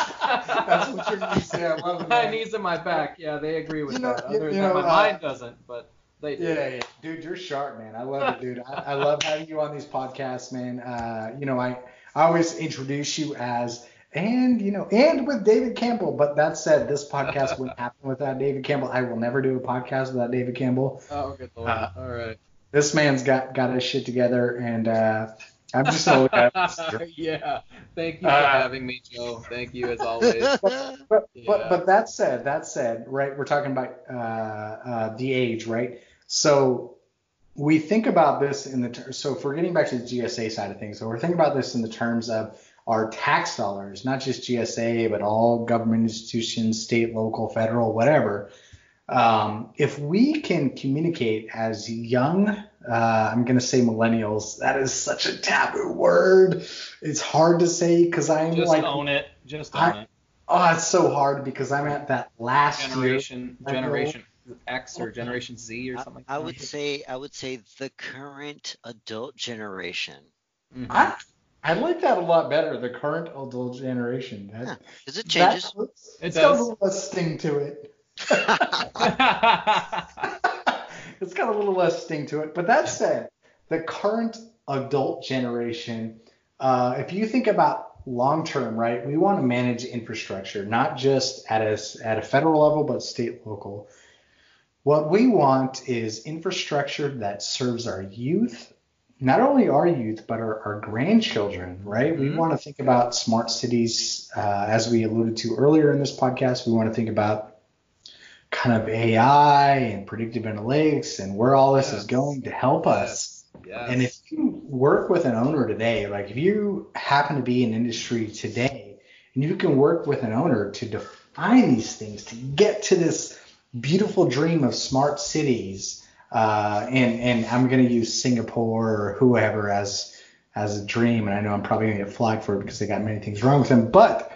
A: That's what your knees say. I love it.
C: my knees and my back, yeah, they agree with
A: You know-
C: that. Other
A: you
C: than
A: know,
C: my
A: uh,
C: mind doesn't, but they do.
A: Yeah, yeah, dude, you're sharp, man. I love it, dude. I, I love having you on these podcasts, man. Uh, you know, I I always introduce you as and you know and with David Campbell. But that said, this podcast wouldn't happen without David Campbell. I will never do a podcast without David Campbell.
C: Oh, good lord.
A: Uh,
C: All right.
A: This man's got got his shit together, and uh, I'm just gonna look at
C: yeah. Thank you for
A: Uh,
C: having me, Joe. Thank you as always.
A: But, but
C: Yeah.
A: but that said, that said, right? We're talking about uh, uh, the age, right? So we think about this in the ter- so if we're getting back to the GSA side of things, so we're thinking about this in the terms of our tax dollars, not just GSA, but all government institutions, state, local, federal, whatever. Um, if we can communicate as young, uh, I'm going to say millennials. That is such a taboo word. It's hard to say because I'm
B: Just
A: like
B: own it. Just own
A: I-
B: it.
A: Oh, it's so hard because I'm at that last.
C: Generation
A: I know.
C: Generation X or Generation Z or something.
D: I
C: like
D: would
C: that.
D: say I would say the current adult generation.
C: Mhm.
A: I, I like that a lot better. The current adult generation. That,
D: Yeah, Because it
A: that-
D: changes.
C: It
A: it's got a little less sting to it. it's got a little less sting to it. But that said, the current adult generation, uh, if you think about long term, right, we want to manage infrastructure, not just at a, at a federal level, but state, local. What we want is infrastructure that serves our youth, not only our youth, but our, our grandchildren, right? We
C: Mhm.
A: want to think about smart cities, uh, as we alluded to earlier in this podcast. We want to think about kind of AI and predictive analytics and where all this is going to help us.
C: Yes.
A: And if you work with an owner today, like if you happen to be in industry today, and you can work with an owner to define these things, to get to this beautiful dream of smart cities, uh, and and I'm going to use Singapore or whoever as as a dream, and I know I'm probably going to get flagged for it because they got many things wrong with them, but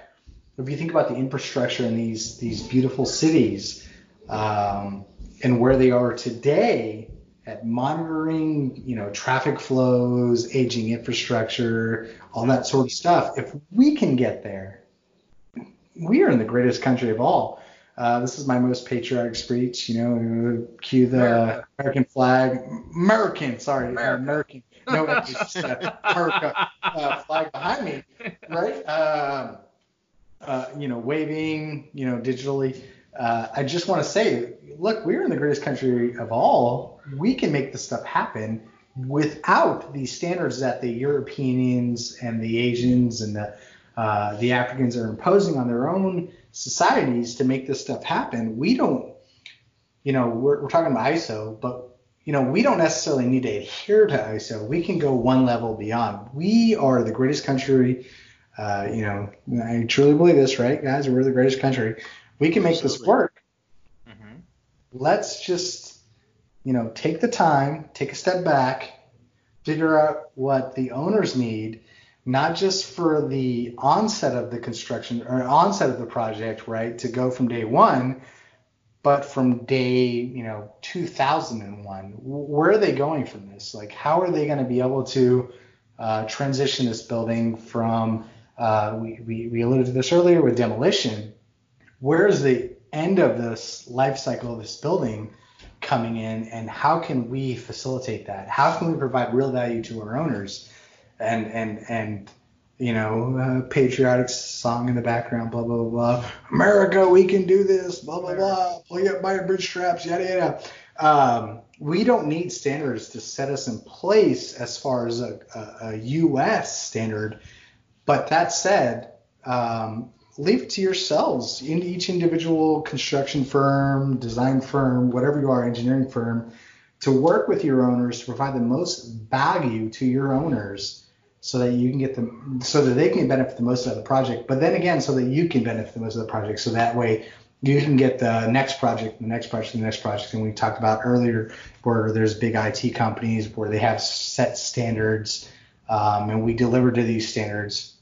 A: if you think about the infrastructure in these these beautiful cities um, and where they are today at monitoring, you know, traffic flows, aging infrastructure, all that sort of stuff. If we can get there, we are in the greatest country of all. Uh, this is my most patriotic speech. You know, cue the
C: America.
A: American flag. American, sorry,
C: America.
A: American. No, it's just, uh, America uh, flag behind me, right? Um, uh, you know, waving, you know, digitally. Uh, I just want to say, look, we're in the greatest country of all. We can make this stuff happen without the standards that the Europeans and the Asians and the uh, the Africans are imposing on their own societies to make this stuff happen. We don't, you know, we're, we're talking about ISO, but you know, we don't necessarily need to adhere to ISO. We can go one level beyond. We are the greatest country. Uh, you know, I truly believe this, right, guys? We're the greatest country. We can make this
D: Absolutely.
A: work.
C: Mhm.
A: Let's just, you know, take the time, take a step back, figure out what the owners need, not just for the onset of the construction or onset of the project, right, to go from day one, but from day, you know, 2001. Where are they going from this? Like, how are they going to be able to uh, transition this building from, uh, we, we, we alluded to this earlier with demolition, where's the end of this life cycle of this building coming in and how can we facilitate that? How can we provide real value to our owners and and and you know patriotic song in the background blah blah blah blah. America we can do this blah blah blah. Pull up by your bootstraps yada yada. Um, we don't need standards to set us in place as far as a, a, a us standard. But that said um, leave it to yourselves. In each individual construction firm, design firm, whatever you are, engineering firm, to work with your owners to provide the most value to your owners so that you can get them so that they can benefit the most out of the project but then again so that you can benefit the most of the project so that way you can get the next project the next project the next project. And we talked about earlier where there's big IT companies where they have set standards um, and we deliver to these standards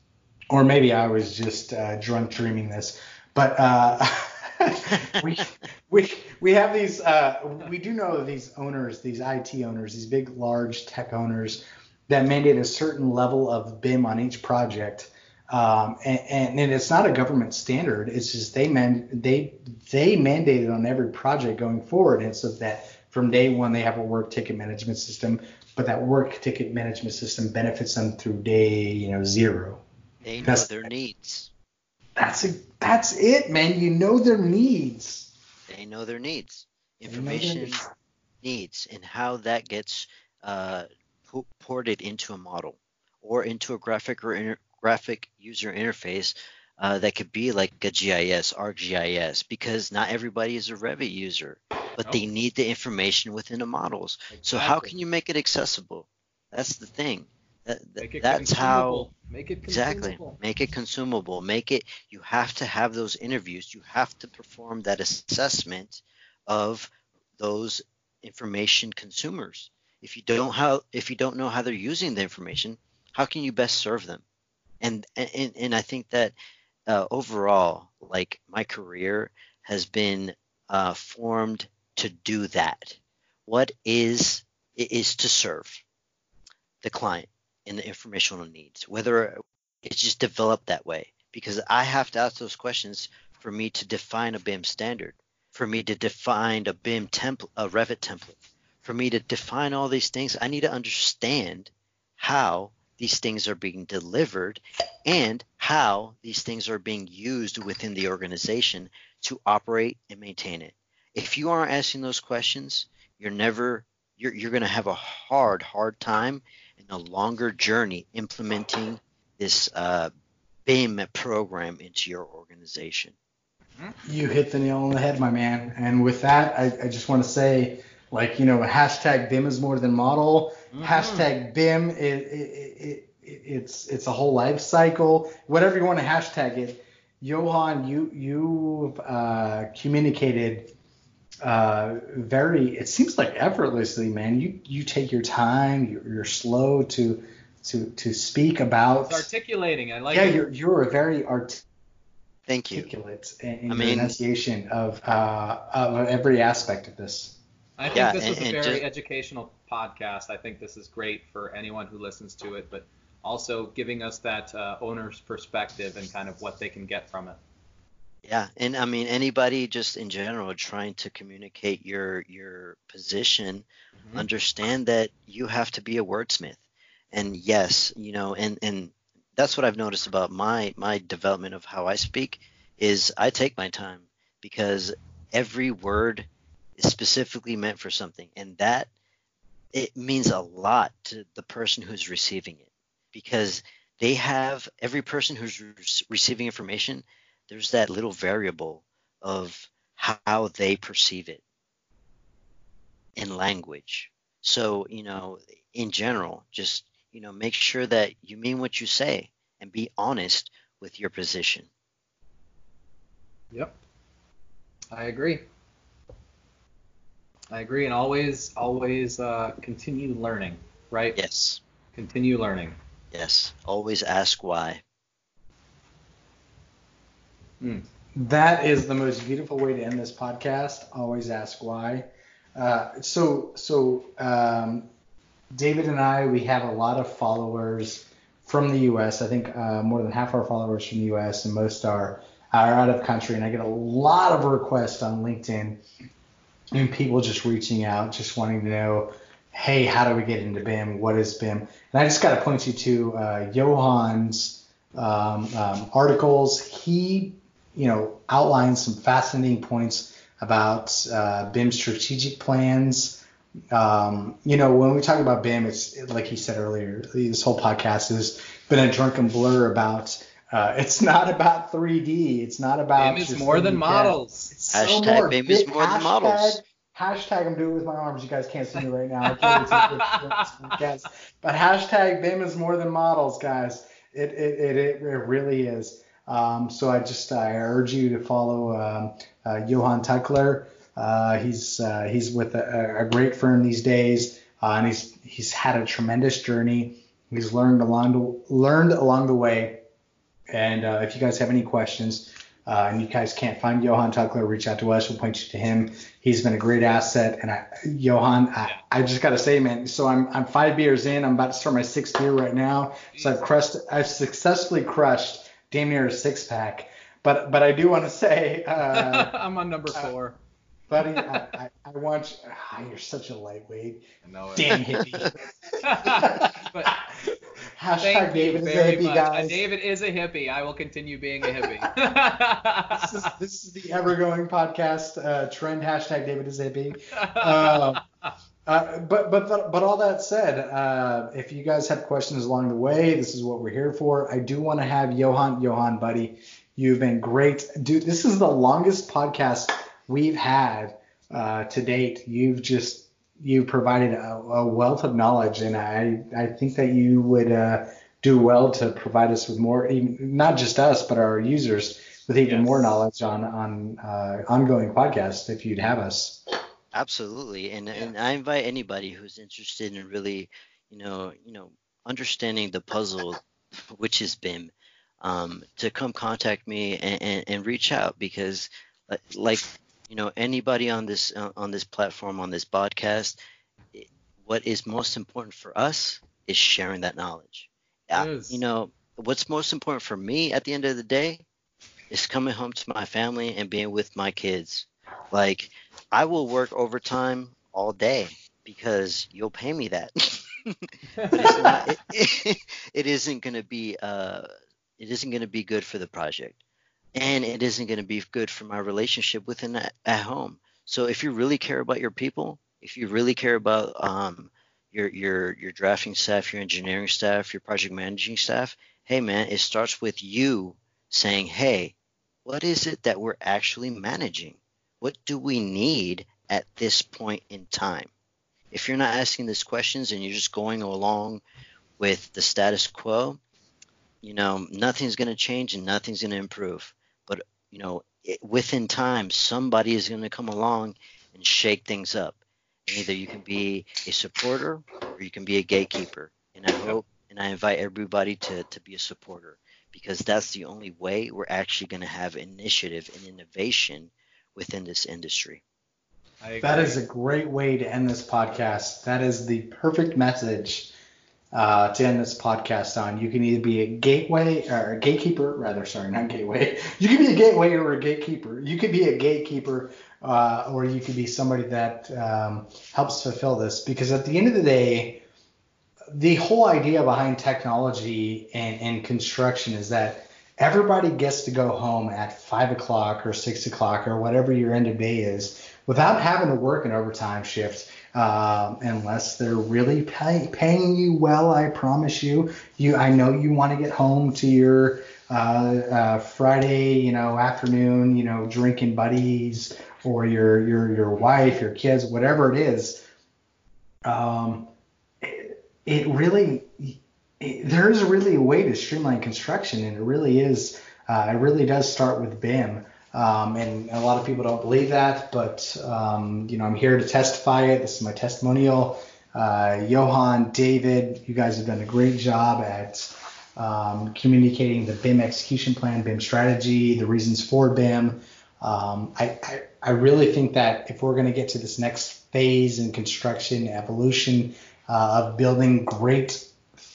A: or maybe I was just uh, drunk dreaming this, but uh, we we we have these. Uh, we do know these owners, these IT owners, these big, large tech owners that mandate a certain level of BIM on each project. Um, and, and, it's not a government standard. It's just they man they they mandated on every project going forward, and so that from day one they have a work ticket management system, but that work ticket management system benefits them through day you know zero.
D: They know their needs.
A: That's a, that's it, man. You know their needs.
D: They know their needs. Information their needs. and how that gets uh, ported into a model or into a graphic or inter- graphic user interface uh, that could be like a GIS, ArcGIS, because not everybody is a Revit user, but nope. they need the information within the models. Exactly. So how can you make it accessible? That's the thing. That, that, that's how
C: make it
D: exactly make it consumable. Make it. You have to have those interviews. You have to perform that assessment of those information consumers. If you don't how if you don't know how they're using the information, how can you best serve them? And and and I think that uh, overall, like my career has been uh, formed to do that. What is is to serve the client in the informational needs, whether it's just developed that way. Because I have to ask those questions for me to define a BIM standard, for me to define a BIM template, a Revit template, for me to define all these things. I need to understand how these things are being delivered and how these things are being used within the organization to operate and maintain it. If you aren't asking those questions, you're never you're, you're going to have a hard hard time and a longer journey implementing this uh, BIM program into your organization.
A: You hit the nail on the head, my man. And with that, I, I just want to say, like, you know, hashtag BIM is more than model Mm-hmm. Hashtag BIM. It, it, it, it's it's a whole life cycle. Whatever you want to hashtag it. Johan, you you uh, communicated uh, very. It seems like effortlessly, man. You you take your time. You're, you're slow to to to speak about.
C: It's articulating. I like.
A: Yeah,
C: it.
A: you're you're a very art.
D: Thank you.
A: Articulate in, in I mean, enunciation of uh, of every aspect of this.
C: I think yeah, this was a very just, educational podcast. I think this is great for anyone who listens to it, but also giving us that uh, owner's perspective and kind of what they can get from it.
D: Yeah, and I mean anybody just in general trying to communicate your your position, mm-hmm. understand that you have to be a wordsmith. And yes, you know, and and that's what I've noticed about my my development of how I speak is I take my time because every word is specifically meant for something, and that it means a lot to the person who's receiving it because they have every person who's re- receiving information. There's that little variable of how they perceive it in language. So you know, in general, just you know, make sure that you mean what you say and be honest with your position.
C: Yep. I agree. I agree, and always, always uh, continue learning, right?
D: Yes.
C: Continue learning.
D: Yes. Always ask why.
A: Mm. That is the most beautiful way to end this podcast. Always ask why. Uh, so, so um, David and I, we have a lot of followers from the U.S. I think uh, more than half our followers from the U.S. and most are are out of country. And I get a lot of requests on LinkedIn and people just reaching out, just wanting to know, hey, how do we get into BIM? What is BIM? And I just got to point you to uh, Johan's um, um, articles. He, you know, outlines some fascinating points about uh, BIM strategic plans. Um, you know, when we talk about BIM, it's like he said earlier, this whole podcast has been a drunken blur about. Uh, it's not about 3D. It's not about.
C: BIM is more than models.
D: Hashtag more. BIM is more hashtag, than models.
A: Hashtag I'm doing it with my arms. You guys can't see me right now. yes. But hashtag BIM is more than models, guys. It it, it, it, really is. Um, so I just I urge you to follow um, uh, Johan Tuckler. Uh, he's uh, he's with a, a, great firm these days, uh, and he's he's had a tremendous journey. He's learned along the learned along the way. And uh, if you guys have any questions, uh, and you guys can't find Johan Tuckler, reach out to us. We'll point you to him. He's been a great asset. And I, Johan, I, I just got to say, man, so I'm, I'm five beers in. I'm about to start my sixth beer right now. So I've crushed, I've successfully crushed damn near a six pack. But, but I do want to say, uh,
C: I'm on number
A: uh,
C: four.
A: buddy, I, I, I want you, ah, you're such a lightweight.
C: I know it.
A: Damn hippie.
C: but
A: Hashtag
C: thank you
A: David is a
C: very
A: hippie,
C: much.
A: guys.
C: Uh, David is a hippie. I will continue being a hippie.
A: this,
C: hippie.
A: is, this is the ever going podcast uh, trend hashtag David is a hippie. Um, uh, but but but all that said, uh, if you guys have questions along the way, this is what we're here for. I do want to have Johan, Johan, buddy. You've been great, dude. This is the longest podcast we've had uh, to date. You've just you provided a, a wealth of knowledge, and I I think that you would uh, do well to provide us with more, even, not just us, but our users with even
C: Yes.
A: more knowledge on on uh, ongoing podcasts if you'd have us.
D: Absolutely, and and I invite anybody who's interested in really, you know, you know, understanding the puzzle, which is BIM, um, to come contact me and, and, and reach out because, like, like, you know, anybody on this uh, on this platform on this podcast, what is most important for us is sharing that knowledge. Uh,
C: Yes.
D: You know, what's most important for me at the end of the day is coming home to my family and being with my kids. Like I will work overtime all day because you'll pay me that. but it's not, it, it isn't going to be uh, it isn't going to be good for the project, and it isn't going to be good for my relationship within at, at home. So if you really care about your people, if you really care about um, your your your drafting staff, your engineering staff, your project managing staff, hey man, it starts with you saying, hey, what is it that we're actually managing? What do we need at this point in time? If you're not asking these questions and you're just going along with the status quo, you know, nothing's going to change and nothing's going to improve. But, you know, it, within time, somebody is going to come along and shake things up. And either you can be a supporter or you can be a gatekeeper. And I hope and I invite everybody to, to be a supporter because that's the only way we're actually going to have initiative and innovation within this industry.
C: I
A: That
C: agree.
A: is a great way to end this podcast. That is the perfect message uh, to end this podcast on. You can either be a gateway or a gatekeeper, rather, sorry, not gateway. You can be a gateway or a gatekeeper. You could be a gatekeeper, uh, or you could be somebody that um, helps fulfill this. Because at the end of the day, the whole idea behind technology and, and construction is that everybody gets to go home at five o'clock or six o'clock or whatever your end of day is without having to work an overtime shift um, unless they're really pay, paying you well i promise you. You i know you want to get home to your uh, uh, friday you know afternoon you know drinking buddies or your your your wife your kids whatever it is. Um, it, it really there is really a way to streamline construction, and it really is. Uh, it really does start with BIM, um, and a lot of people don't believe that, but um, you know I'm here to testify it. This is my testimonial. Uh, Johan, David, you guys have done a great job at um, communicating the BIM execution plan, BIM strategy, the reasons for BIM. Um, I, I, I really think that if we're going to get to this next phase in construction evolution uh, of building great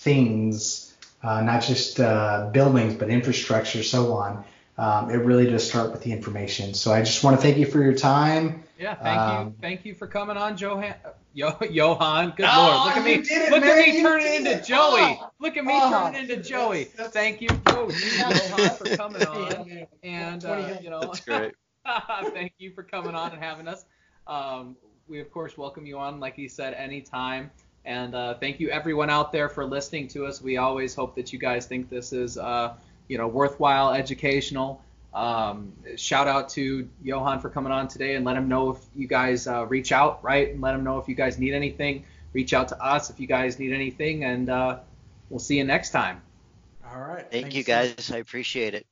A: things, uh, not just uh, buildings, but infrastructure, so on, um, it really does start with the information. So I just want to thank you for your time.
C: Yeah, thank
A: Um,
C: you, thank you for coming on, Johan. Yo, Johan, good
A: Oh,
C: lord, look at me,
A: it,
C: look at
A: man,
C: me
A: you
C: turning into
A: it.
C: Joey.
A: Oh.
C: Look at me
A: Oh,
C: turning into Joey.
A: that's- that's-
C: Thank you, oh, Johan, for coming on, and uh, you know,
D: That's great.
C: thank you for coming on and having us. Um, we of course welcome you on, like you said, anytime. And uh, thank you everyone out there for listening to us. We always hope that you guys think this is, uh, you know, worthwhile, educational. Um, shout out to Johan for coming on today, and let him know if you guys uh, reach out, right? And let him know if you guys need anything. Reach out to us if you guys need anything, and uh, we'll see you next time.
A: All right.
D: Thank you guys. I appreciate it.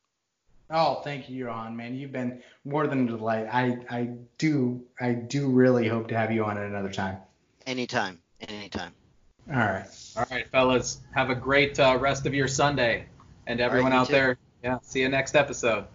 A: Oh, thank you, Johan, man. You've been more than a delight. I, I do I do really hope to have you on at another time.
D: Anytime. Anytime.
A: All right.
C: All right, fellas, have a great uh, rest of your Sunday, and everyone
D: you
C: out
D: too.
C: there, yeah, see you next episode.